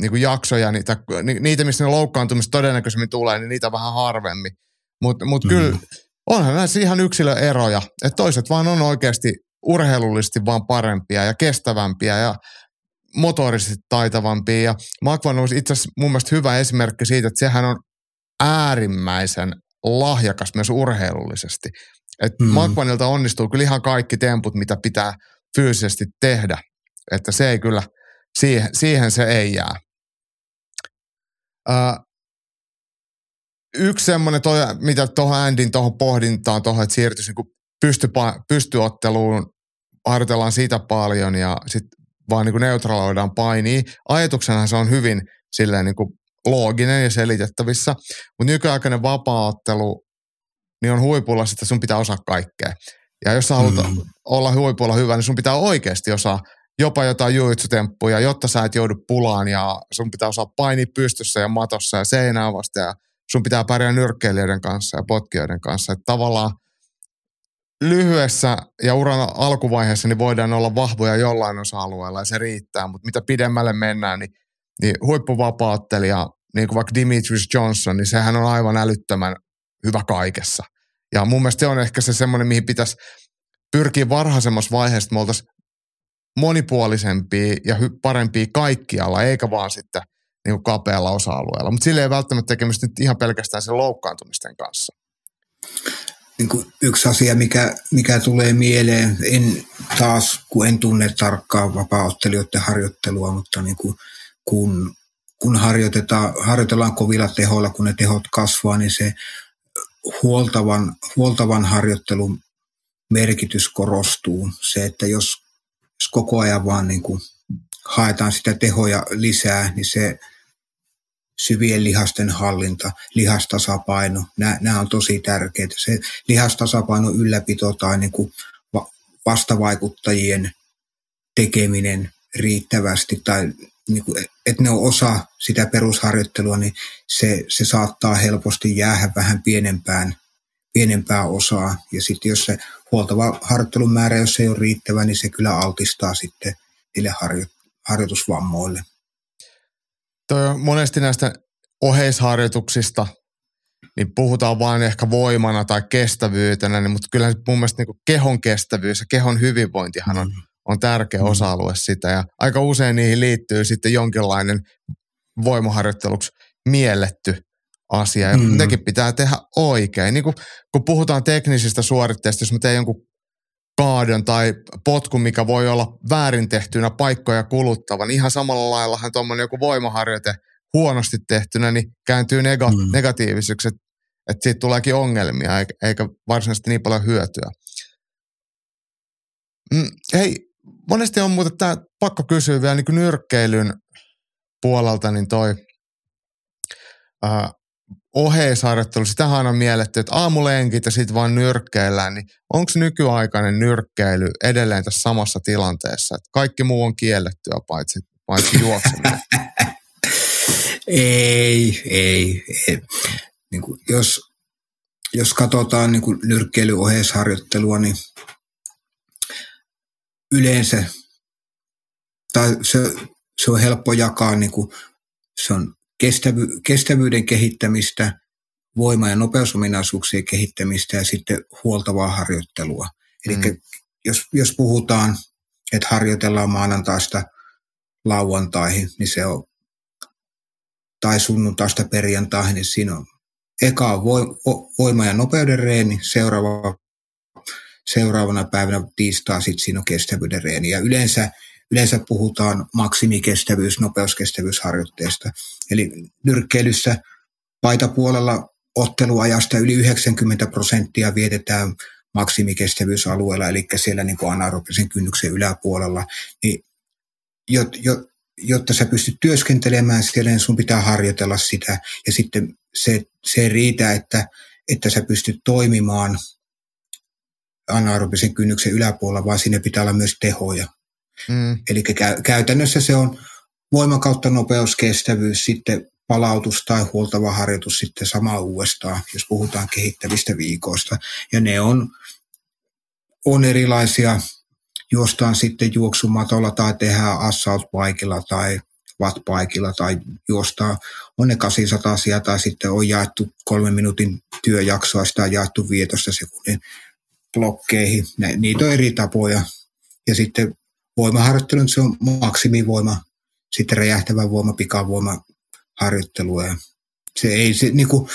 niin kuin jaksoja, niitä, niitä, missä ne loukkaantumiset todennäköisemmin tulee, niin niitä vähän harvemmin. Mutta mut mm. kyllä onhan näissä ihan yksilöeroja, että toiset vaan on oikeasti urheilullisesti vaan parempia ja kestävämpiä ja motorisesti taitavampia. Ja Makvan olisi itse asiassa mun mielestä hyvä esimerkki siitä, että sehän on äärimmäisen lahjakas myös urheilullisesti. Että mm. Makvanilta onnistuu kyllä ihan kaikki temput, mitä pitää fyysisesti tehdä. Että se ei kyllä – siihen, siihen se ei jää. Ö, yksi semmoinen, toi, mitä tuohon Andin tuohon pohdintaan, tuohon, että siirtyisi niin pystypa, pystyotteluun, harjoitellaan sitä paljon ja sitten vaan niin neutraloidaan painia. Ajatuksenahan se on hyvin silleen niin kuin looginen ja selitettävissä, mutta nykyaikainen vapaaottelu, niin on huipulla että sun pitää osaa kaikkea. Ja jos sä haluat mm. olla huipulla hyvä, niin sun pitää oikeasti osaa jopa jotain juitsutemppuja, jotta sä et joudu pulaan ja sun pitää osaa painia pystyssä ja matossa ja seinää vasta ja sun pitää pärjää nyrkkeilijöiden kanssa ja potkijoiden kanssa. Että tavallaan lyhyessä ja uran alkuvaiheessa niin voidaan olla vahvoja jollain osa-alueella ja se riittää, mutta mitä pidemmälle mennään, niin, niin huippuvapauttelija, niin kuin vaikka Dimitris Johnson, niin sehän on aivan älyttömän hyvä kaikessa. Ja mun mielestä se on ehkä se semmoinen, mihin pitäisi pyrkiä varhaisemmassa vaiheessa, että me oltaisiin monipuolisempia ja hy- parempia kaikkialla, eikä vaan sitten niin kuin kapealla osa-alueella. Mutta sille ei välttämättä tekemistä nyt ihan pelkästään sen loukkaantumisten kanssa. Niin kuin yksi asia, mikä, mikä tulee mieleen, en taas, kun en tunne tarkkaan vapaaottelijoiden harjoittelua, mutta niin kuin, kun, kun harjoitetaan, harjoitellaan kovilla tehoilla, kun ne tehot kasvaa, niin se huoltavan, huoltavan harjoittelun merkitys korostuu. Se, että jos, jos koko ajan vaan niin kuin haetaan sitä tehoja lisää, niin se syvien lihasten hallinta, lihastasapaino, nämä, nämä on tosi tärkeitä. Se lihastasapaino ylläpito tai niin kuin vastavaikuttajien tekeminen riittävästi tai niin kuin, että ne on osa sitä perusharjoittelua, niin se, se saattaa helposti jäädä vähän pienempään, pienempää osaa. Ja sitten jos se huoltava harjoittelun määrä, jos se ei ole riittävä, niin se kyllä altistaa sitten niille harjo- harjoitusvammoille. Toi on monesti näistä oheisharjoituksista, niin puhutaan vain ehkä voimana tai kestävyytenä, niin, mutta kyllä mun mielestä niin kehon kestävyys ja kehon hyvinvointihan on, on tärkeä osa-alue sitä. Ja aika usein niihin liittyy sitten jonkinlainen voimaharjoitteluksi mielletty asia. Ja mm. nekin pitää tehdä oikein. Niin kuin, kun puhutaan teknisistä suoritteista, jos mä teen jonkun kaadon tai potkun, mikä voi olla väärin tehtynä paikkoja kuluttava, niin ihan samalla laillahan tuommoinen joku voimaharjoite huonosti tehtynä, niin kääntyy nega- mm. negatiiviseksi, että, että siitä tuleekin ongelmia eikä, eikä varsinaisesti niin paljon hyötyä. Mm, hei, monesti on muuten tämä pakko kysyä vielä niin nyrkkeilyn puolelta, niin toi ää, oheisharjoittelu, sitähän on mielletty, että aamulenkit ja sitten vaan nyrkkeillään, niin onko nykyaikainen nyrkkeily edelleen tässä samassa tilanteessa, että kaikki muu on kiellettyä paitsi, paitsi juokseminen? ei, ei, ei. Niin kuin jos, jos katsotaan niin nyrkkeilyoheisharjoittelua, niin yleensä, tai se, se on helppo jakaa, niin kuin, se on kestävy, kestävyyden kehittämistä, voima- ja nopeusominaisuuksien kehittämistä ja sitten huoltavaa harjoittelua. Eli mm. jos, jos puhutaan, että harjoitellaan maanantaista lauantaihin, niin se on, tai sunnuntaista perjantaihin, niin siinä on eka on voima- ja nopeuden reeni, seuraava, seuraavana päivänä tiistaa sitten siinä on kestävyyden reeni. Ja yleensä Yleensä puhutaan maksimikestävyys, nopeuskestävyysharjoitteesta. Eli nyrkkeilyssä paitapuolella otteluajasta yli 90 prosenttia vietetään maksimikestävyysalueella, eli siellä niin kuin anaerobisen kynnyksen yläpuolella. Niin jot, jot, jotta sä pystyt työskentelemään siellä, niin sun pitää harjoitella sitä. Ja sitten se, se riitä, että, että sä pystyt toimimaan anaerobisen kynnyksen yläpuolella, vaan sinne pitää olla myös tehoja. Mm. Eli kä- käytännössä se on voimakautta nopeuskestävyys, sitten palautus tai huoltava harjoitus sitten sama uudestaan, jos puhutaan kehittävistä viikoista. Ja ne on, on erilaisia, juostaan sitten juoksumatolla tai tehdään assault tai wattpaikilla tai juostaa on ne 800 tai sitten on jaettu kolmen minuutin työjaksoa, sitä on jaettu 15 sekunnin blokkeihin. Ne, niitä on eri tapoja. Ja sitten voimaharjoittelu, se on maksimivoima, sitten räjähtävä voima, pikavoima harjoittelua. Ja se ei, se, niin kuin,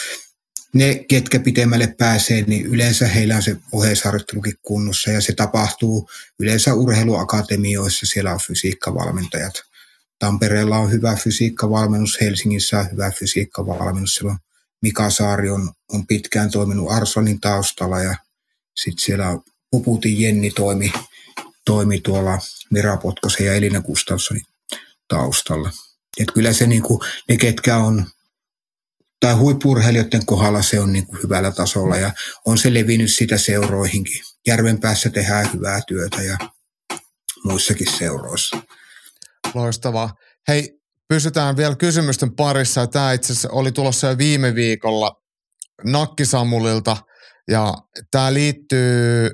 ne, ketkä pitemmälle pääsee, niin yleensä heillä on se oheisharjoittelukin kunnossa ja se tapahtuu yleensä urheiluakatemioissa, siellä on fysiikkavalmentajat. Tampereella on hyvä fysiikkavalmennus, Helsingissä on hyvä fysiikkavalmennus. Siellä on Mika Saari on, on pitkään toiminut Arsonin taustalla ja sitten siellä Puputin Jenni toimi toimi tuolla Mira Potkosen ja Elina Gustafssonin taustalla. Et kyllä se niin kuin, ne, ketkä on, tai huippurheilijoiden kohdalla se on niin kuin hyvällä tasolla ja on se levinnyt sitä seuroihinkin. Järven päässä tehdään hyvää työtä ja muissakin seuroissa. Loistavaa. Hei, pysytään vielä kysymysten parissa. Tämä itse asiassa oli tulossa jo viime viikolla Nakkisamulilta ja tämä liittyy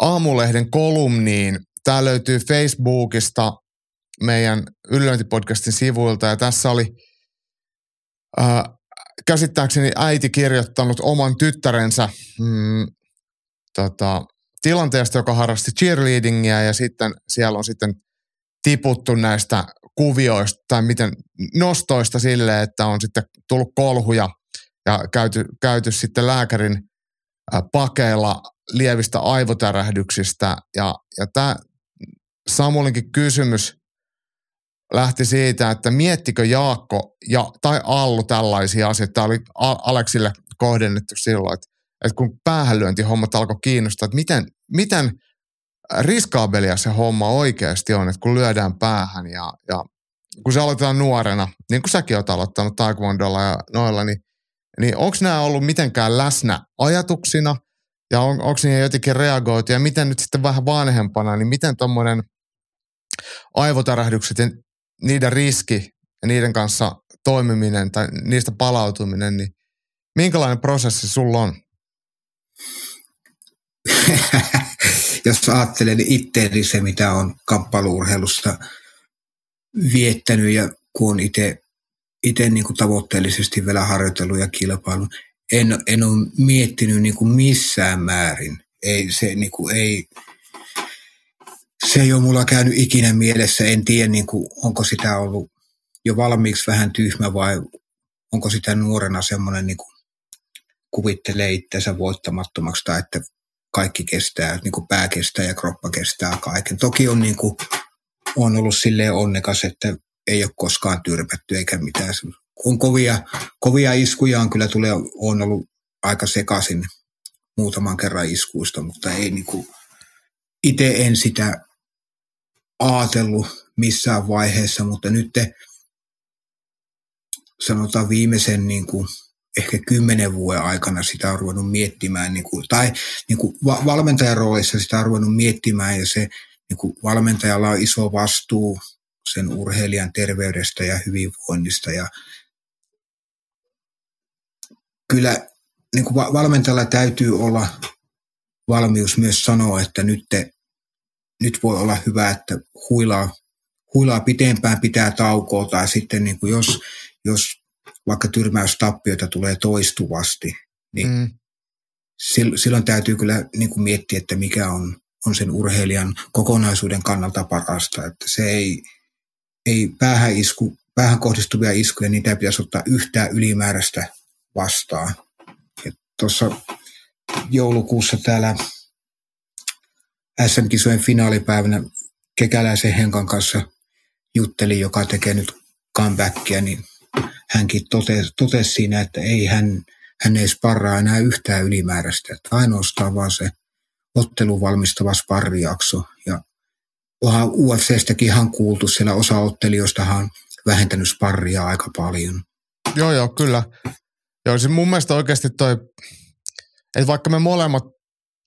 Aamulehden kolumniin. Tämä löytyy Facebookista meidän ylilöintipodcastin sivuilta ja tässä oli äh, käsittääkseni äiti kirjoittanut oman tyttärensä mm, tota, tilanteesta, joka harrasti cheerleadingia ja sitten siellä on sitten tiputtu näistä kuvioista tai miten nostoista sille, että on sitten tullut kolhuja ja käyty, käyty sitten lääkärin pakeilla lievistä aivotärähdyksistä. Ja, ja tämä Samulinkin kysymys lähti siitä, että miettikö Jaakko ja, tai Allu tällaisia asioita. Tämä oli Aleksille kohdennettu silloin, että, että kun päähänlyöntihommat alkoi kiinnostaa, että miten, miten riskaabelia se homma oikeasti on, että kun lyödään päähän ja, ja kun se aloitetaan nuorena, niin kuin säkin olet aloittanut taekwondolla ja noilla, niin, niin onko nämä ollut mitenkään läsnä ajatuksina ja on, onko niihin jotenkin reagoitu ja miten nyt sitten vähän vanhempana, niin miten tuommoinen aivotärähdykset ja niiden riski ja niiden kanssa toimiminen tai niistä palautuminen, niin minkälainen prosessi sulla on? Jos ajattelen itteeni se, mitä on kamppailuurheilusta viettänyt ja kun itse niin kuin tavoitteellisesti vielä harjoitellut ja kilpailu, en, en ole miettinyt niin kuin missään määrin. Ei, se, niin kuin, ei, se ei ole mulla käynyt ikinä mielessä. En tiedä, niin kuin, onko sitä ollut jo valmiiksi vähän tyhmä vai onko sitä nuorena semmoinen niin kuvittelee itsensä voittamattomaksi tai että kaikki kestää, niin kuin pää kestää ja kroppa kestää kaiken. Toki on, niin kuin, on ollut silleen onnekas, että ei ole koskaan tyrpätty eikä mitään. On kovia, kovia iskuja on kyllä tulee, on ollut aika sekaisin muutaman kerran iskuista, mutta ei niin kuin, itse en sitä ajatellut missään vaiheessa, mutta nyt te, sanotaan viimeisen niin kuin, ehkä kymmenen vuoden aikana sitä on ruvennut miettimään, niin kuin, tai niin kuin valmentajan roolissa sitä on ruvennut miettimään ja se niin kuin valmentajalla on iso vastuu sen urheilijan terveydestä ja hyvinvoinnista ja kyllä niin kuin valmentajalla täytyy olla valmius myös sanoa, että nyt, te, nyt voi olla hyvä, että huilaa, huilaa pitempään, pitää taukoa tai sitten niin kuin jos, jos vaikka tyrmäystappioita tulee toistuvasti, niin mm. silloin täytyy kyllä niin kuin miettiä, että mikä on, on sen urheilijan kokonaisuuden kannalta parasta. Että se ei, ei päähän, isku, päähän kohdistuvia iskuja, niitä ei pitäisi ottaa yhtään ylimääräistä vastaan. Tuossa joulukuussa täällä SM-kisojen finaalipäivänä Kekäläisen Henkan kanssa jutteli, joka tekee nyt comebackia, niin hänkin totesi, totesi siinä, että ei hän, hän ei sparraa enää yhtään ylimääräistä, että ainoastaan vaan se ottelu valmistava sparrijakso. Ja onhan UFCstäkin ihan kuultu, siellä osa ottelijoistahan on vähentänyt sparria aika paljon. Joo, joo, kyllä. Joo, siis mun mielestä oikeasti toi, että vaikka me molemmat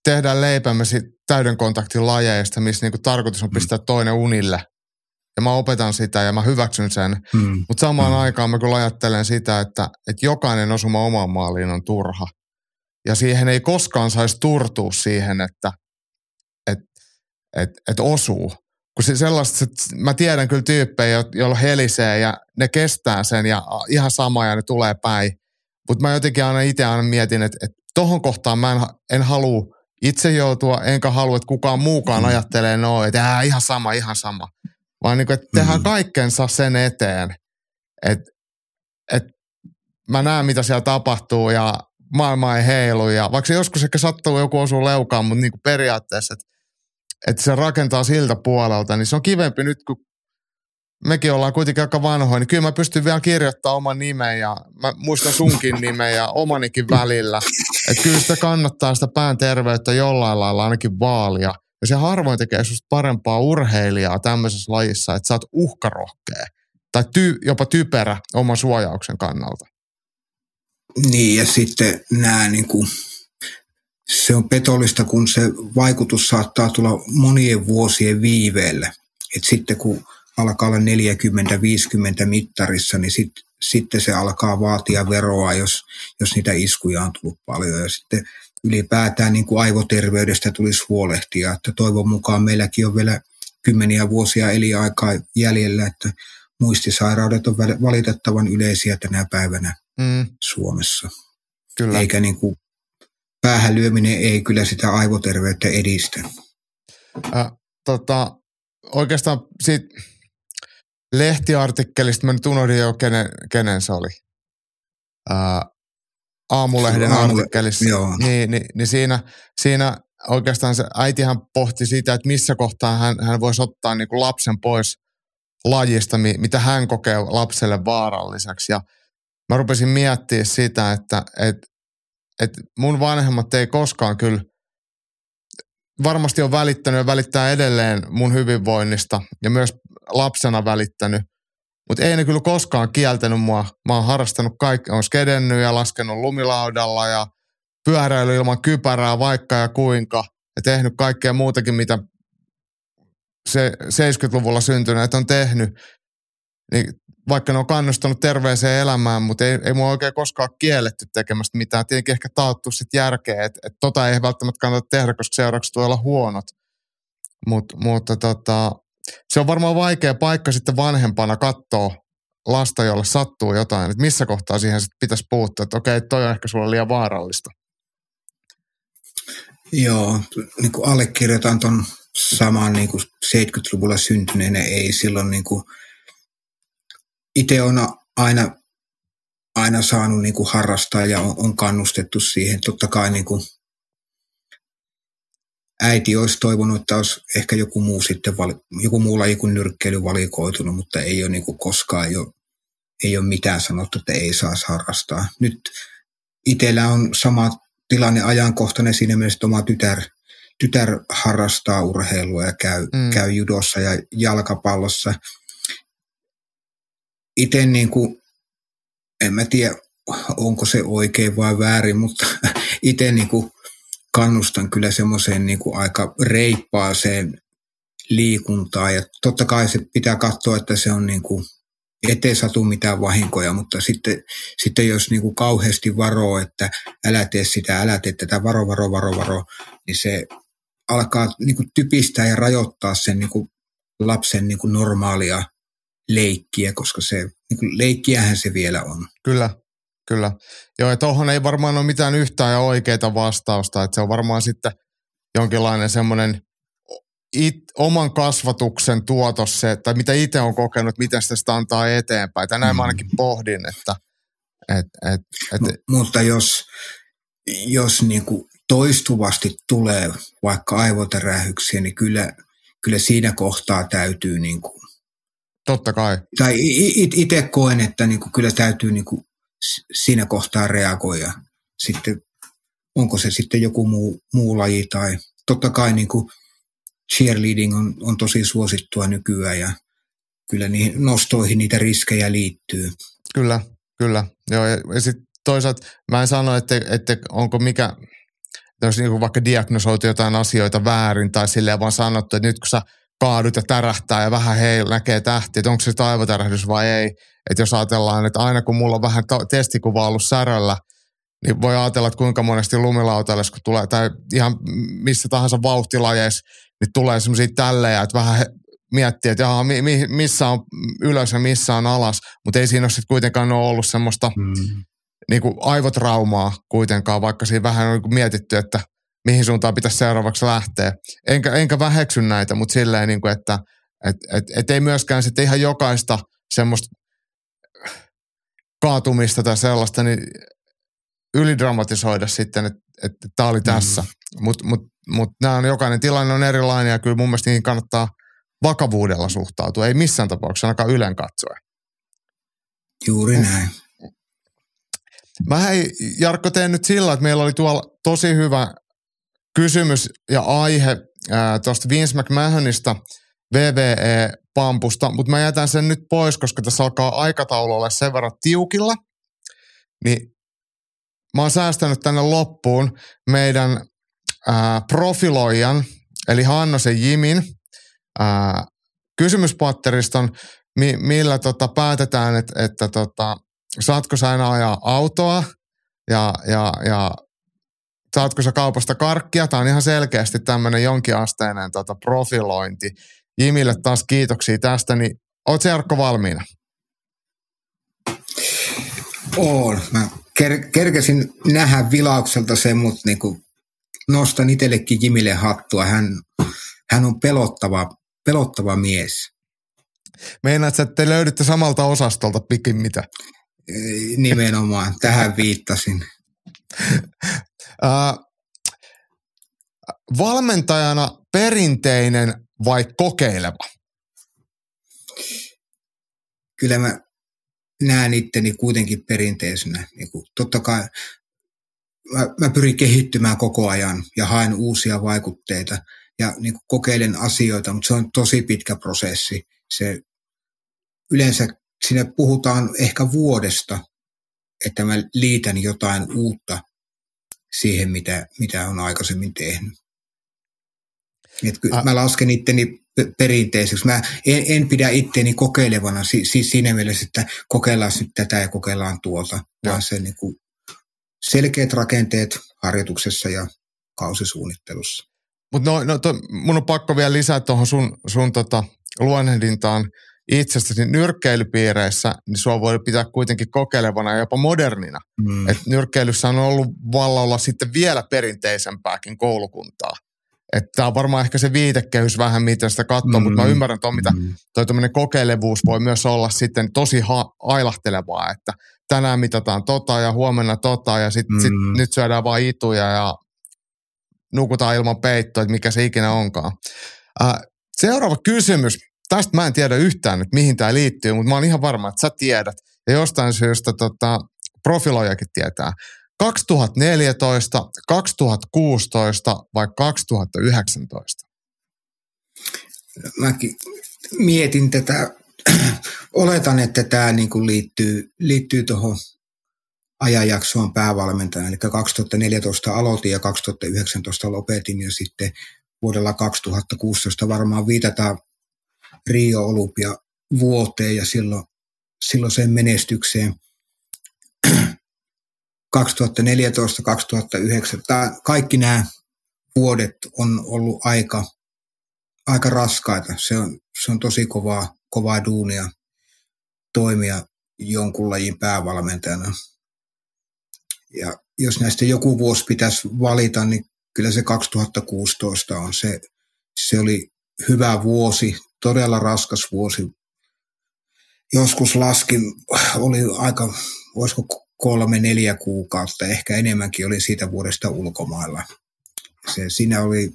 tehdään leipämme täyden kontaktin lajeista, missä niinku tarkoitus on mm. pistää mm. toinen unille. Ja mä opetan sitä ja mä hyväksyn sen. Mm. Mutta samaan mm. aikaan mä kyllä ajattelen sitä, että, että jokainen osuma omaan maaliin on turha. Ja siihen ei koskaan saisi turtua siihen, että et, et, et osuu. Kun se sellaista, että mä tiedän kyllä tyyppejä, joilla helisee ja ne kestää sen ja ihan sama ja ne tulee päin. Mutta mä jotenkin aina itse aina mietin, että, että tohon kohtaan mä en, en halua itse joutua, enkä halua, että kukaan muukaan mm. ajattelee noin, että äh, ihan sama, ihan sama. Vaan niin kuin, että tehdään mm. kaikkensa sen eteen, että, että mä näen, mitä siellä tapahtuu ja maailma ei heilu. Ja vaikka joskus ehkä sattuu joku osuu leukaan, mutta niin kuin periaatteessa, että, että se rakentaa siltä puolelta, niin se on kivempi nyt, kun mekin ollaan kuitenkin aika vanhoja, niin kyllä mä pystyn vielä kirjoittamaan oman nimen ja mä muistan sunkin nimen ja omanikin välillä. Että kyllä sitä kannattaa sitä pään terveyttä jollain lailla ainakin vaalia. Ja se harvoin tekee susta parempaa urheilijaa tämmöisessä lajissa, että sä oot uhkarohkea tai ty, jopa typerä oman suojauksen kannalta. Niin ja sitten nämä niin kuin se on petollista, kun se vaikutus saattaa tulla monien vuosien viiveellä. Et sitten kun alkaa olla 40-50 mittarissa, niin sit, sitten se alkaa vaatia veroa, jos, jos niitä iskuja on tullut paljon. Ja sitten ylipäätään niin kuin aivoterveydestä tulisi huolehtia. Että toivon mukaan meilläkin on vielä kymmeniä vuosia eliaikaa jäljellä, että muistisairaudet on valitettavan yleisiä tänä päivänä mm. Suomessa. Kyllä. Eikä niin kuin päähän lyöminen ei kyllä sitä aivoterveyttä edistä. Äh, tota, oikeastaan siitä lehtiartikkelista, mä nyt unohdin jo kenen, kenen se oli. Äh, aamulehden Aamule, artikkelissa. Joo. Niin, niin, niin siinä, siinä oikeastaan se äitihän pohti sitä, että missä kohtaa hän, hän voisi ottaa niin kuin lapsen pois lajista, mitä hän kokee lapselle vaaralliseksi. Ja mä rupesin miettimään sitä, että, että, että mun vanhemmat ei koskaan kyllä varmasti on välittänyt ja välittää edelleen mun hyvinvoinnista ja myös lapsena välittänyt. Mutta ei ne kyllä koskaan kieltänyt mua. Mä oon harrastanut kaikki, on skedennyt ja laskenut lumilaudalla ja pyöräily ilman kypärää vaikka ja kuinka. Ja tehnyt kaikkea muutakin, mitä se 70-luvulla syntyneet on tehnyt. Niin vaikka ne on kannustanut terveeseen elämään, mutta ei, ei mua oikein koskaan kielletty tekemästä mitään. Tietenkin ehkä taattu sitten järkeä, että, että tota ei välttämättä kannata tehdä, koska seuraavaksi tulee olla huonot. Mut, mutta tota, se on varmaan vaikea paikka sitten vanhempana katsoa lasta, jolle sattuu jotain, että missä kohtaa siihen sitten pitäisi puuttua, että okei, toi on ehkä sulle liian vaarallista. Joo, niin kuin allekirjoitan tuon saman niin kuin 70-luvulla syntyneenä, ei silloin niin kuin, itse on aina, aina saanut niin kuin harrastaa ja on, on kannustettu siihen. Totta kai niin kuin äiti olisi toivonut, että olisi ehkä joku muu, sitten, joku muu laji kuin nyrkkeily valikoitunut, mutta ei ole niin kuin koskaan jo, ei ole mitään sanottu, että ei saisi harrastaa. Nyt itsellä on sama tilanne ajankohtainen siinä mielessä, että oma tytär, tytär harrastaa urheilua ja käy, mm. käy judossa ja jalkapallossa. Itse niin kuin, en mä tiedä, onko se oikein vai väärin, mutta itse niin kuin kannustan kyllä semmoiseen niin kuin aika reippaaseen liikuntaan. Ja totta kai se pitää katsoa, että se on niin kuin, ettei satu mitään vahinkoja, mutta sitten, sitten jos niin kuin kauheasti varoo, että älä tee sitä, älä tee tätä, varo, varo, varo, varo, niin se alkaa niin kuin typistää ja rajoittaa sen niin kuin lapsen niin kuin normaalia leikkiä, koska se niin kuin leikkiähän se vielä on. Kyllä, Kyllä. Joo, ja tuohon ei varmaan ole mitään yhtään ja oikeaa vastausta, että se on varmaan sitten jonkinlainen semmoinen it, oman kasvatuksen tuotos se, tai mitä itse on kokenut, miten sitä, sitä antaa eteenpäin. Tänään mm. mä ainakin pohdin, että... Et, et, et, M- mutta jos, jos niin kuin toistuvasti tulee vaikka aivotärähyksiä, niin kyllä, kyllä siinä kohtaa täytyy niin kuin, Totta kai. Tai itse koen, että niin kuin kyllä täytyy niin kuin siinä kohtaa reagoida. Sitten onko se sitten joku muu, muu laji tai totta kai niin kuin cheerleading on, on tosi suosittua nykyään ja kyllä niihin nostoihin niitä riskejä liittyy. Kyllä, kyllä. Joo, ja, ja sitten toisaalta mä en sano, että, että onko mikä, jos niin vaikka diagnosoitu jotain asioita väärin tai silleen vaan sanottu, että nyt kun sä kaadut ja tärähtää ja vähän hei näkee tähti, että onko se aivotärähdys vai ei. Että jos ajatellaan, että aina kun mulla on vähän testikuva ollut säröllä, niin voi ajatella, että kuinka monesti lumilautalle, kun tulee, tai ihan missä tahansa vauhtilajeissa, niin tulee semmoisia tällejä, että vähän miettii, että jaha, mi, mi, missä on ylös ja missä on alas, mutta ei siinä ole sitten kuitenkaan ole ollut semmoista mm. niin kuin aivotraumaa kuitenkaan, vaikka siinä vähän on niin mietitty, että mihin suuntaan pitäisi seuraavaksi lähteä. Enkä, enkä väheksy näitä, mutta silleen, niin kuin, että et, et, et ei myöskään sitten ihan jokaista semmoista kaatumista tai sellaista, niin ylidramatisoida sitten, että, että tämä oli tässä. Mm. Mutta mut, mut nämä on, jokainen tilanne on erilainen ja kyllä mun mielestä niihin kannattaa vakavuudella suhtautua. Ei missään tapauksessa ainakaan ylen katsoa. Juuri näin. Mä hei, Jarkko teen nyt sillä, että meillä oli tuolla tosi hyvä kysymys ja aihe tuosta Vince McMahonista VVE-pampusta, mutta mä jätän sen nyt pois, koska tässä alkaa aikataulu olla sen verran tiukilla. Niin mä oon säästänyt tänne loppuun meidän ää, profiloijan, eli Hannosen Jimin, ää, kysymyspatteriston, mi, millä tota, päätetään, että, että tota, saatko sä aina ajaa autoa ja, ja, ja saatko sä kaupasta karkkia. Tämä on ihan selkeästi tämmöinen jonkinasteinen tota, profilointi. Jimille taas kiitoksia tästä, niin oot se Jarkko valmiina? Oon. Mä ker- kerkesin nähdä vilaukselta sen, mutta niinku nostan itsellekin Jimille hattua. Hän, hän on pelottava, pelottava mies. Meinaat, että te löydytte samalta osastolta pikimmitä? Nimenomaan, tähän viittasin. valmentajana perinteinen vai kokeileva? Kyllä mä näen itteni kuitenkin perinteisenä. Niin kuin, totta kai mä, mä pyrin kehittymään koko ajan ja haen uusia vaikutteita ja niin kuin kokeilen asioita, mutta se on tosi pitkä prosessi. Se yleensä sinne puhutaan ehkä vuodesta, että mä liitän jotain uutta siihen, mitä, mitä on aikaisemmin tehnyt. Et kyllä mä lasken itteni perinteiseksi. Mä en, en pidä itteeni kokeilevana siis siinä mielessä, että kokeillaan nyt tätä ja kokeillaan tuota, vaan se niin kuin selkeät rakenteet harjoituksessa ja kausisuunnittelussa. Mutta no, no mun on pakko vielä lisää tuohon sun, sun tota, luonnehdintaan itsestäsi nyrkkeilypiireissä, niin sua voi pitää kuitenkin kokeilevana ja jopa modernina. Mm. Et nyrkkeilyssä on ollut vallalla sitten vielä perinteisempääkin koulukuntaa. Tämä on varmaan ehkä se viitekehys vähän, miten sitä katsoo, mm. mutta mä ymmärrän tuon, mitä mm. toi kokeilevuus voi myös olla sitten tosi ha- ailahtelevaa, että tänään mitataan tota ja huomenna tota ja sit, mm. sit nyt syödään vaan ituja ja nukutaan ilman peittoa, että mikä se ikinä onkaan. Äh, seuraava kysymys. Tästä mä en tiedä yhtään, että mihin tämä liittyy, mutta mä oon ihan varma, että sä tiedät. Ja jostain syystä tota, profiloijakin tietää. 2014, 2016 vai 2019? Mäkin mietin tätä. Oletan, että tämä niinku liittyy, liittyy tuohon ajanjaksoon päävalmentajana. Eli 2014 aloitin ja 2019 lopetin ja sitten vuodella 2016 varmaan viitataan Rio Olympia vuoteen ja silloin, silloin sen menestykseen – 2014, 2009, kaikki nämä vuodet on ollut aika, aika raskaita. Se on, se on tosi kovaa, kovaa duunia toimia jonkun lajin päävalmentajana. Ja jos näistä joku vuosi pitäisi valita, niin kyllä se 2016 on se. Se oli hyvä vuosi, todella raskas vuosi. Joskus laskin, oli aika, voisiko kolme, neljä kuukautta, ehkä enemmänkin oli siitä vuodesta ulkomailla. Se, siinä oli,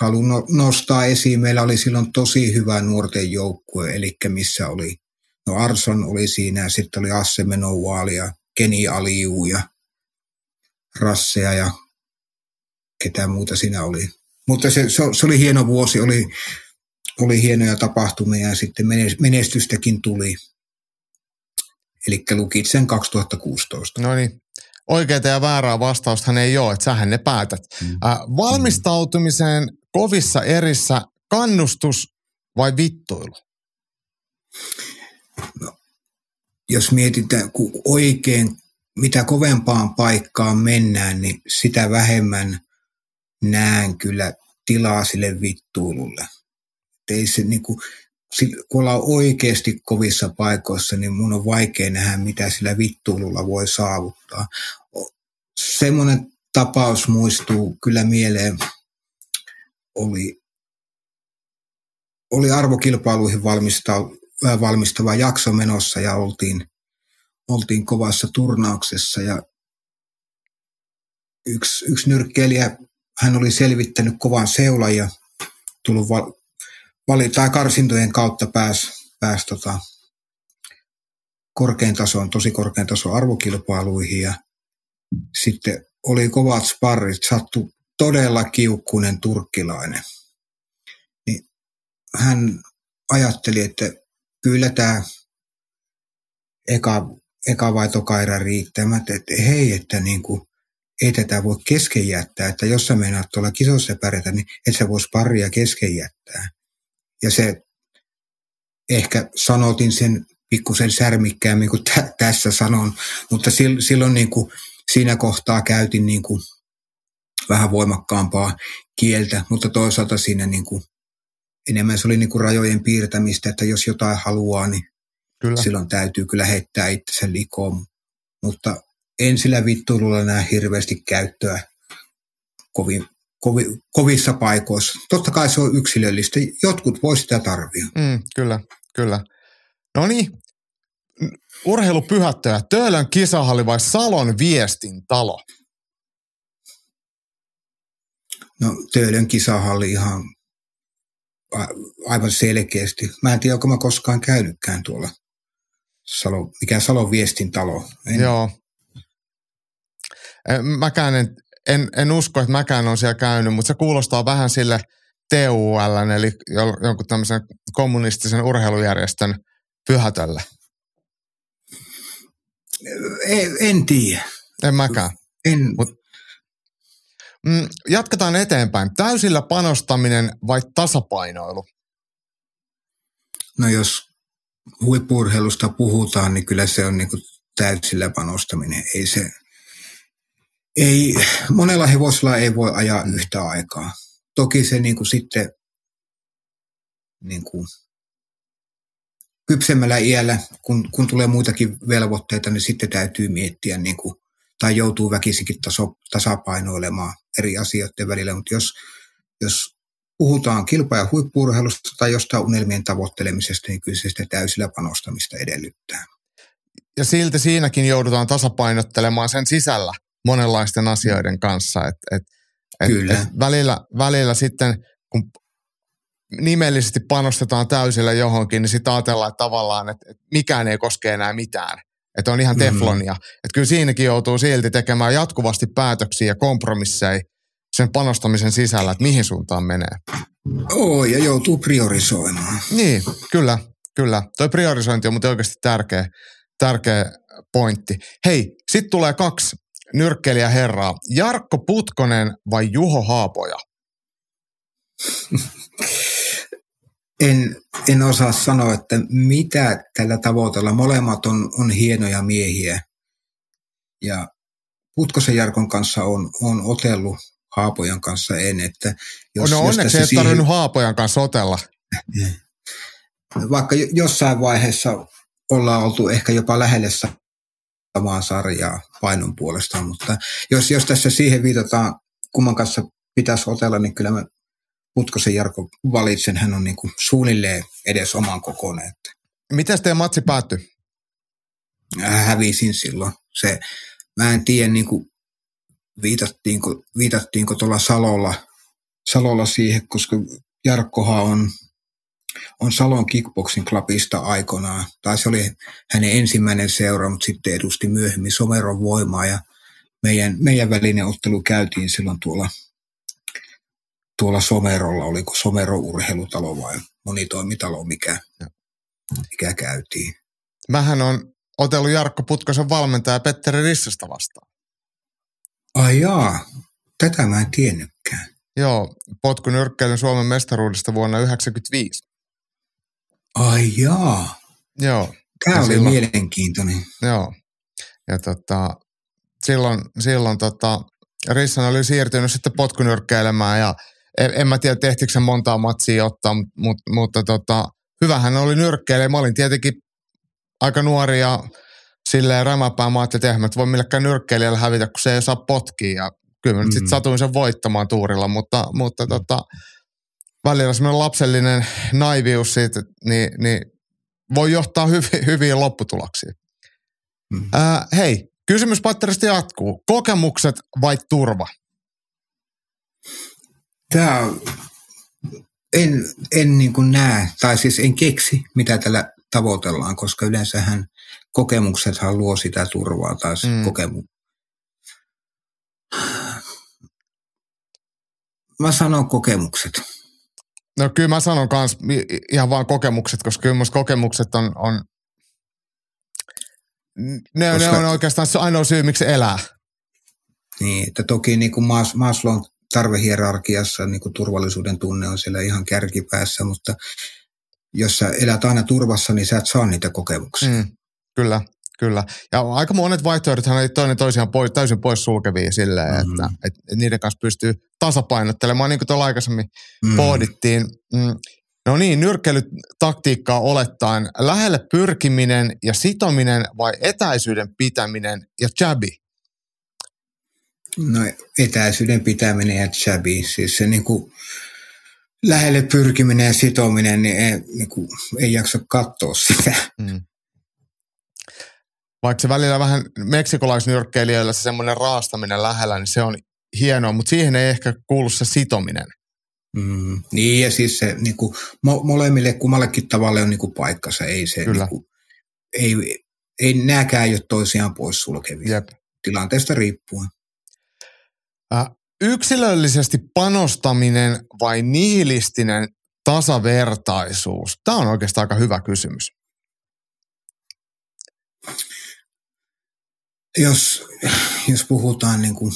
halun no, nostaa esiin, meillä oli silloin tosi hyvä nuorten joukkue, eli missä oli, no Arson oli siinä, sitten oli Asse Menouaali ja Keni Aliu ja Rasseja ja ketä muuta siinä oli. Mutta se, se, se oli hieno vuosi, oli, oli hienoja tapahtumia ja sitten menestystäkin tuli eli lukit sen 2016. No niin, oikeaa ja väärää vastaustahan ei ole, että sähän ne päätät. Mm. Äh, valmistautumiseen kovissa erissä kannustus vai vittuilu? No, jos mietitään kun oikein, mitä kovempaan paikkaan mennään, niin sitä vähemmän näen kyllä tilaa sille vittuilulle. ei se, niin kuin, kun ollaan oikeasti kovissa paikoissa, niin mun on vaikea nähdä, mitä sillä vittuilulla voi saavuttaa. Semmoinen tapaus muistuu kyllä mieleen, oli, oli arvokilpailuihin valmistava, valmistava jakso menossa ja oltiin, oltiin kovassa turnauksessa ja yksi, yksi nyrkkeilijä, hän oli selvittänyt kovan seulan ja tullut valitaan karsintojen kautta pääs, pääs tota, korkean tason, tosi korkean tason arvokilpailuihin ja sitten oli kovat sparrit, sattu todella kiukkunen turkkilainen. Niin hän ajatteli, että kyllä tämä eka, eka vai toka erä riittää. Että hei, että niin kuin, ei tätä voi kesken jättää, että jos sä meinaat tuolla kisossa pärjätä, niin et sä vois paria kesken jättää. Ja se ehkä sanotin sen pikkusen särmikkäämmin kuin tä- tässä sanon, mutta silloin niin kuin siinä kohtaa käytin niin kuin vähän voimakkaampaa kieltä, mutta toisaalta siinä niin kuin enemmän se oli niin kuin rajojen piirtämistä, että jos jotain haluaa, niin kyllä. silloin täytyy kyllä heittää itsensä likoon. Mutta en sillä vittuilulla näe hirveästi käyttöä kovin, kovi, kovissa paikoissa. Totta kai se on yksilöllistä. Jotkut voi sitä tarvia. Mm, kyllä, kyllä. No niin, urheilupyhättäjä, Töölön kisahalli vai Salon viestintalo? No Töölön kisahalli ihan aivan selkeästi. Mä en tiedä, onko mä koskaan käynytkään tuolla Salo, mikä Salon viestintalo. En. Joo. Mäkään en, en, en, usko, että mäkään on siellä käynyt, mutta se kuulostaa vähän sille TUL, eli jonkun tämmöisen kommunistisen urheilujärjestön pyhätölle. En, en tiedä. En mäkään. En. Mut, mm, jatketaan eteenpäin. Täysillä panostaminen vai tasapainoilu? No jos huippurheilusta puhutaan, niin kyllä se on niin täysillä panostaminen. Ei se, ei, monella hevosella ei voi ajaa yhtä aikaa. Toki se niin kuin sitten niin kuin kypsemmällä iällä, kun, kun tulee muitakin velvoitteita, niin sitten täytyy miettiä niin kuin, tai joutuu väkisikin taso, tasapainoilemaan eri asioiden välillä. Mutta jos, jos puhutaan kilpa- ja huippuurheilusta tai jostain unelmien tavoittelemisesta, niin kyllä se sitä täysillä panostamista edellyttää. Ja silti siinäkin joudutaan tasapainottelemaan sen sisällä monenlaisten asioiden kanssa. Et, et, et, kyllä. Et välillä, välillä sitten, kun nimellisesti panostetaan täysillä johonkin, niin sitten ajatellaan että tavallaan, että, mikään ei koske enää mitään. Että on ihan mm-hmm. teflonia. Mm. Että kyllä siinäkin joutuu silti tekemään jatkuvasti päätöksiä ja kompromisseja sen panostamisen sisällä, että mihin suuntaan menee. Oo, ja joutuu priorisoimaan. Niin, kyllä, kyllä. Toi priorisointi on mutta oikeasti tärkeä, tärkeä pointti. Hei, sitten tulee kaksi nyrkkeliä herraa. Jarkko Putkonen vai Juho Haapoja? en, en osaa sanoa, että mitä tällä tavoitella. Molemmat on, on hienoja miehiä. Ja Putkosen Jarkon kanssa on, on otellut Haapojan kanssa en. Että jos, no onneksi ei siihen... tarvinnut Haapojan kanssa otella. Vaikka jossain vaiheessa ollaan oltu ehkä jopa lähelle samaa sarjaa painon puolesta, mutta jos, jos tässä siihen viitataan, kumman kanssa pitäisi otella, niin kyllä mä Putkosen Jarko valitsen, hän on niin kuin suunnilleen edes oman kokoinen. Miten teidän matsi päättyi? Hävisin silloin. Se, mä en tiedä, niin kuin viitattiinko, viitattiinko tuolla Salolla, Salolla siihen, koska Jarkkohan on, on Salon Kickboxing Clubista aikoinaan. Tai se oli hänen ensimmäinen seura, mutta sitten edusti myöhemmin Someron voimaa ja meidän, meidän välinen ottelu käytiin silloin tuolla – tuolla Somerolla, oliko Somero urheilutalo vai monitoimitalo, mikä, mikä käytiin. Mähän on otellut Jarkko Putkosen valmentaja Petteri Rissasta vastaan. Ai jaa, tätä mä en tiennytkään. Joo, potkunyrkkeilyn Suomen mestaruudesta vuonna 1995. Ai jaa. Joo. Tämä oli silloin, mielenkiintoinen. Joo. Ja tota, silloin, silloin tota, Rissan oli siirtynyt sitten potkunyrkkeilemään ja en, en mä tiedä tehtikö se montaa matsia ottaa, mutta, mutta, mutta tota, hyvähän oli nyrkkeilijä. Mä olin tietenkin aika nuori ja silleen rämäpää. Mä ajattelin, että voi millekään nyrkkeilijällä hävitä, kun se ei saa potkia. Ja kyllä mm. sitten satuin sen voittamaan tuurilla, mutta, mutta tota, välillä semmoinen lapsellinen naivius siitä, niin, niin voi johtaa hyvi, hyviä lopputuloksia. Mm. Äh, hei, kysymyspatterista jatkuu. Kokemukset vai turva? Tämä en, en niin kuin näe, tai siis en keksi, mitä tällä tavoitellaan, koska yleensähän kokemuksethan luo sitä turvaa tai mm. kokemu. Mä sanon kokemukset. No kyllä mä sanon kans ihan vaan kokemukset, koska kyllä kokemukset on, on ne, koska... ne on oikeastaan se ainoa syy, miksi elää. Niin, että toki niin kuin Mas, Maslown tarvehierarkiassa niin kuin turvallisuuden tunne on siellä ihan kärkipäässä, mutta jos sä elät aina turvassa, niin sä et saa niitä kokemuksia. Mm, kyllä, kyllä. Ja aika monet vaihtoehdothan ei toinen toisiaan pois, täysin pois sulkevia silleen, mm-hmm. että, että, niiden kanssa pystyy tasapainottelemaan, niin kuin tuolla aikaisemmin mm. pohdittiin. Mm. No niin, nyrkkeilytaktiikkaa olettaen lähelle pyrkiminen ja sitominen vai etäisyyden pitäminen ja jabi? No etäisyyden pitäminen ja jabi, siis se niin kuin lähelle pyrkiminen ja sitominen, niin ei, niin kuin, ei jaksa katsoa sitä. Mm. Vaikka se välillä vähän meksikolaisnyrkkeilijöillä se semmoinen raastaminen lähellä, niin se on hienoa, mutta siihen ei ehkä kuulu se sitominen. Mm, niin ja siis se niin kuin, mo- molemmille kummallekin tavalle on niin kuin paikkansa, ei se Kyllä. Niin kuin, ei, ei nääkään ole toisiaan poissulkevia Jep. tilanteesta riippuen. Äh, yksilöllisesti panostaminen vai nihilistinen tasavertaisuus? Tämä on oikeastaan aika hyvä kysymys. Jos, jos puhutaan niin kuin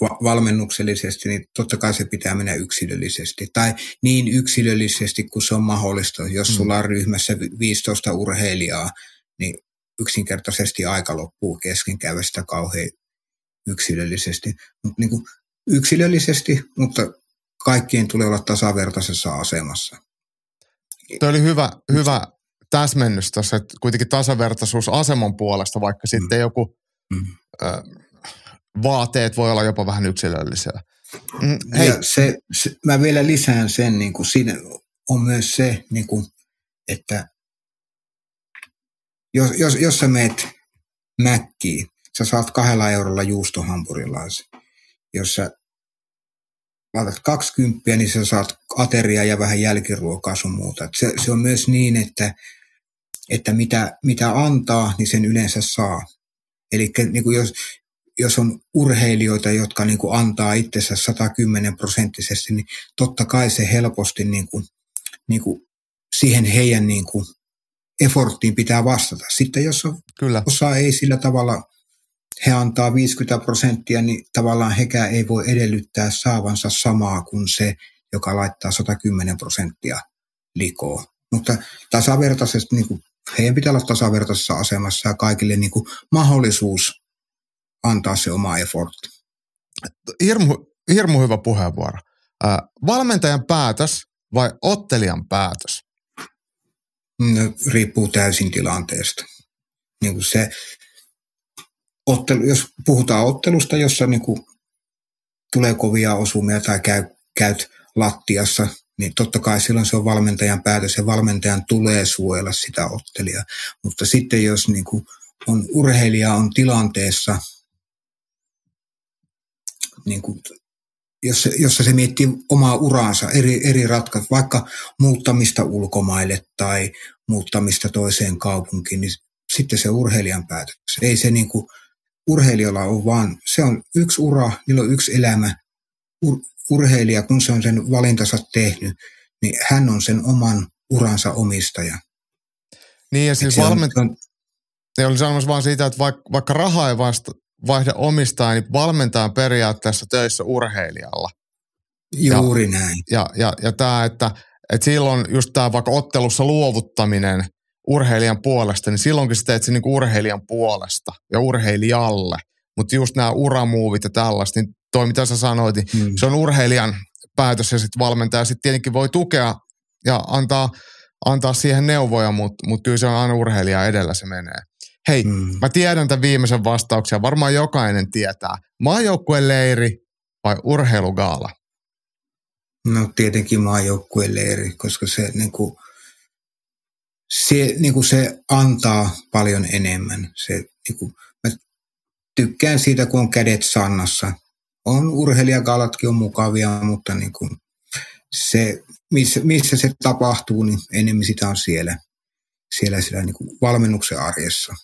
valmennuksellisesti, niin totta kai se pitää mennä yksilöllisesti. Tai niin yksilöllisesti kuin se on mahdollista. Jos mm. sulla on ryhmässä 15 urheilijaa, niin yksinkertaisesti aika loppuu kesken käydä sitä kauhean yksilöllisesti. Mut niin kuin yksilöllisesti, mutta kaikkien tulee olla tasavertaisessa asemassa. Tuo oli hyvä, hyvä täsmennys tuossa, että kuitenkin tasavertaisuus aseman puolesta, vaikka mm. sitten joku mm. ö, vaateet voi olla jopa vähän yksilöllisiä. Mm, hei. Ja se, se, mä vielä lisään sen, niin kuin siinä on myös se, niin kuin, että jos, jos, jos sä meet mäkkiin, sä saat kahdella eurolla juustohampurilaisen. Jos sä laitat 20, niin sä saat ateria ja vähän jälkiruokaa sun muuta. se, se on myös niin, että, että mitä, mitä antaa, niin sen yleensä saa. Eli niin jos, jos on urheilijoita, jotka niin kuin antaa itsensä 110 prosenttisesti, niin totta kai se helposti niin kuin, niin kuin siihen heidän niin kuin efforttiin pitää vastata. Sitten jos on, Kyllä. osa ei sillä tavalla, he antaa 50 prosenttia, niin tavallaan hekään ei voi edellyttää saavansa samaa kuin se, joka laittaa 110 prosenttia likoa. Mutta tasavertaisesti, niin kuin, heidän pitää olla tasavertaisessa asemassa ja kaikille niin kuin, mahdollisuus antaa se oma effort. Hirmu, hirmu hyvä puheenvuoro. Äh, valmentajan päätös vai ottelijan päätös? No, riippuu täysin tilanteesta. Niin kuin se, ottelu, jos puhutaan ottelusta, jossa niin kuin tulee kovia osumia tai käy, käyt lattiassa, niin totta kai silloin se on valmentajan päätös ja valmentajan tulee suojella sitä ottelijaa. Mutta sitten jos niin kuin on, urheilija on tilanteessa, niin kuin, jos, jossa se miettii omaa uraansa, eri, eri ratkaisut, vaikka muuttamista ulkomaille tai muuttamista toiseen kaupunkiin, niin sitten se urheilijan päätös. Ei se niin kuin, urheilijalla ole vaan, se on yksi ura, niillä on yksi elämä. Ur, urheilija, kun se on sen valintansa tehnyt, niin hän on sen oman uransa omistaja. Niin ja siis valmentaja, on, oli sanomassa vaan siitä, että vaikka, vaikka raha ei vasta, vaihde omistaa, niin valmentajan periaatteessa töissä urheilijalla. Juuri ja, näin. Ja, ja, ja tämä, että, että silloin just tämä vaikka ottelussa luovuttaminen urheilijan puolesta, niin silloinkin sä teet sen niin urheilijan puolesta ja urheilijalle. Mutta just nämä uramuuvit ja tällaista, niin toi mitä sä sanoit, niin mm. se on urheilijan päätös ja sitten valmentaja sitten tietenkin voi tukea ja antaa, antaa siihen neuvoja, mutta mut kyllä se on aina urheilija edellä se menee. Hei, mm. mä tiedän tämän viimeisen vastauksen, varmaan jokainen tietää. Maajoukkueen leiri vai urheilugaala? No tietenkin maajoukkueen leiri, koska se, niin kuin, se, niin kuin se antaa paljon enemmän. Se, niin kuin, mä tykkään siitä, kun on kädet sannassa. On urheilijagalatkin on mukavia, mutta niin kuin, se, missä, missä se tapahtuu, niin enemmän sitä on siellä, siellä, siellä niin kuin valmennuksen arjessa.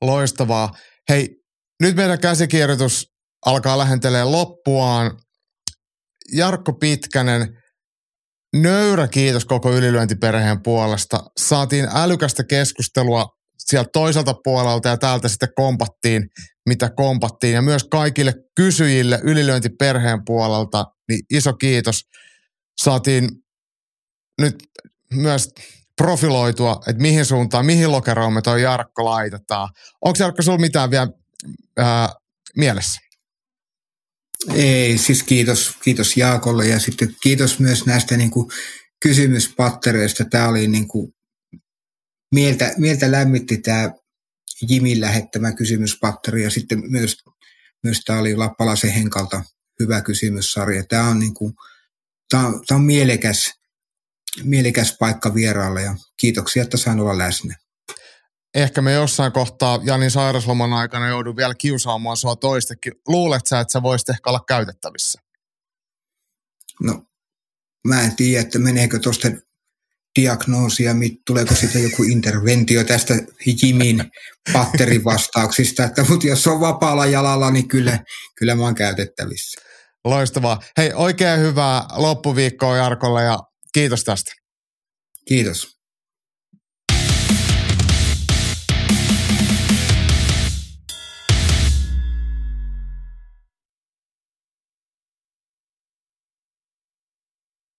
Loistavaa. Hei, nyt meidän käsikirjoitus alkaa lähentelee loppuaan. Jarkko Pitkänen, nöyrä kiitos koko ylilyöntiperheen puolesta. Saatiin älykästä keskustelua sieltä toiselta puolelta ja täältä sitten kompattiin, mitä kompattiin. Ja myös kaikille kysyjille ylilyöntiperheen puolelta, niin iso kiitos. Saatiin nyt myös profiloitua, että mihin suuntaan, mihin lokeroon me toi Jarkko laitetaan. Onko Jarkko sulla mitään vielä ää, mielessä? Ei, siis kiitos, kiitos Jaakolle ja sitten kiitos myös näistä niin kuin kysymyspattereista. Tämä oli niin kuin mieltä, mieltä lämmitti tämä Jimin lähettämä kysymyspatteri ja sitten myös, myös tämä oli Lappalaisen Henkalta hyvä kysymyssarja. Tämä on, niin kuin, tämä on, tämä on mielekäs, mielekäs paikka vieraalle ja kiitoksia, että sain olla läsnä. Ehkä me jossain kohtaa Janin sairasloman aikana joudun vielä kiusaamaan sua toistekin. Luulet sä, että sä voisit ehkä olla käytettävissä? No, mä en tiedä, että meneekö tuosta diagnoosia, tuleeko sitten joku interventio tästä Jimin patterivastauksista, että, mutta jos on vapaalla jalalla, niin kyllä, kyllä mä oon käytettävissä. Loistavaa. Hei, oikein hyvää loppuviikkoa Jarkolle ja kiitos tästä. Kiitos.